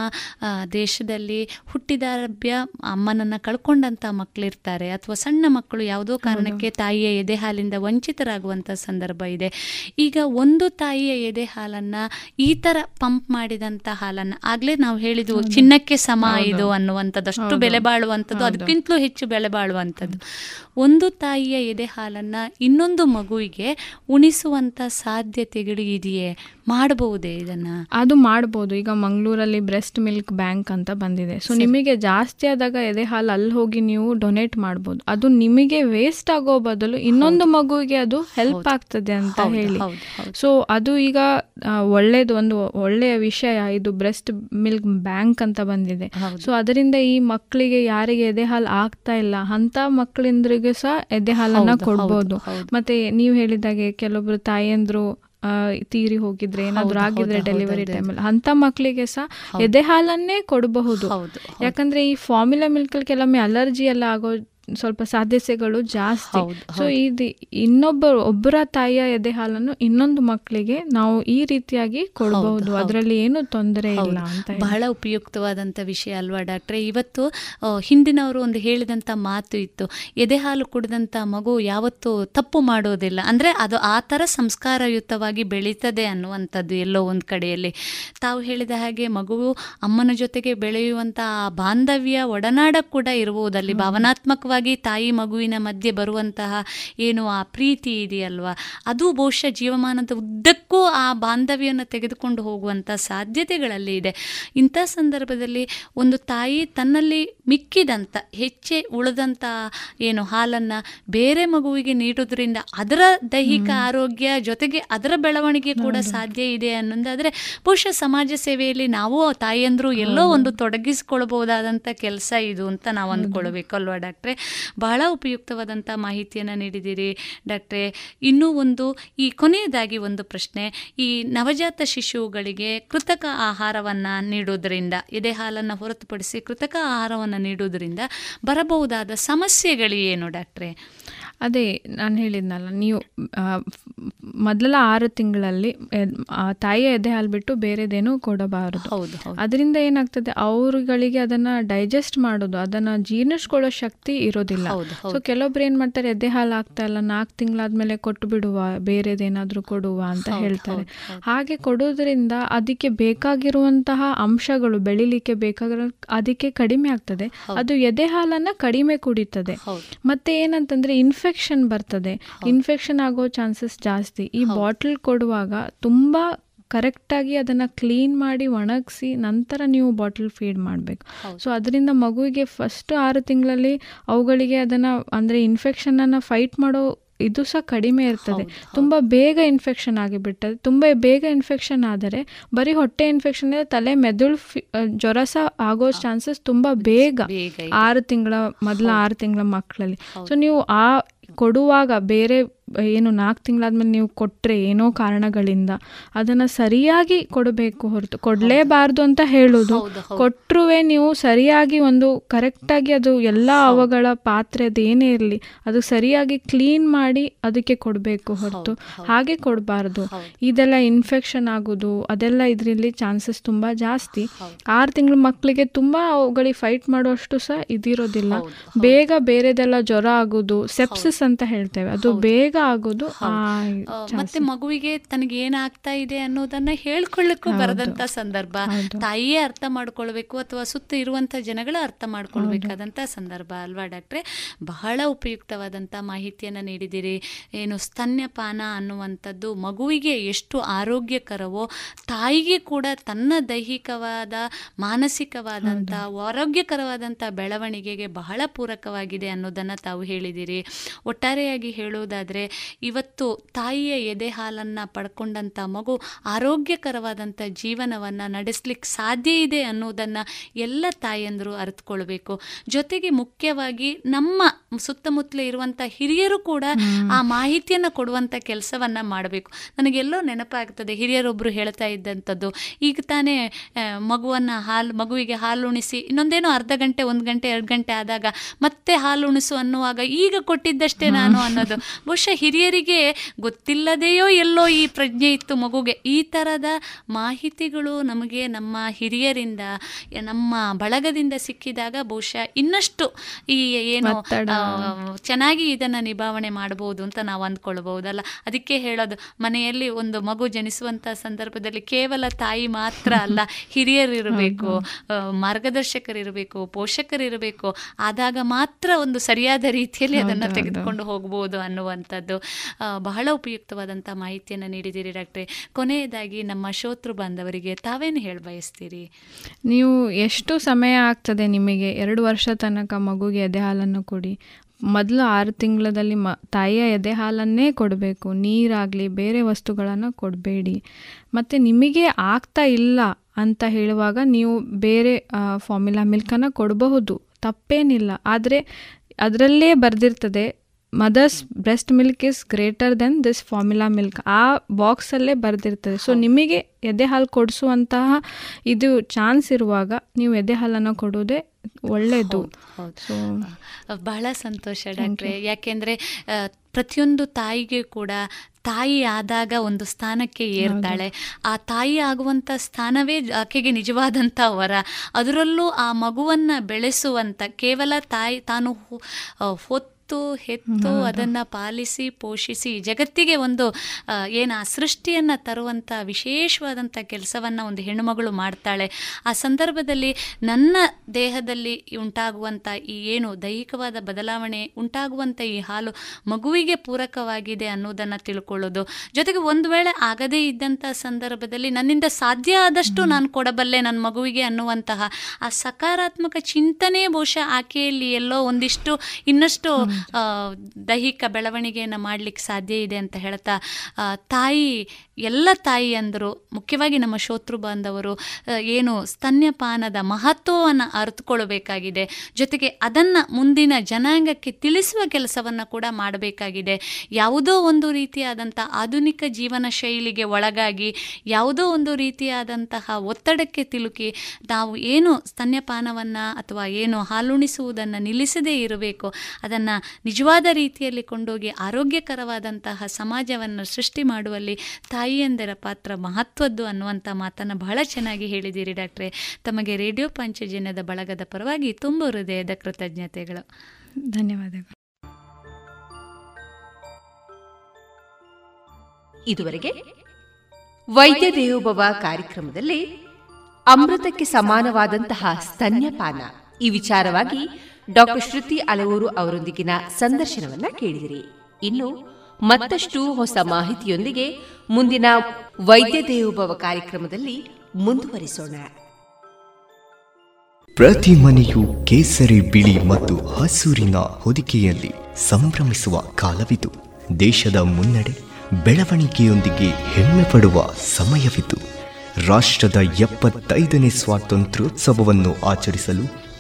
ದೇಶದಲ್ಲಿ ಹುಟ್ಟಿದಾರಭ್ಯ ಅಮ್ಮನನ್ನು ಕಳ್ಕೊಂಡಂಥ ಮಕ್ಕಳಿರ್ತಾರೆ ಅಥವಾ ಸಣ್ಣ ಮಕ್ಕಳು ಯಾವುದೋ ಕಾರಣಕ್ಕೆ ತಾಯಿಯ ಎದೆ ಹಾಲಿಂದ ವಂಚಿತರಾಗುವಂಥ ಸಂದರ್ಭ ಇದೆ. ಈಗ ಒಂದು ತಾಯಿಯ ಎದೆ ಹಾಲನ್ನು ಈ ಥರ ಪಂಪ್ ಮಾಡಿದಂಥ ಹಾಲನ್ನು ಆಗಲೇ ನಾವು ಹೇಳಿದ್ವು ಚಿನ್ನಕ್ಕೆ ಸಮ ಇದು ಅನ್ನುವಂಥದ್ದು ಅಷ್ಟು ಬೆಲೆ ಬಾಳುವಂಥದ್ದು ಅದಕ್ಕಿಂತಲೂ ಹೆಚ್ಚು ಬೆಲೆ ಬಾಳುವಂಥದ್ದು. ಒಂದು ತಾಯಿಯ ಎದೆ ಹಾಲನ್ನು ಇನ್ನೊಂದು ಮಗುವಿಗೆ ಉಣಿಸುವಂಥ ಸಾಧ್ಯತೆಗಳು ಇದೆಯೇ? ಮಾಡಬಹುದೇ ಇದನ್ನ? ಅದು ಮಾಡ್ಬೋದು. ಈಗ ಮಂಗಳೂರಲ್ಲಿ ಬ್ರೆಸ್ಟ್ ಮಿಲ್ಕ್ ಬ್ಯಾಂಕ್ ಅಂತ ಬಂದಿದೆ. ಸೊ ನಿಮಗೆ ಜಾಸ್ತಿ ಆದಾಗ ಎದೆ ಹಾಲು ಅಲ್ಲಿ ಹೋಗಿ ನೀವು ಡೊನೇಟ್ ಮಾಡ್ಬೋದು. ಅದು ನಿಮಗೆ ವೇಸ್ಟ್ ಆಗೋ ಬದಲು ಇನ್ನೊಂದು ಮಗುವಿಗೆ ಅದು ಹೆಲ್ಪ್ ಆಗ್ತದೆ ಅಂತ ಹೇಳಿ. ಸೊ ಅದು ಈಗ ಒಳ್ಳೇದು ಒಂದು ಒಳ್ಳೆಯ ವಿಷಯ. ಇದು ಬ್ರೆಸ್ಟ್ ಮಿಲ್ಕ್ ಬ್ಯಾಂಕ್ ಅಂತ ಬಂದಿದೆ. ಸೊ ಅದರಿಂದ ಈ ಮಕ್ಕಳಿಗೆ ಯಾರಿಗೆ ಎದೆ ಹಾಲು ಆಗ್ತಾ ಇಲ್ಲ ಅಂತ ಮಕ್ಕಳಿಂದ್ರಿಗೂ ಸಹ ಎದೆ ಹಾಲನ್ನ ಕೊಡ್ಬೋದು. ಮತ್ತೆ ನೀವು ಹೇಳಿದಾಗೆ ಕೆಲವೊಬ್ರು ತಾಯಿಯಂದ್ರು ತೀರಿ ಹೋಗಿದ್ರೆ ಏನಾದ್ರು ಆಗಿದ್ರೆ ಡೆಲಿವರಿ ಟೈಮ್ ಟೈಮಲ್ಲಿ ಅಂತ ಮಕ್ಕಳಿಗೆ ಸಹ ಎದೆ ಹಾಲನ್ನೇ ಕೊಡಬಹುದು. ಯಾಕಂದ್ರೆ ಈ ಫಾರ್ಮುಲಾ ಮಿಲ್ಕ್ ಕೆಲವೊಮ್ಮೆ ಅಲರ್ಜಿ ಎಲ್ಲ ಆಗೋ ಸ್ವಲ್ಪ ಸಾಧ್ಯತೆಗಳು ಜಾಸ್ತಿ. ಸೊ ಇದು ಇನ್ನೊಬ್ಬ ಒಬ್ಬರ ತಾಯಿಯ ಎದೆ ಹಾಲನ್ನು ಇನ್ನೊಂದು ಮಕ್ಕಳಿಗೆ ನಾವು ಈ ರೀತಿಯಾಗಿ ಕೊಡಬಹುದು. ಅದರಲ್ಲಿ ಏನು ತೊಂದರೆ ಇಲ್ಲ ಅಂತ ಬಹಳ ಉಪಯುಕ್ತವಾದಂಥ ವಿಷಯ ಅಲ್ವಾ ಡಾಕ್ಟ್ರೆ? ಇವತ್ತು ಹಿಂದಿನವರು ಒಂದು ಹೇಳಿದಂತ ಮಾತು ಇತ್ತು. ಎದೆ ಹಾಲು ಕುಡಿದಂಥ ಮಗು ಯಾವತ್ತೂ ತಪ್ಪು ಮಾಡೋದಿಲ್ಲ. ಅಂದ್ರೆ ಅದು ಆ ಥರ ಸಂಸ್ಕಾರಯುತವಾಗಿ ಬೆಳೀತದೆ ಅನ್ನುವಂಥದ್ದು ಎಲ್ಲೋ ಒಂದು ಕಡೆಯಲ್ಲಿ. ತಾವು ಹೇಳಿದ ಹಾಗೆ ಮಗುವು ಅಮ್ಮನ ಜೊತೆಗೆ ಬೆಳೆಯುವಂಥ ಆ ಬಾಂಧವ್ಯ ಒಡನಾಡ ಕೂಡ ಇರುವುದಲ್ಲಿ ಭಾವನಾತ್ಮಕವಾಗಿ ತಾಯಿ ಮಗುವಿನ ಮಧ್ಯೆ ಬರುವಂತಹ ಏನು ಆ ಪ್ರೀತಿ ಇದೆಯಲ್ವಾ? ಅದು ಬಹುಶಃ ಜೀವಮಾನದ ಉದ್ದಕ್ಕೂ ಆ ಬಾಂಧವ್ಯವನ್ನು ತೆಗೆದುಕೊಂಡು ಹೋಗುವಂಥ ಸಾಧ್ಯತೆಗಳಲ್ಲಿ ಇದೆ. ಇಂಥ ಸಂದರ್ಭದಲ್ಲಿ ಒಂದು ತಾಯಿ ತನ್ನಲ್ಲಿ ಮಿಕ್ಕಿದಂಥ ಹೆಚ್ಚೆ ಉಳಿದಂಥ ಏನು ಹಾಲನ್ನು ಬೇರೆ ಮಗುವಿಗೆ ನೀಡೋದ್ರಿಂದ ಅದರ ದೈಹಿಕ ಆರೋಗ್ಯ ಜೊತೆಗೆ ಅದರ ಬೆಳವಣಿಗೆ ಕೂಡ ಸಾಧ್ಯ ಇದೆ ಅನ್ನೋದಾದರೆ ಬಹುಶಃ ಸಮಾಜ ಸೇವೆಯಲ್ಲಿ ನಾವು ತಾಯಿಯಂದರು ಎಲ್ಲೋ ಒಂದು ತೊಡಗಿಸ್ಕೊಳ್ಬಹುದಾದಂಥ ಕೆಲಸ ಇದು ಅಂತ ನಾವು ಅಂದ್ಕೊಳ್ಬೇಕಲ್ವಾ ಡಾಕ್ಟ್ರೆ? ಬಹಳ ಉಪಯುಕ್ತವಾದಂಥ ಮಾಹಿತಿಯನ್ನು ನೀಡಿದ್ದೀರಿ. ಡಾಕ್ಟ್ರೆ, ಇನ್ನೂ ಒಂದು ಈ ಕೊನೆಯದಾಗಿ ಒಂದು ಪ್ರಶ್ನೆ. ಈ ನವಜಾತ ಶಿಶುಗಳಿಗೆ ಕೃತಕ ಆಹಾರವನ್ನು ನೀಡೋದರಿಂದ ಎದೆ ಹಾಲನ್ನು ಹೊರತುಪಡಿಸಿ ಕೃತಕ ಆಹಾರವನ್ನು ನೀಡೋದರಿಂದ ಬರಬಹುದಾದ ಸಮಸ್ಯೆಗಳೇನು ಡಾಕ್ಟ್ರೆ? ಅದೇ ನಾನು ಹೇಳಿದ್ನಲ್ಲ ನೀವು ಮೊದಲ ಆರು ತಿಂಗಳಲ್ಲಿ ತಾಯಿಯ ಎದೆ ಹಾಲು ಬಿಟ್ಟು ಬೇರೆದೇನೂ ಕೊಡಬಾರದು. ಹೌದು ಅದರಿಂದ ಏನಾಗ್ತದೆ ಅವರುಗಳಿಗೆ ಅದನ್ನ ಡೈಜೆಸ್ಟ್ ಮಾಡೋದು ಅದನ್ನ ಜೀರ್ಣಿಸ್ಕೊಳ್ಳೋ ಶಕ್ತಿ ಇರೋದಿಲ್ಲ. ಸೊ ಕೆಲವೊಬ್ರು ಏನ್ ಮಾಡ್ತಾರೆ ಎದೆ ಹಾಲು ಆಗ್ತಾ ಇಲ್ಲ ನಾಲ್ಕು ತಿಂಗಳಾದ್ಮೇಲೆ ಕೊಟ್ಟು ಬಿಡುವ ಬೇರೆದೇನಾದ್ರೂ ಕೊಡುವ ಅಂತ ಹೇಳ್ತಾರೆ. ಹಾಗೆ ಕೊಡೋದ್ರಿಂದ ಅದಕ್ಕೆ ಬೇಕಾಗಿರುವಂತಹ ಅಂಶಗಳು ಬೆಳಿಲಿಕ್ಕೆ ಬೇಕಾಗಿರೋ ಅದಕ್ಕೆ ಕಡಿಮೆ ಆಗ್ತದೆ. ಅದು ಎದೆ ಹಾಲನ್ನ ಕಡಿಮೆ ಕುಡಿತದೆ. ಮತ್ತೆ ಏನಂತಂದ್ರೆ ಇನ್ಫೆಕ್ಷನ್ ಬರ್ತದೆ. ಇನ್ಫೆಕ್ಷನ್ ಆಗೋ ಚಾನ್ಸಸ್ ಜಾಸ್ತಿ. ಈ ಬಾಟಲ್ ಕೊಡುವಾಗ ತುಂಬಾ ಕರೆಕ್ಟಾಗಿ ಅದನ್ನು ಕ್ಲೀನ್ ಮಾಡಿ ಒಣಗಿಸಿ ನಂತರ ನೀವು ಬಾಟಲ್ ಫೀಡ್ ಮಾಡಬೇಕು. ಸೊ ಅದರಿಂದ ಮಗುವಿಗೆ ಫಸ್ಟ್ ಆರು ತಿಂಗಳಲ್ಲಿ ಅವುಗಳಿಗೆ ಅದನ್ನು ಅಂದರೆ ಇನ್ಫೆಕ್ಷನನ್ನು ಫೈಟ್ ಮಾಡೋ ಇದು ಸಹ ಕಡಿಮೆ ಇರ್ತದೆ. ತುಂಬ ಬೇಗ ಇನ್ಫೆಕ್ಷನ್ ಆಗಿಬಿಟ್ಟದೆ. ತುಂಬ ಬೇಗ ಇನ್ಫೆಕ್ಷನ್ ಆದರೆ ಬರೀ ಹೊಟ್ಟೆ ಇನ್ಫೆಕ್ಷನ್ ತಲೆ ಮೆದುಳು ಜ್ವರ ಸಹ ಆಗೋ ಚಾನ್ಸಸ್ ತುಂಬ ಬೇಗ ಬೇಗ ಆರು ತಿಂಗಳ ಮೊದಲ ಆರು ತಿಂಗಳ ಮಕ್ಕಳಲ್ಲಿ ಸೊ ನೀವು ಆ ಕೊಡುವಾಗ ಬೇರೆ ಏನು ನಾಲ್ಕು ತಿಂಗಳಾದ್ಮೇಲೆ ನೀವು ಕೊಟ್ಟರೆ ಏನೋ ಕಾರಣಗಳಿಂದ ಅದನ್ನು ಸರಿಯಾಗಿ ಕೊಡಬೇಕು ಹೊರತು ಕೊಡಲೇಬಾರ್ದು ಅಂತ ಹೇಳೋದು. ಕೊಟ್ಟರೂ ನೀವು ಸರಿಯಾಗಿ ಒಂದು ಕರೆಕ್ಟಾಗಿ ಅದು ಎಲ್ಲ ಅವಗಳ ಪಾತ್ರೆ ಅದು ಏನೇ ಇರಲಿ ಅದು ಸರಿಯಾಗಿ ಕ್ಲೀನ್ ಮಾಡಿ ಅದಕ್ಕೆ ಕೊಡಬೇಕು ಹೊರತು. ಹಾಗೆ ಕೊಡಬಾರ್ದು. ಇದೆಲ್ಲ ಇನ್ಫೆಕ್ಷನ್ ಆಗೋದು ಅದೆಲ್ಲ ಇದರಲ್ಲಿ ಚಾನ್ಸಸ್ ತುಂಬ ಜಾಸ್ತಿ. ಆರು ತಿಂಗಳ ಮಕ್ಕಳಿಗೆ ತುಂಬ ಅವುಗಳಿಗೆ ಫೈಟ್ ಮಾಡುವಷ್ಟು ಸಹ ಇದಿರೋದಿಲ್ಲ. ಬೇಗ ಬೇರೆದೆಲ್ಲ ಜ್ವರ ಆಗೋದು ಸೆಪ್ಸಿಸ್ ಅಂತ ಹೇಳ್ತೇವೆ. ಅದು ಬೇಗ ಆಗೋದು ಮತ್ತೆ ಮಗುವಿಗೆ ತನಗೆ ಏನಾಗ್ತಾ ಇದೆ ಅನ್ನೋದನ್ನ ಹೇಳ್ಕೊಳ್ಳಕ್ಕೂ ಬರದಂತ ಸಂದರ್ಭ. ತಾಯಿಯೇ ಅರ್ಥ ಮಾಡ್ಕೊಳ್ಬೇಕು ಅಥವಾ ಸುತ್ತ ಇರುವಂತ ಜನಗಳ ಅರ್ಥ ಮಾಡ್ಕೊಳ್ಬೇಕಾದಂತ ಸಂದರ್ಭ ಅಲ್ವಾ ಡಾಕ್ಟ್ರೆ? ಬಹಳ ಉಪಯುಕ್ತವಾದಂತ ಮಾಹಿತಿಯನ್ನ ನೀಡಿದಿರಿ ಏನು ಸ್ತನ್ಯಪಾನ ಅನ್ನುವಂಥದ್ದು ಮಗುವಿಗೆ ಎಷ್ಟು ಆರೋಗ್ಯಕರವೋ ತಾಯಿಗೆ ಕೂಡ ತನ್ನ ದೈಹಿಕವಾದ ಮಾನಸಿಕವಾದಂತ ಆರೋಗ್ಯಕರವಾದಂಥ ಬೆಳವಣಿಗೆಗೆ ಬಹಳ ಪೂರಕವಾಗಿದೆ ಅನ್ನೋದನ್ನ ತಾವು ಹೇಳಿದಿರಿ ಒಟ್ಟಾರೆಯಾಗಿ ಹೇಳುವುದಾದರೆ ಇವತ್ತು ತಾಯಿಯ ಎದೆ ಹಾಲನ್ನು ಪಡ್ಕೊಂಡಂಥ ಮಗು ಆರೋಗ್ಯಕರವಾದಂಥ ಜೀವನವನ್ನು ನಡೆಸಲಿಕ್ಕೆ ಸಾಧ್ಯ ಇದೆ ಅನ್ನೋದನ್ನು ಎಲ್ಲ ತಾಯಂದರು ಅರಿತುಕೊಳ್ಬೇಕು. ಜೊತೆಗೆ ಮುಖ್ಯವಾಗಿ ನಮ್ಮ ಸುತ್ತಮುತ್ತಲೇ ಇರುವಂಥ ಹಿರಿಯರು ಕೂಡ ಆ ಮಾಹಿತಿಯನ್ನು ಕೊಡುವಂಥ ಕೆಲಸವನ್ನು ಮಾಡಬೇಕು. ನನಗೆಲ್ಲೋ ನೆನಪಾಗ್ತದೆ ಹಿರಿಯರೊಬ್ಬರು ಹೇಳ್ತಾ ಇದ್ದಂಥದ್ದು ಈಗ ತಾನೇ ಮಗುವನ್ನು ಹಾಲು ಮಗುವಿಗೆ ಹಾಲು ಉಣಿಸಿ ಇನ್ನೊಂದೇನೋ ಅರ್ಧ ಗಂಟೆ ಒಂದು ಗಂಟೆ ಎರಡು ಗಂಟೆ ಆದಾಗ ಮತ್ತೆ ಹಾಲು ಉಣಿಸು ಅನ್ನುವಾಗ ಈಗ ಕೊಟ್ಟಿದ್ದಷ್ಟೇ ನಾನು ಅನ್ನೋದು. ಬಹುಶಃ ಹಿರಿಯರಿಗೆ ಗೊತ್ತಿಲ್ಲದೆಯೋ ಎಲ್ಲೋ ಈ ಪ್ರಜ್ಞೆ ಇತ್ತು ಮಗುಗೆ. ಈ ಥರದ ಮಾಹಿತಿಗಳು ನಮಗೆ ನಮ್ಮ ಹಿರಿಯರಿಂದ ನಮ್ಮ ಬಳಗದಿಂದ ಸಿಕ್ಕಿದಾಗ ಬಹುಶಃ ಇನ್ನಷ್ಟು ಈ ಏನು ಚೆನ್ನಾಗಿ ಇದನ್ನು ನಿಭಾವಣೆ ಮಾಡಬಹುದು ಅಂತ ನಾವು ಅಂದ್ಕೊಳ್ಬಹುದಲ್ಲ. ಅದಕ್ಕೆ ಹೇಳೋದು ಮನೆಯಲ್ಲಿ ಒಂದು ಮಗು ಜನಿಸುವಂತಹ ಸಂದರ್ಭದಲ್ಲಿ ಕೇವಲ ತಾಯಿ ಮಾತ್ರ ಅಲ್ಲ [laughs] ಹಿರಿಯರಿರಬೇಕು ಮಾರ್ಗದರ್ಶಕರಿರಬೇಕು ಪೋಷಕರಿರಬೇಕು ಆದಾಗ ಮಾತ್ರ ಒಂದು ಸರಿಯಾದ ರೀತಿಯಲ್ಲಿ ಅದನ್ನು ತೆಗೆದುಕೊಂಡು ಹೋಗಬಹುದು ಅನ್ನುವಂಥದ್ದು. ಬಹಳ ಉಪಯುಕ್ತವಾದಂಥ ಮಾಹಿತಿಯನ್ನು ನೀಡಿದ್ದೀರಿ ಡಾಕ್ಟ್ರೆ. ಕೊನೆಯದಾಗಿ ನಮ್ಮ ಶ್ರೋತೃ ಬಾಂಧವರಿಗೆ ತಾವೇನು ಹೇಳ ಬಯಸ್ತೀರಿ? ನೀವು ಎಷ್ಟು ಸಮಯ ಆಗ್ತದೆ ನಿಮಗೆ? ಎರಡು ವರ್ಷ ತನಕ ಮಗುಗೆ ಎದೆ ಹಾಲನ್ನು ಕೊಡಿ. ಮೊದಲು ಆರು ತಿಂಗಳಲ್ಲಿ ಮ, ತಾಯಿಯ ಎದೆ ಹಾಲನ್ನೇ ಕೊಡಬೇಕು. ನೀರಾಗಲಿ, ಬೇರೆ ವಸ್ತುಗಳನ್ನು ಕೊಡಬೇಡಿ. ಮತ್ತು ನಿಮಗೆ ಆಗ್ತಾ ಇಲ್ಲ ಅಂತ ಹೇಳುವಾಗ ನೀವು ಬೇರೆ ಫಾರ್ಮುಲಾ ಮಿಲ್ಕನ್ನು ಕೊಡಬಹುದು. ತಪ್ಪೇನಿಲ್ಲ. ಆದರೆ ಅದರಲ್ಲೇ ಬರೆದಿರ್ತದೆ. Mother's breast milk is greater then this formula milk ಆ ಬಾಕ್ಸಲ್ಲೇ ಬರೆದಿರ್ತದೆ. ಸೊ ನಿಮಗೆ ಎದೆ ಹಾಲು ಕೊಡಿಸುವಂತಹ ಇದು ಚಾನ್ಸ್ ಇರುವಾಗ ನೀವು ಎದೆ ಹಾಲನ್ನು ಕೊಡೋದೇ ಒಳ್ಳೆಯದು ಸೊ ಬಹಳ ಸಂತೋಷ ಡಾಕ್ಟ್ರೆ. ಯಾಕೆಂದರೆ ಪ್ರತಿಯೊಂದು ತಾಯಿಗೆ ಕೂಡ ತಾಯಿ ಆದಾಗ ಒಂದು ಸ್ಥಾನಕ್ಕೆ ಏರ್ತಾಳೆ. ಆ ತಾಯಿ ಆಗುವಂಥ ಸ್ಥಾನವೇ ಆಕೆಗೆ ನಿಜವಾದಂಥ ವರ. ಅದರಲ್ಲೂ ಆ ಮಗುವನ್ನು ಬೆಳೆಸುವಂಥ ಕೇವಲ ತಾಯಿ ತಾನು ಹೊ- ಆ, ಹೊತ್ತು ಹೆತ್ತು ಅದನ್ನು ಪಾಲಿಸಿ ಪೋಷಿಸಿ ಜಗತ್ತಿಗೆ ಒಂದು ಏನು ಆ ಸೃಷ್ಟಿಯನ್ನು ತರುವಂಥ ವಿಶೇಷವಾದಂಥ ಕೆಲಸವನ್ನು ಒಂದು ಹೆಣ್ಣುಮಗಳು ಮಾಡ್ತಾಳೆ. ಆ ಸಂದರ್ಭದಲ್ಲಿ ನನ್ನ ದೇಹದಲ್ಲಿ ಉಂಟಾಗುವಂಥ ಈ ಏನು ದೈಹಿಕವಾದ ಬದಲಾವಣೆ ಉಂಟಾಗುವಂಥ ಈ ಹಾಲು ಮಗುವಿಗೆ ಪೂರಕವಾಗಿದೆ ಅನ್ನೋದನ್ನು ತಿಳ್ಕೊಳ್ಳೋದು. ಜೊತೆಗೆ ಒಂದು ವೇಳೆ ಆಗದೇ ಇದ್ದಂಥ ಸಂದರ್ಭದಲ್ಲಿ ನನ್ನಿಂದ ಸಾಧ್ಯ ಆದಷ್ಟು ನಾನು ಕೊಡಬಲ್ಲೆ ನನ್ನ ಮಗುವಿಗೆ ಅನ್ನುವಂತಹ ಆ ಸಕಾರಾತ್ಮಕ ಚಿಂತನೆ ಬಹುಶಃ ಆಕೆಯಲ್ಲಿ ಎಲ್ಲೋ ಒಂದಿಷ್ಟು ಇನ್ನಷ್ಟು ದೈಹಿಕ ಬೆಳವಣಿಗೆಯನ್ನು ಮಾಡಲಿಕ್ಕೆ ಸಾಧ್ಯ ಇದೆ ಅಂತ ಹೇಳ್ತಾ ತಾಯಿ ಎಲ್ಲ ತಾಯಿಯಂದರು ಮುಖ್ಯವಾಗಿ ನಮ್ಮ ಶೋತೃ ಬಾಂಧವರು ಏನು ಸ್ತನ್ಯಪಾನದ ಮಹತ್ವವನ್ನು ಅರಿತುಕೊಳ್ಳಬೇಕಾಗಿದೆ ಜೊತೆಗೆ ಅದನ್ನು ಮುಂದಿನ ಜನಾಂಗಕ್ಕೆ ತಿಳಿಸುವ ಕೆಲಸವನ್ನು ಕೂಡ ಮಾಡಬೇಕಾಗಿದೆ. ಯಾವುದೋ ಒಂದು ರೀತಿಯಾದಂಥ ಆಧುನಿಕ ಜೀವನ ಶೈಲಿಗೆ ಒಳಗಾಗಿ, ಯಾವುದೋ ಒಂದು ರೀತಿಯಾದಂತಹ ಒತ್ತಡಕ್ಕೆ ತಿಲುಕಿ ನಾವು ಏನು ಸ್ತನ್ಯಪಾನವನ್ನು ಅಥವಾ ಏನು ಹಾಲುಣಿಸುವುದನ್ನು ನಿಲ್ಲಿಸದೇ ಇರಬೇಕು, ಅದನ್ನು ನಿಜವಾದ ರೀತಿಯಲ್ಲಿ ಕೊಂಡೋಗಿ ಆರೋಗ್ಯಕರವಾದಂತಹ ಸಮಾಜವನ್ನು ಸೃಷ್ಟಿ ಮಾಡುವಲ್ಲಿ ತಾಯಿಯಂದರ ಪಾತ್ರ ಮಹತ್ವದ್ದು ಅನ್ನುವಂಥ ಮಾತನ್ನು ಬಹಳ ಚೆನ್ನಾಗಿ ಹೇಳಿದ್ದೀರಿ ಡಾಕ್ಟ್ರೆ. ತಮಗೆ ರೇಡಿಯೋ ಪಂಚಜನ್ಯದ ಬಳಗದ ಪರವಾಗಿ ತುಂಬ ಹೃದಯದ ಕೃತಜ್ಞತೆಗಳು. ಧನ್ಯವಾದಗಳು. ಇದುವರೆಗೆ ವೈದ್ಯ ದೇವೋಭವ ಕಾರ್ಯಕ್ರಮದಲ್ಲಿ ಅಮೃತಕ್ಕೆ ಸಮಾನವಾದಂತಹ ಸ್ತನ್ಯಪಾನ. ಈ ವಿಚಾರವಾಗಿ ಡಾಕ್ಟರ್ ಶ್ರುತಿ ಅಲವೂರು ಅವರೊಂದಿಗಿನ ಸಂದರ್ಶನವನ್ನ ಕೇಳಿದಿರಿ. ಇನ್ನು ಮತ್ತಷ್ಟು ಹೊಸ ಮಾಹಿತಿಯೊಂದಿಗೆ ಮುಂದಿನ ವೈದ್ಯ ದೇವೋಭವ ಕಾರ್ಯಕ್ರಮದಲ್ಲಿ ಮುಂದುವರಿಸೋಣ. ಪ್ರತಿ ಮನೆಯು ಕೇಸರಿ ಬಿಳಿ ಮತ್ತು ಹಸೂರಿನ ಹೊದಿಕೆಯಲ್ಲಿ ಸಂಭ್ರಮಿಸುವ ಕಾಲವಿತು ದೇಶದ ಮುನ್ನಡೆ ಬೆಳವಣಿಗೆಯೊಂದಿಗೆ ಹೆಮ್ಮೆ ಪಡುವ ಸಮಯವಿತು ರಾಷ್ಟ್ರದ ಎಪ್ಪತ್ತೈದನೇ ಸ್ವಾತಂತ್ರ್ಯೋತ್ಸವವನ್ನು ಆಚರಿಸಲು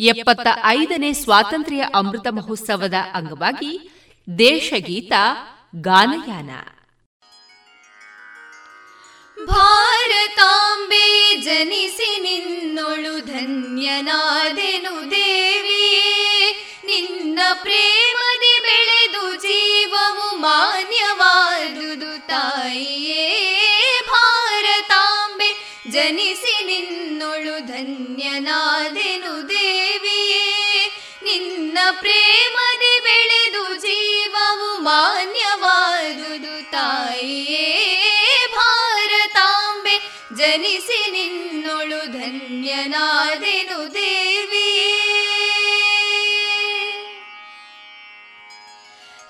ಎಪ್ಪತ್ತ ಐದನೇ ಸ್ವಾತಂತ್ರ್ಯ ಅಮೃತ ಮಹೋತ್ಸವದ ಅಂಗವಾಗಿ ದೇಶಗೀತ ಗಾನಯಾನ. ಭಾರತಾಂಬೆ ಜನಿಸಿ ನಿನ್ನೊಳು ಧನ್ಯನಾದೆನು ದೇವಿ. ನಿನ್ನ ಪ್ರೇಮದಿ ಬೆಳೆದು ಜೀವವು ಮಾನ್ಯವಾದುದು ತಾಯಿಯೇ. ಭಾರತಾಂಬೆ ಜನಿಸಿ ನಿನ್ನೊಳು ಧನ್ಯನಾದೆನು ದೇವಿಯೇ. ನಿನ್ನ ಪ್ರೇಮದಿ ಬೆಳೆದು ಜೀವವು ಮಾನ್ಯವಾದುದು ತಾಯಿಯೇ. ಭಾರತಾಂಬೆ, ಜನಿಸಿ ನಿನ್ನೊಳು ಧನ್ಯನಾದೆನು ದೇವಿಯೇ.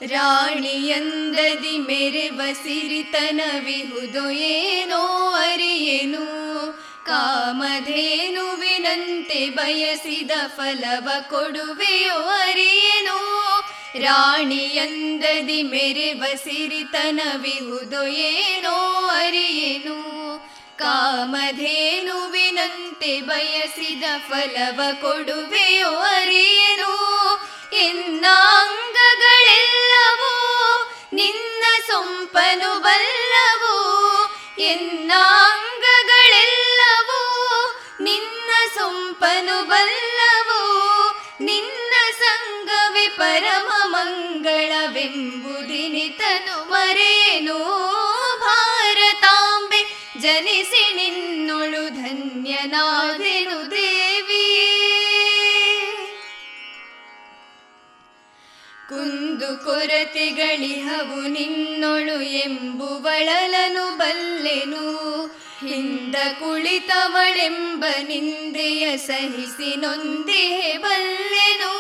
ರಾಣಿಯಂದದಿ ಮೆರೆವ ಸಿರಿತನವಿಹುದು ಏನೋ ಅರಿಯೆನು, ಕಾಮಧೇನುವಿನಂತೆ ಬಯಸಿದ ಫಲವ ಕೊಡುವೆಯೋ ಅರಿಯೆನು, ರಾಣಿಯಂದದಿ ಮೆರೆವ ಸಿರಿತನವಿಹುದು ಏನೋ ಅರಿಯೆನು ಕಾಮಧೇನುವಿನಂತೆ ಬಯಸಿದ ಫಲವ ಕೊಡುವೆಯೋ ಅರಿಯೇನು. ಎನ್ನಾಂಗಗಳೆಲ್ಲವೋ ನಿನ್ನ ಸೊಂಪನು ಬಲ್ಲವೋ. ಎನ್ನಾಂಗಗಳೆಲ್ಲವೋ ನಿನ್ನ ಸೊಂಪನು ಬಲ್ಲವೋ. ನಿನ್ನ ಸಂಗವೇ ಪರಮ ಮಂಗಳವೆಂಬುದಿನಿತನು ಮರೇನು ಜನಿಸಿ ನಿನ್ನೊಳು ಧನ್ಯನಾದೆನು ದೇವಿ ಕುಂದು ಕೊರತೆಗಳಿಹವು ನಿನ್ನೊಳು ಎಂಬುವಳಲನು ಬಲ್ಲೆನು. ಹಿಂದ ಕುಳಿತವಳೆಂಬ ನಿಂದೆಯ ಸಹಿಸಿ ನೊಂದಿಹೆ ಬಲ್ಲೆನು.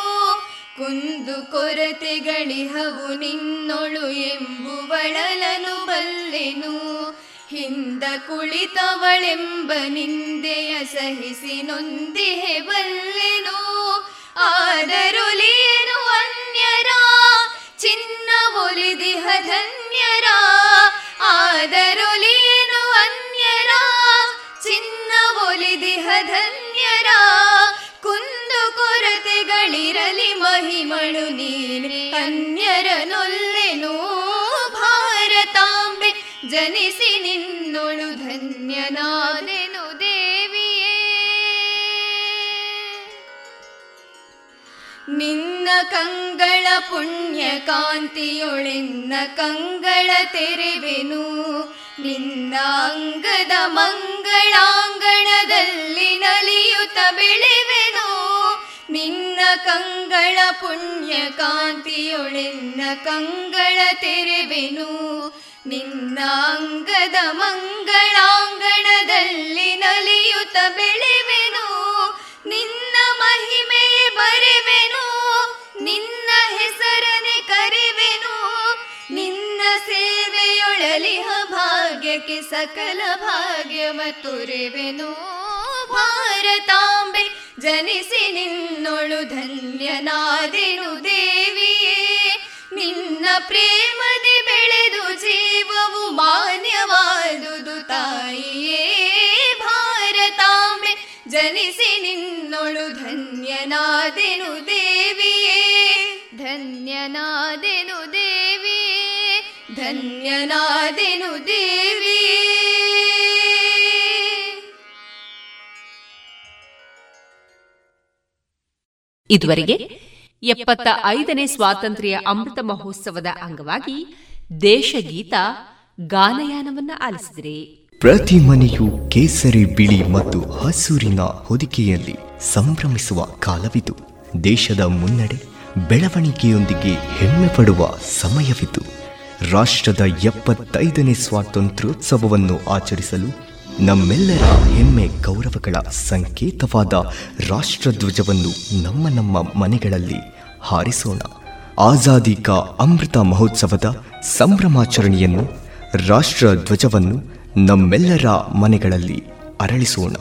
ಕುಂದು ಕೊರತೆಗಳಿಹವು ನಿನ್ನೊಳು ಎಂಬುವಳಲನು ಬಲ್ಲೆನು. ಹಿಂದ ಕುಳಿತವಳೆಂಬ ನಿಂದೆಯ ಸಹಿಸಿ ನೊಂದಿಹೆ ಬಲ್ಲೆನು. ಆದರುಲಿಯನು ಅನ್ಯರ, ಚಿನ್ನ ಒಲಿದಿಹ ಧನ್ಯರ. ಆದರುಲಿಯನು ಅನ್ಯರ, ಚಿನ್ನ ಒಲಿದಿಹ ಧನ್ಯರ. ಕುಂದು ಕೊರತೆಗಳಿರಲಿ ಮಹಿಮಳು ನೀನೆ, ಅನ್ಯರನೊಲ್ಲ ಜನಿಸಿ ನಿನ್ನೊಳು ಧನ್ಯನಾದೆನು ದೇವಿಯೇ. ನಿನ್ನ ಕಂಗಳ ಪುಣ್ಯ ಕಾಂತಿಯೊಳೆನ್ನ ಕಂಗಳ ತೆರೆವೆನು. ನಿನ್ನ ಅಂಗದ ಮಂಗಳಾಂಗಣದಲ್ಲಿ ನಲಿಯುತ್ತ ಬೆಳೆವೆನು. ನಿನ್ನ ಕಂಗಳ ಪುಣ್ಯ ಕಾಂತಿಯೊಳೆನ್ನ ಕಂಗಳ ತೆರೆವೆನು. ನಿನ್ನ ಮಂಗಳಾಂಗಣದಲ್ಲಿ ಮಂಗಳಾಂಗಣದಲ್ಲಿ ಬೆಳೆವೆನು. ನಿನ್ನ ಮಹಿಮೆ ಬರೆವೆನು. ನಿನ್ನ ಹೆಸರನೆ ಕರೆವೆನು. ನಿನ್ನ ಸೇವೆಯೊಳಲಿಹ ಭಾಗ್ಯಕ್ಕೆ ಸಕಲ ಭಾಗ್ಯವ ತುರೆವೆನು. ಭಾರತಾಂಬೆ, ಜನಿಸಿ ನಿನ್ನೊಳು ಧನ್ಯನಾದೆನು ದೇವಿಯೇ ನಿನ್ನ ಪ್ರೇಮದಿ ಬೆಳೆದು ಜೀವವು ಮಾನ್ಯವಾದುದು ತಾಯಿಯೇ. ಭಾರತಾಂಬೆ, ಜನಿಸಿ ನಿನ್ನೊಳು ಧನ್ಯನಾದೆನು ದೇವಿಯೇ. ಧನ್ಯನಾದೆನು ದೇವಿಯೇ. ಧನ್ಯನಾದೆನು ದೇವಿ ಇದುವರೆಗೆ ಎಪ್ಪತ್ತ ಐದನೇ ಸ್ವಾತಂತ್ರ್ಯ ಅಮೃತ ಮಹೋತ್ಸವದ ಅಂಗವಾಗಿ ದೇಶಗೀತ ಗಾನಯಾನವನ್ನ ಆಲಿಸಿದ್ರಿ. ಪ್ರತಿ ಮನೆಯು ಕೇಸರಿ ಬಿಳಿ ಮತ್ತು ಹಸೂರಿನ ಹೊದಿಕೆಯಲ್ಲಿ ಸಂಭ್ರಮಿಸುವ ಕಾಲವಿದು. ದೇಶದ ಮುನ್ನಡೆ ಬೆಳವಣಿಗೆಯೊಂದಿಗೆ ಹೆಮ್ಮೆ ಪಡುವ ಸಮಯವಿದು. ರಾಷ್ಟ್ರದ ಎಪ್ಪತ್ತೈದನೇ ಸ್ವಾತಂತ್ರ್ಯೋತ್ಸವವನ್ನು ಆಚರಿಸಲು ನಮ್ಮೆಲ್ಲರ ಹೆಮ್ಮೆ ಗೌರವಗಳ ಸಂಕೇತವಾದ ರಾಷ್ಟ್ರಧ್ವಜವನ್ನು ನಮ್ಮ ನಮ್ಮ ಮನೆಗಳಲ್ಲಿ ಹಾರಿಸೋಣ. ಆಜಾದಿ ಕಾ ಅಮೃತ ಮಹೋತ್ಸವದ ಸಂಭ್ರಮಾಚರಣೆಯನ್ನು ರಾಷ್ಟ್ರ ಧ್ವಜವನ್ನು ನಮ್ಮೆಲ್ಲರ ಮನೆಗಳಲ್ಲಿ ಅರಳಿಸೋಣ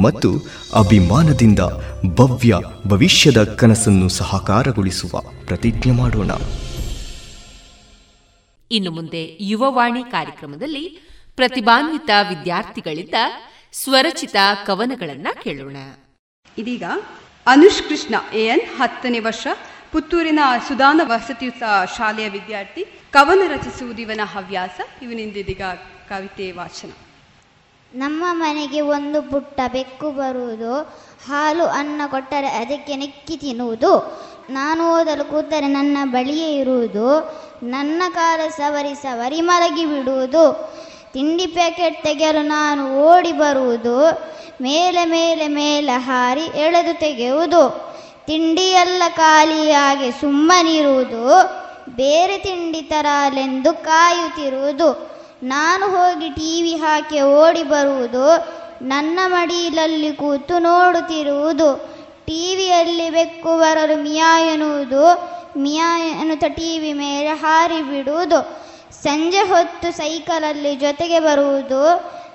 ಮತ್ತು ಅಭಿಮಾನದಿಂದ ಭವ್ಯ ಭವಿಷ್ಯದ ಕನಸನ್ನು ಸಹಕಾರಗೊಳಿಸುವ ಪ್ರತಿಜ್ಞೆ ಮಾಡೋಣ. ಇನ್ನು ಮುಂದೆ ಯುವವಾಣಿ ಕಾರ್ಯಕ್ರಮದಲ್ಲಿ ಪ್ರತಿಭಾನ್ವಿತ ವಿದ್ಯಾರ್ಥಿಗಳಿಂದ ಸ್ವರಚಿತ ಕವನಗಳನ್ನ ಕೇಳೋಣ. ಇದೀಗ ಅನುಷ್ ಕೃಷ್ಣ ಎನ್ ಹತ್ತನೇ ವರ್ಷ ಪುತ್ತೂರಿನ ಸುಧಾನ ವಸತಿ ಶಾಲೆಯ ವಿದ್ಯಾರ್ಥಿ, ಕವನ ರಚಿಸುವುದು ಇವನ ಹವ್ಯಾಸ. ಇವನಿಂದಿದೀಗ ಕವಿತೆ ವಾಚನ. ನಮ್ಮ ಮನೆಗೆ ಒಂದು ಪುಟ್ಟ ಬೆಕ್ಕು ಬರುವುದು. ಹಾಲು ಅನ್ನ ಕೊಟ್ಟರೆ ಅದಕ್ಕೆ ನೆಕ್ಕಿ ತಿನ್ನುವುದು. ನಾನು ಓದಲು ಕೂತರೆ ನನ್ನ ಬಳಿಯೇ ಇರುವುದು. ನನ್ನ ಕಾಲ ಸವರಿ ಸವರಿ ಮಲಗಿ ಬಿಡುವುದು. ತಿಂಡಿ ಪ್ಯಾಕೆಟ್ ತೆಗೆಯಲು ನಾನು ಓಡಿ ಬರುವುದು. ಮೇಲೆ ಮೇಲೆ ಮೇಲೆ ಹಾರಿ ಎಳೆದು ತೆಗೆಯುವುದು. ತಿಂಡಿಯೆಲ್ಲ ಖಾಲಿಯಾಗಿ ಸುಮ್ಮನಿರುವುದು, ಬೇರೆ ತಿಂಡಿ ತರಲೆಂದು ಕಾಯುತ್ತಿರುವುದು. ನಾನು ಹೋಗಿ ಟಿವಿ ಹಾಕಿ ಓಡಿ ಬರುವುದು, ನನ್ನ ಮಡಿಲಲ್ಲಿ ಕೂತು ನೋಡುತ್ತಿರುವುದು. ಟಿವಿಯಲ್ಲಿ ಬೆಕ್ಕು ಬರಲು ಮಿಯಾ ಎನ್ನುವುದು, ಮಿಯಾ ಎನ್ನುತ್ತಾ ಟಿವಿ ಮೇಲೆ ಹಾರಿ ಬಿಡುವುದು. ಸಂಜೆ ಹೊತ್ತು ಸೈಕಲಲ್ಲಿ ಜೊತೆಗೆ ಬರುವುದು,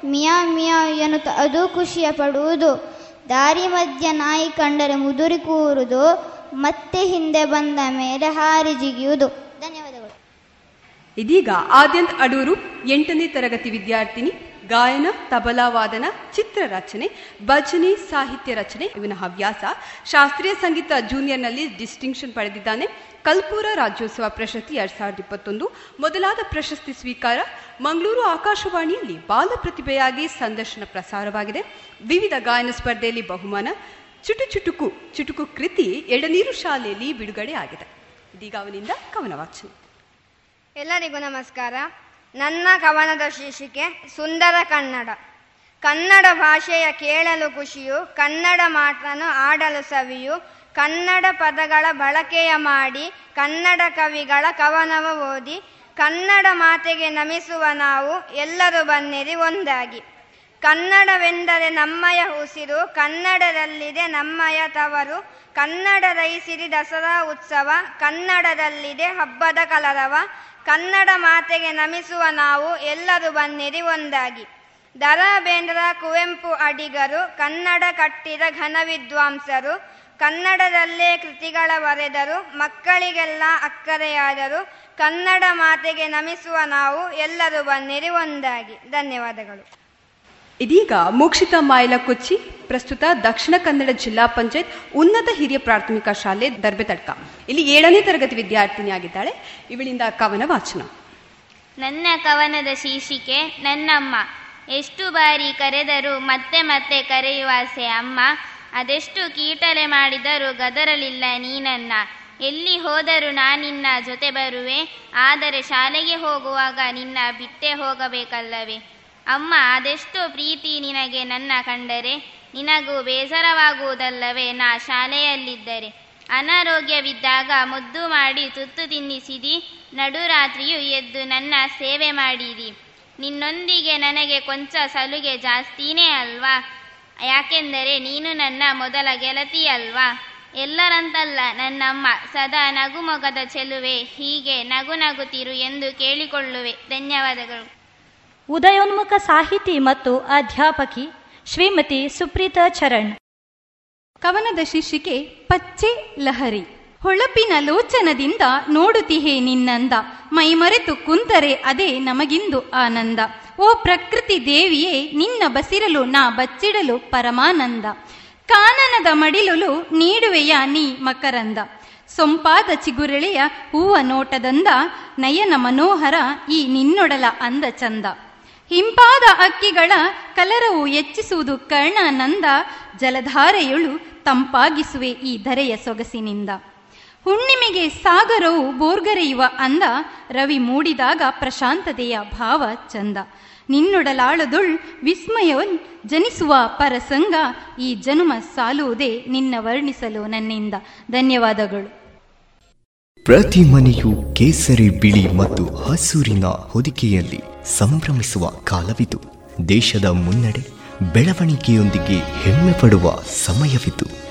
ಮಿಯಾ ಮಿಯಾ ಎನ್ನುತ್ತ ಅದು ಖುಷಿಯ ಪಡುವುದು. ದಾರಿ ಮಧ್ಯ ನಾಯಿ ಕಂಡರೆ ಮುದುರಿ ಕೂರುವುದು ಮತ್ತೆ ಹಿಂದೆ ಬಂದ ಮೇಲೆ ಹಾರಿ ಜಿಗಿಯುವುದು. ಧನ್ಯವಾದಗಳು. ಇದೀಗ ಆದ್ಯಂತ್ ಅಡೂರು ಎಂಟನೇ ತರಗತಿ ವಿದ್ಯಾರ್ಥಿನಿ, ಗಾಯನ, ತಬಲಾ ವಾದನ, ಚಿತ್ರ ರಚನೆ, ಭಜನೆ, ಸಾಹಿತ್ಯ ರಚನೆ ಇವನ ಹವ್ಯಾಸ. ಶಾಸ್ತ್ರೀಯ ಸಂಗೀತ ಜೂನಿಯರ್ನಲ್ಲಿ ಡಿಸ್ಟಿಂಕ್ಷನ್ ಪಡೆದಿದ್ದಾನೆ. ಕಲ್ಪೂರ ರಾಜ್ಯೋತ್ಸವ ಪ್ರಶಸ್ತಿ ಎರಡ್ ಸಾವಿರದ ಇಪ್ಪತ್ತೊಂದು, ಮೊದಲಾದ ಪ್ರಶಸ್ತಿ ಸ್ವೀಕಾರ ಮಂಗಳೂರು ಆಕಾಶವಾಣಿಯಲ್ಲಿ ಬಾಲ ಪ್ರತಿಭೆಯಾಗಿ ಸಂದರ್ಶನ ಪ್ರಸಾರವಾಗಿದೆ. ವಿವಿಧ ಗಾಯನ ಸ್ಪರ್ಧೆಯಲ್ಲಿ ಬಹುಮಾನ, ಚುಟು ಚುಟುಕು ಚುಟುಕು ಕೃತಿ, ಎಡನೀರು ಶಾಲೆಯಲ್ಲಿ ಬಿಡುಗಡೆ ಆಗಿದೆ. ಇದೀಗ ಅವನಿಂದ ಕವನ ವಾಚನ. ಎಲ್ಲರಿಗೂ ನಮಸ್ಕಾರ. ನನ್ನ ಕವನದ ಶೀರ್ಷಿಕೆ ಸುಂದರ ಕನ್ನಡ. ಕನ್ನಡ ಭಾಷೆಯ ಕೇಳಲು ಖುಷಿಯು, ಕನ್ನಡ ಮಾತನ್ನು ಆಡಲು ಸವಿಯು ಕನ್ನಡ ಪದಗಳ ಬಳಕೆಯ ಮಾಡಿ ಕನ್ನಡ ಕವಿಗಳ ಕವನವ ಓದಿ ಕನ್ನಡ ಮಾತೆಗೆ ನಮಿಸುವ ನಾವು ಎಲ್ಲರೂ ಬನ್ನಿರಿ ಒಂದಾಗಿ. ಕನ್ನಡವೆಂದರೆ ನಮ್ಮಯ ಉಸಿರು, ಕನ್ನಡದಲ್ಲಿದೆ ನಮ್ಮಯ ತವರು, ಕನ್ನಡ ರೈಸಿರಿ ದಸರಾ ಉತ್ಸವ, ಕನ್ನಡದಲ್ಲಿದೆ ಹಬ್ಬದ ಕಲರವ, ಕನ್ನಡ ಮಾತೆಗೆ ನಮಿಸುವ ನಾವು ಎಲ್ಲರೂ ಬನ್ನಿರಿ ಒಂದಾಗಿ. ದರಾ ಬೇಂದ್ರ ಕುವೆಂಪು ಅಡಿಗರು, ಕನ್ನಡ ಕಟ್ಟಿದ ಘನ ವಿದ್ವಾಂಸರು ಕನ್ನಡದಲ್ಲೇ ಕೃತಿಗಳ ಬರೆದರು ಮಕ್ಕಳಿಗೆಲ್ಲ ಅಕ್ಕರೆಯಾದರು. ಕನ್ನಡ ಮಾತೆಗೆ ನಮಿಸುವ ನಾವು ಎಲ್ಲರೂ ಬನ್ನಿರಿ ಒಂದಾಗಿ. ಧನ್ಯವಾದಗಳು. ಇದೀಗ ಮೋಕ್ಷಿತ ಮಾಯಲ ಕೊಚ್ಚಿ ಪ್ರಸ್ತುತ ದಕ್ಷಿಣ ಕನ್ನಡ ಜಿಲ್ಲಾ ಪಂಚಾಯತ್ ಉನ್ನತ ಹಿರಿಯ ಪ್ರಾಥಮಿಕ ಶಾಲೆ ದರ್ಬೆತಡ್ಕ ಇಲ್ಲಿ ಏಳನೇ ತರಗತಿ ವಿದ್ಯಾರ್ಥಿನಿಯಾಗಿದ್ದಾಳೆ ಇವಳಿಂದ ಕವನ ವಾಚನ. ನನ್ನ ಕವನದ ಶೀರ್ಷಿಕೆ ನನ್ನಮ್ಮ. ಎಷ್ಟು ಬಾರಿ ಕರೆದರೂ ಮತ್ತೆ ಮತ್ತೆ ಕರೆಯುವಾಸೆ ಅಮ್ಮ. ಅದೆಷ್ಟು ಕೀಟಲೆ ಮಾಡಿದರೂ ಗದರಲಿಲ್ಲ ನೀನನ್ನ. ಎಲ್ಲಿ ಹೋದರೂ ನಾನಿನ್ನ ಜೊತೆ ಬರುವೆ, ಆದರೆ ಶಾಲೆಗೆ ಹೋಗುವಾಗ ನಿನ್ನ ಬಿಟ್ಟೆ ಹೋಗಬೇಕಲ್ಲವೇ. ಅಮ್ಮ, ಅದೆಷ್ಟು ಪ್ರೀತಿ ನಿನಗೆ ನನ್ನ ಕಂಡರೆ? ನಿನಗೂ ಬೇಸರವಾಗುವುದಲ್ಲವೇ ನಾ ಶಾಲೆಯಲ್ಲಿದ್ದರೆ. ಅನಾರೋಗ್ಯವಿದ್ದಾಗ ಮುದ್ದು ಮಾಡಿ ತುತ್ತು ತಿನ್ನಿಸಿದಿ, ನಡುರಾತ್ರಿಯೂ ಎದ್ದು ನನ್ನ ಸೇವೆ ಮಾಡಿದಿ. ನಿನ್ನೊಂದಿಗೆ ನನಗೆ ಕೊಂಚ ಸಲುಗೆ ಜಾಸ್ತಿನೇ ಅಲ್ವಾ? ಯಾಕೆಂದರೆ ನೀನು ನನ್ನ ಮೊದಲ ಗೆಳತಿಯಲ್ವಾ? ಎಲ್ಲರಂತಲ್ಲ ನನ್ನಮ್ಮ ಸದಾ ನಗುಮೊಗದ ಚೆಲುವೆ ಹೀಗೆ ನಗು ನಗುತ್ತಿರು ಎಂದು ಕೇಳಿಕೊಳ್ಳುವೆ. ಧನ್ಯವಾದಗಳು. ಉದಯೋನ್ಮುಖ ಸಾಹಿತಿ ಮತ್ತು ಅಧ್ಯಾಪಕಿ ಶ್ರೀಮತಿ ಸುಪ್ರೀತಾ ಚರಣ್. ಕವನದ ಶೀರ್ಷಿಕೆ ಪಚ್ಚೆ ಲಹರಿ. ಹೊಳಪಿನ ಲೋಚನದಿಂದ ನೋಡುತ್ತಿಹೇ ನಿನ್ನಂದ. ಮೈಮರೆತು ಕುಂತರೆ ಅದೇ ನಮಗಿಂದು ಆನಂದ. ಓ ಪ್ರಕೃತಿ ದೇವಿಯೇ, ನಿನ್ನ ಬಸಿರಲು, ನಾ ಬಚ್ಚಿಡಲು ಪರಮಾನಂದ. ಕಾನನದ ಮಡಿಲುಲು ನೀಡುವೆಯ ನೀ ಮಕರಂದ. ಸೊಂಪಾದ ಚಿಗುರೆಳೆಯ ಹೂವ ನೋಟದಂದ, ನಯನ ಮನೋಹರ ಈ ನಿನ್ನೊಡಲ ಅಂದ ಚಂದ. ಹಿಂಪಾದ ಅಕ್ಕಿಗಳ ಕಲರವು ಹೆಚ್ಚಿಸುವುದು ಕರ್ಣಾನಂದ, ಜಲಧಾರೆಯೊಳು ತಂಪಾಗಿಸುವೆ ಈ ಧರೆಯ ಸೊಗಸಿನಿಂದ. ಹುಣ್ಣಿಮೆಗೆ ಸಾಗರವು ಬೋರ್ಗರೆಯುವ ಅಂದ. ರವಿ ಮೂಡಿದಾಗ ಪ್ರಶಾಂತತೆಯ ಭಾವ ಚಂದ. ನಿನ್ನೊಡಲಾಳದುಳ್ ವಿಸ್ಮಯವನ್ ಜನಿಸುವ ಪರಸಂಗ. ಈ ಜನುಮ ಸಾಲುವುದೇ ನಿನ್ನ ವರ್ಣಿಸಲು ನನ್ನಿಂದ. ಧನ್ಯವಾದಗಳು. ಪ್ರತಿ ಮನೆಯು ಕೇಸರಿ ಬಿಳಿ ಮತ್ತು ಹಸೂರಿನ ಹೊದಿಕೆಯಲ್ಲಿ ಸಂಭ್ರಮಿಸುವ ಕಾಲವಿದು. ದೇಶದ ಮುನ್ನಡೆ ಬೆಳವಣಿಗೆಯೊಂದಿಗೆ ಹೆಮ್ಮೆ ಪಡುವ ಸಮಯವಿದು.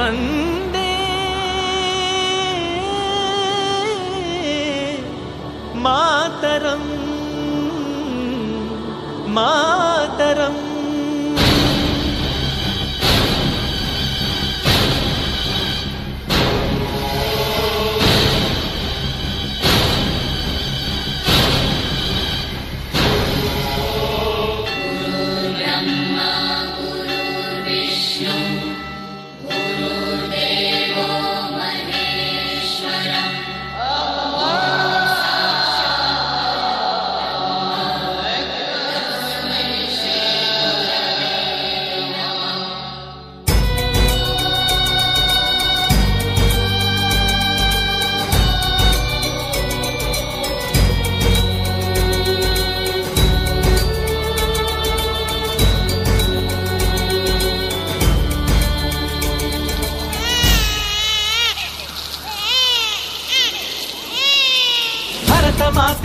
ವಂದೇ ಮಾತರಂ ಮಾತರಂ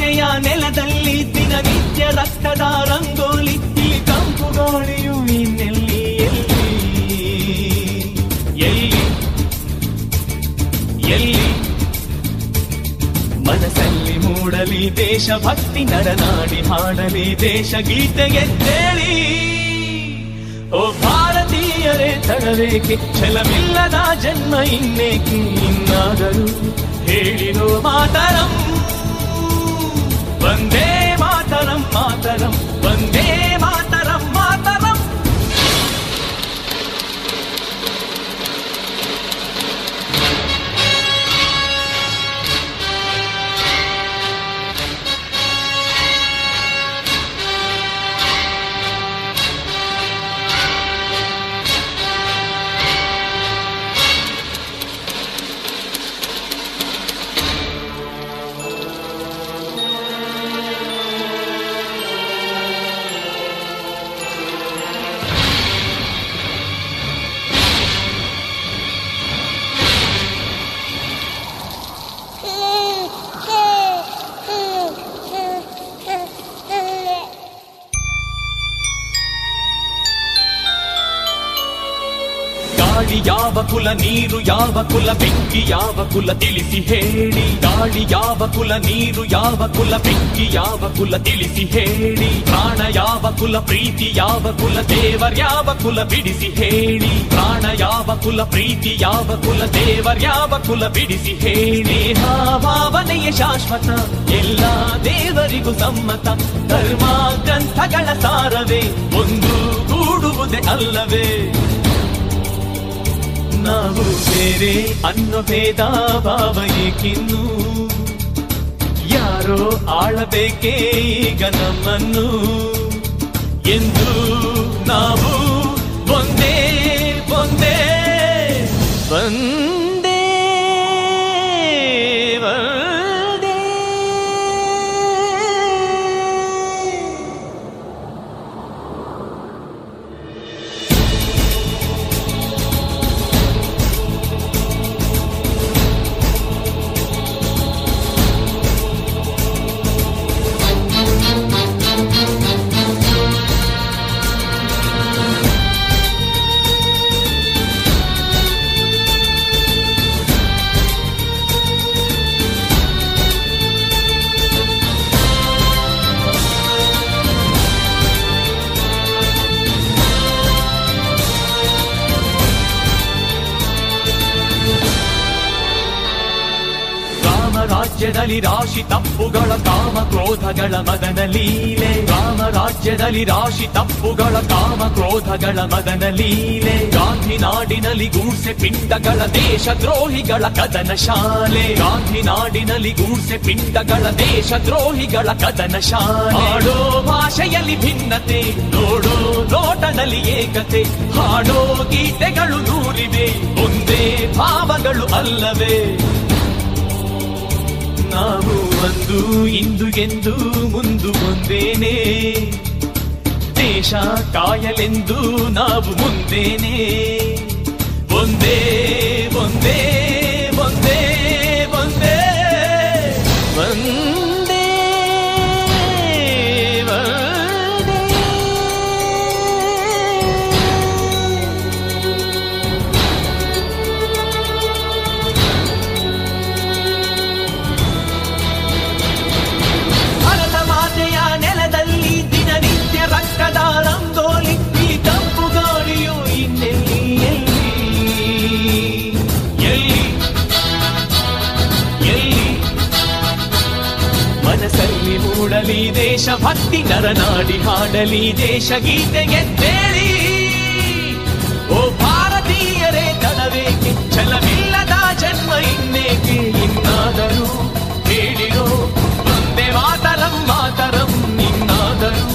ಮಾತೆಯ ನೆಲದಲ್ಲಿ ದಿನನಿತ್ಯ ರಕ್ತದ ರಂಗೋಲಿ ಈ ಕಂಪು ಗೋಳಿಯು ಇನ್ನೆಲ್ಲಿ? ಎಲ್ಲಿ? ಎಲ್ಲಿ? ಮನಸ್ಸಲ್ಲಿ ಮೂಡಲಿ ದೇಶಭಕ್ತಿ ನರನಾಡಿ ಹಾಡಲಿ ದೇಶ ಗೀತೆಗೆ ತೇಳಿ ಓ ಭಾರತೀಯರೇ ತಡಬೇಕೆ ಛಲವಿಲ್ಲದ ಜನ್ಮ ಇನ್ನೇಕೆ? ಇನ್ನಾದರೂ ಹೇಳಿರೋ ಮಾತರಂ. ವಂದೇ ಮಾತರಂ ಮಾತರಂ ವಂದೇ ಮಾತರಂ ಕುಲ ನೀರು ಯಾವ ಕುಲ ಬೆಂಕಿ ಯಾವ ಕುಲ ತಿಳಿಸಿ ಹೇಳಿ ಗಾಳಿ ಯಾವ ಕುಲ ನೀರು ಯಾವ ಕುಲ ಬೆಂಕಿ ಯಾವ ಕುಲ ತಿಳಿಸಿ ಹೇಳಿ ಪ್ರಾಣ ಯಾವ ಕುಲ ಪ್ರೀತಿ ಯಾವ ಕುಲ ದೇವರ್ಯಾವ ಕುಲ ಬಿಡಿಸಿ ಹೇಳಿ ಪ್ರಾಣ ಯಾವ ಕುಲ ಪ್ರೀತಿ ಯಾವ ಕುಲ ದೇವರ್ಯಾವ ಕುಲ ಬಿಡಿಸಿ ಹೇಳಿ ಭಾವನೆಯ ಶಾಶ್ವತ ಎಲ್ಲ ದೇವರಿಗೂ ಸಮ್ಮತ ಧರ್ಮ ಗ್ರಂಥಗಳ ಸಾರವೇ ಒಂದು ಕೂಡುವುದೇ ಅಲ್ಲವೇ ನಾವು ಬೇರೆ ಅನ್ನೋ ಭೇದ ಭಾವ ಏಕಿನ್ನು. ಯಾರೋ ಆಳಬೇಕೇ ಈಗ ನಮ್ಮನ್ನು. ಎಂದು ನಾವು ಒಂದೇ ಒಂದೇ. ಒಂದೇ ರಾಜ್ಯದಲ್ಲಿ ರಾಶಿ ತಪ್ಪುಗಳ ಕಾಮ ಕ್ರೋಧಗಳ ಮದನ ಲೀಲೆ. ರಾಮ ರಾಜ್ಯದಲ್ಲಿ ರಾಶಿ ತಪ್ಪುಗಳ ಕಾಮ ಕ್ರೋಧಗಳ ಮದನ ಲೀಲೆ. ಗಾಂಧಿ ನಾಡಿನಲ್ಲಿ ಗೂಡ್ಸೆ ಪಿಂಡಗಳ ದೇಶ ದ್ರೋಹಿಗಳ ಕದನ ಶಾಲೆ. ಗಾಂಧಿ ನಾಡಿನಲ್ಲಿ ಗೂಡ್ಸೆ ಪಿಂಡಗಳ ದೇಶ ದ್ರೋಹಿಗಳ ಕದನ ಶಾಲೆ. ಹಾಡೋ ಭಾಷೆಯಲ್ಲಿ ಭಿನ್ನತೆ, ನೋಡೋ ನೋಟದಲ್ಲಿ ಏಕತೆ. ಹಾಡೋ ಗೀತೆಗಳು ನೂರಿವೆ, ಒಂದೇ ಭಾವಗಳು ಅಲ್ಲವೇ. ನಾವು ಒಂದು ಇಂದು ಎಂದು ಮುಂದು ಒಂದೇನೆ ದೇಶ ಕಾಯಲೆಂದು ನಾವು ಮುಂದೇನೆ. ಒಂದೇ ಒಂದೇ ಒಂದೇ ಮನಸ್ಸಲ್ಲಿ ಮೂಡಲಿ ದೇಶಭಕ್ತಿ ನರನಾಡಿ ಹಾಡಲಿ ದೇಶ ಗೀತೆಗೆ ತೇಳಿ ಓ ಭಾರತೀಯರೇ ತಡವೇಕೆ ಛಲವಿಲ್ಲದ ಜನ್ಮ ಇನ್ನೇಕೆ ಇನ್ನಾದರೂ ಹೇಳಿರೋ ಒಂದೇ ಮಾತರಂ ಮಾತರಂ ಇನ್ನಾದರೂ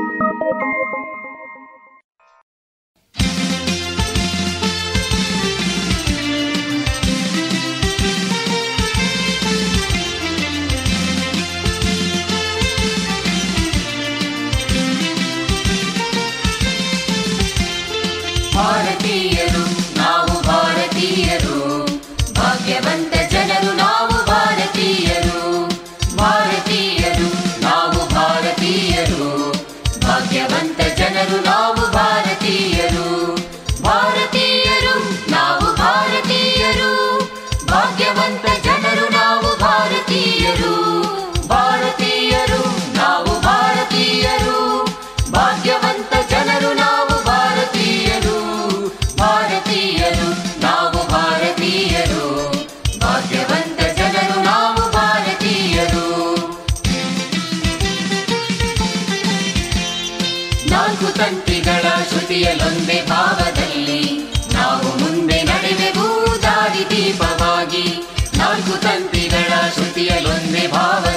holiday.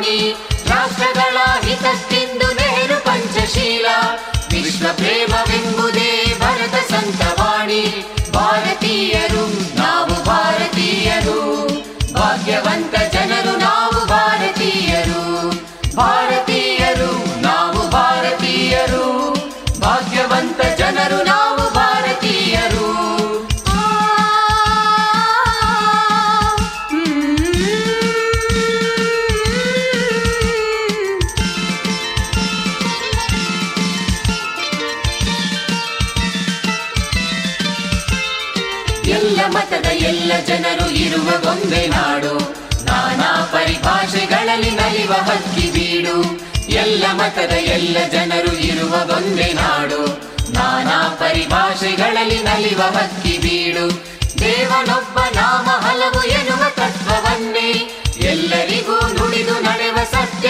ಸಂತವಾಣಿ ರಾಷ್ಟ್ರಗಳ ಹಿತಕ್ಕೆಂದು ನೆಹರು ಪಂಚಶೀಲ ವಿಶ್ವ ಪ್ರೇಮವೆಂಬುದೇ ಭರತ ಸಂತವಾಣಿ ಭಾರತೀಯರು ಒಂದೇ ನಾಡು. ನಾನಾ ಪರಿಭಾಷೆಗಳಲ್ಲಿ ನಲಿವ ಹಕ್ಕಿ ಬೀಡು. ಎಲ್ಲ ಮತದ ಎಲ್ಲ ಜನರು ಇರುವ ಒಂದೇ ನಾಡು. ನಾನಾ ಪರಿಭಾಷೆಗಳಲ್ಲಿ ನಲಿವ ಹಕ್ಕಿ ಬೀಡು. ದೇವನೊಬ್ಬ ನಾಮ ಹಲವು ಎನ್ನುವ ತತ್ವವನ್ನೇ ಎಲ್ಲರಿಗೂ ನುಡಿದು ನಡೆವ ಸತ್ಯ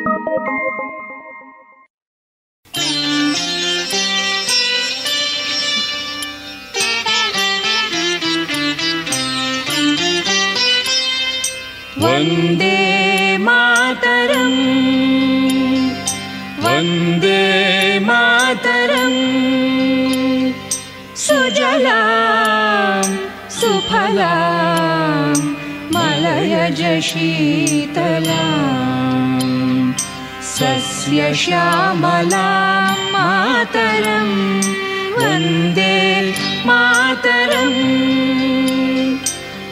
वन्दे मातरम्। वन्दे मातरम्। सुजलां सुफलां मलयज शीतलां सस्यश्यामलां मातरं वन्दे मातरम्।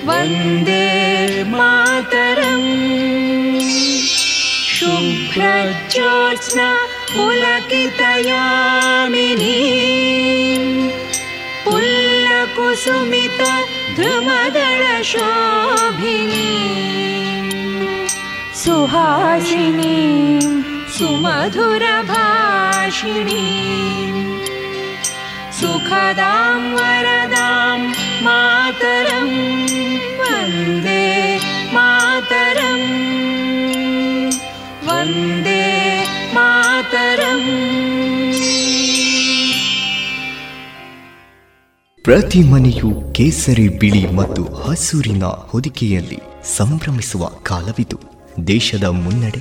वन्दे मातरम्। शुभ्रज्योत्स्ना पुलकितयामिनी पुल्लकुसुमित ध्रुमदळशोभिनी सुहासिनीं सुमधुरभाषिणीम् सुखदां वरदां मातरं वन्दे मातरम् वन्दे मातरम् ಪ್ರತಿ ಮನೆಯು ಕೇಸರಿ ಬಿಳಿ ಮತ್ತು ಹಸೂರಿನ ಹೊದಿಕೆಯಲ್ಲಿ ಸಂಭ್ರಮಿಸುವ ಕಾಲವಿದು ದೇಶದ ಮುನ್ನಡೆ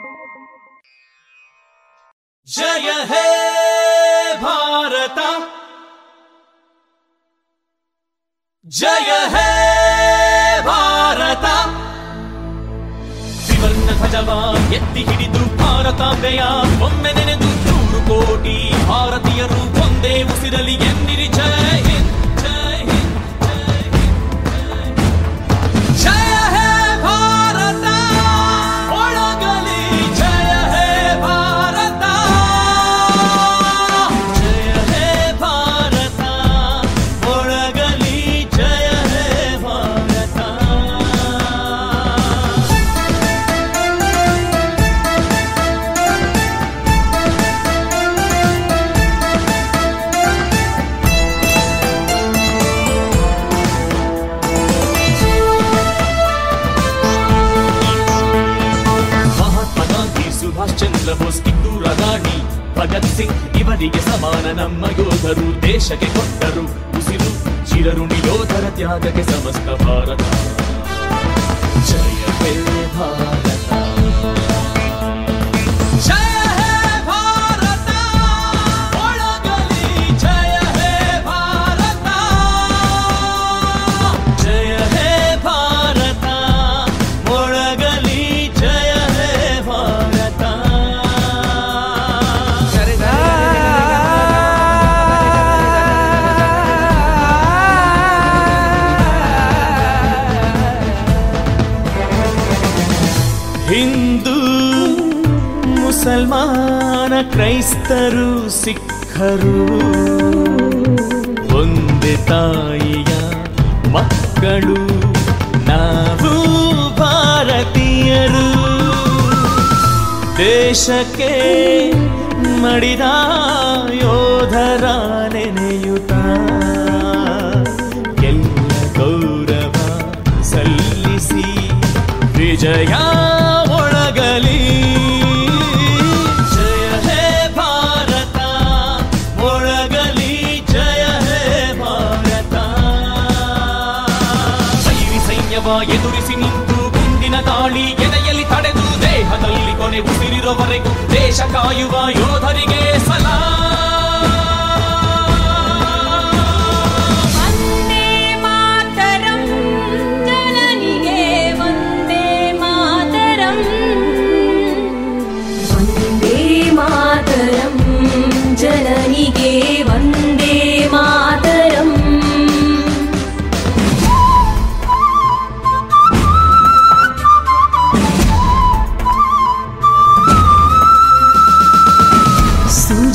ಜಯ ಹೇ ಭಾರತ ಜಯ ಹೇ ಭಾರತ ತ್ರಿವರ್ಣ ಧ್ವಜವ ಎತ್ತಿ ಹಿಡಿದು ಭಾರತಾಂಬೆಯ ಒಮ್ಮೆ ನೆನೆದು ನೂರು ಕೋಟಿ ಭಾರತೀಯರು ಒಂದೇ ಉಸಿರಲಿ ಎನ್ನಿರಿ ಜಯ ಹಿಂದ್ ಜಯ ಸಿಂಗ್ ಇವರಿಗೆ ಸಮಾನ ನಮ್ಮ ಯೋಧರು ದೇಶಕ್ಕೆ ಕೊಟ್ಟರು ಉಸಿರು ಚಿರಋಣಿ ಯೋಧರ ತ್ಯಾಗಕ್ಕೆ ಸಮಸ್ತ ಭಾರತ ಜಯ ಹೇ ಭಾರತ ಸಿಖ್ಖರು ಒಂದೇ ತಾಯಿಯ ಮಕ್ಕಳು ನಾವು ಭಾರತೀಯರು. ದೇಶಕ್ಕೆ ಮಡಿದ ಯೋಧರ ನೆನೆಯುತ್ತ ಎಲ್ಲ ಗೌರವ ಸಲ್ಲಿಸಿ ವಿಜಯ ಸೈನ್ಯವ ಎದುರಿಸಿ ನಿಂತು ಗುಂಡಿನ ದಾಳಿ ಎದೆಯಲ್ಲಿ ತಡೆದು ದೇಹದಲ್ಲಿ ಕೊನೆ ಉಸಿರಿರುವವರೆಗೂ ದೇಶ ಕಾಯುವ ಯೋಧರಿಗೆ ಸಲಾ.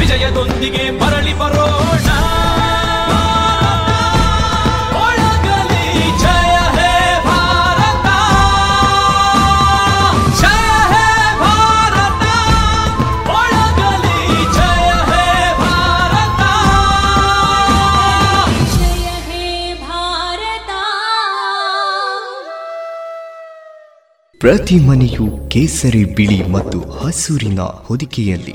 ವಿಜಯದೊಂದಿಗೆ ಮರಳಿ ಬರೋಣ. ಪ್ರತಿ ಮನೆಯು ಕೇಸರಿ ಬಿಳಿ ಮತ್ತು ಹಸೂರಿನ ಹೊದಿಕೆಯಲ್ಲಿ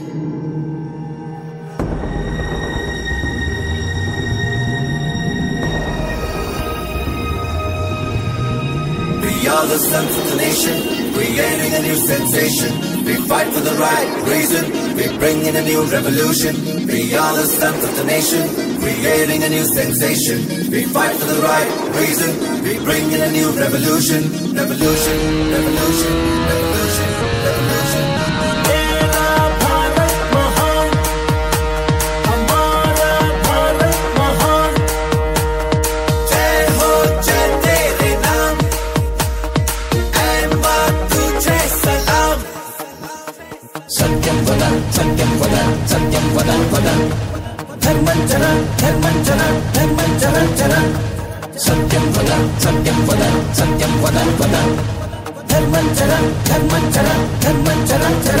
We are the sons of the nation, creating a new sensation. We fight for the right reason, we bring in a new revolution. We are the sons of the nation, creating a new sensation. We fight for the right reason, we bring in a new revolution. Revolution, revolution, revolution, revolution. వదన్ వదన్ ధర్మం చర ధర్మం చర ధర్మం చర చర సత్యం వద సత్యం వద సత్యం వదన్ వదన్ ధర్మం చర ధర్మం చర ధర్మం చర చర.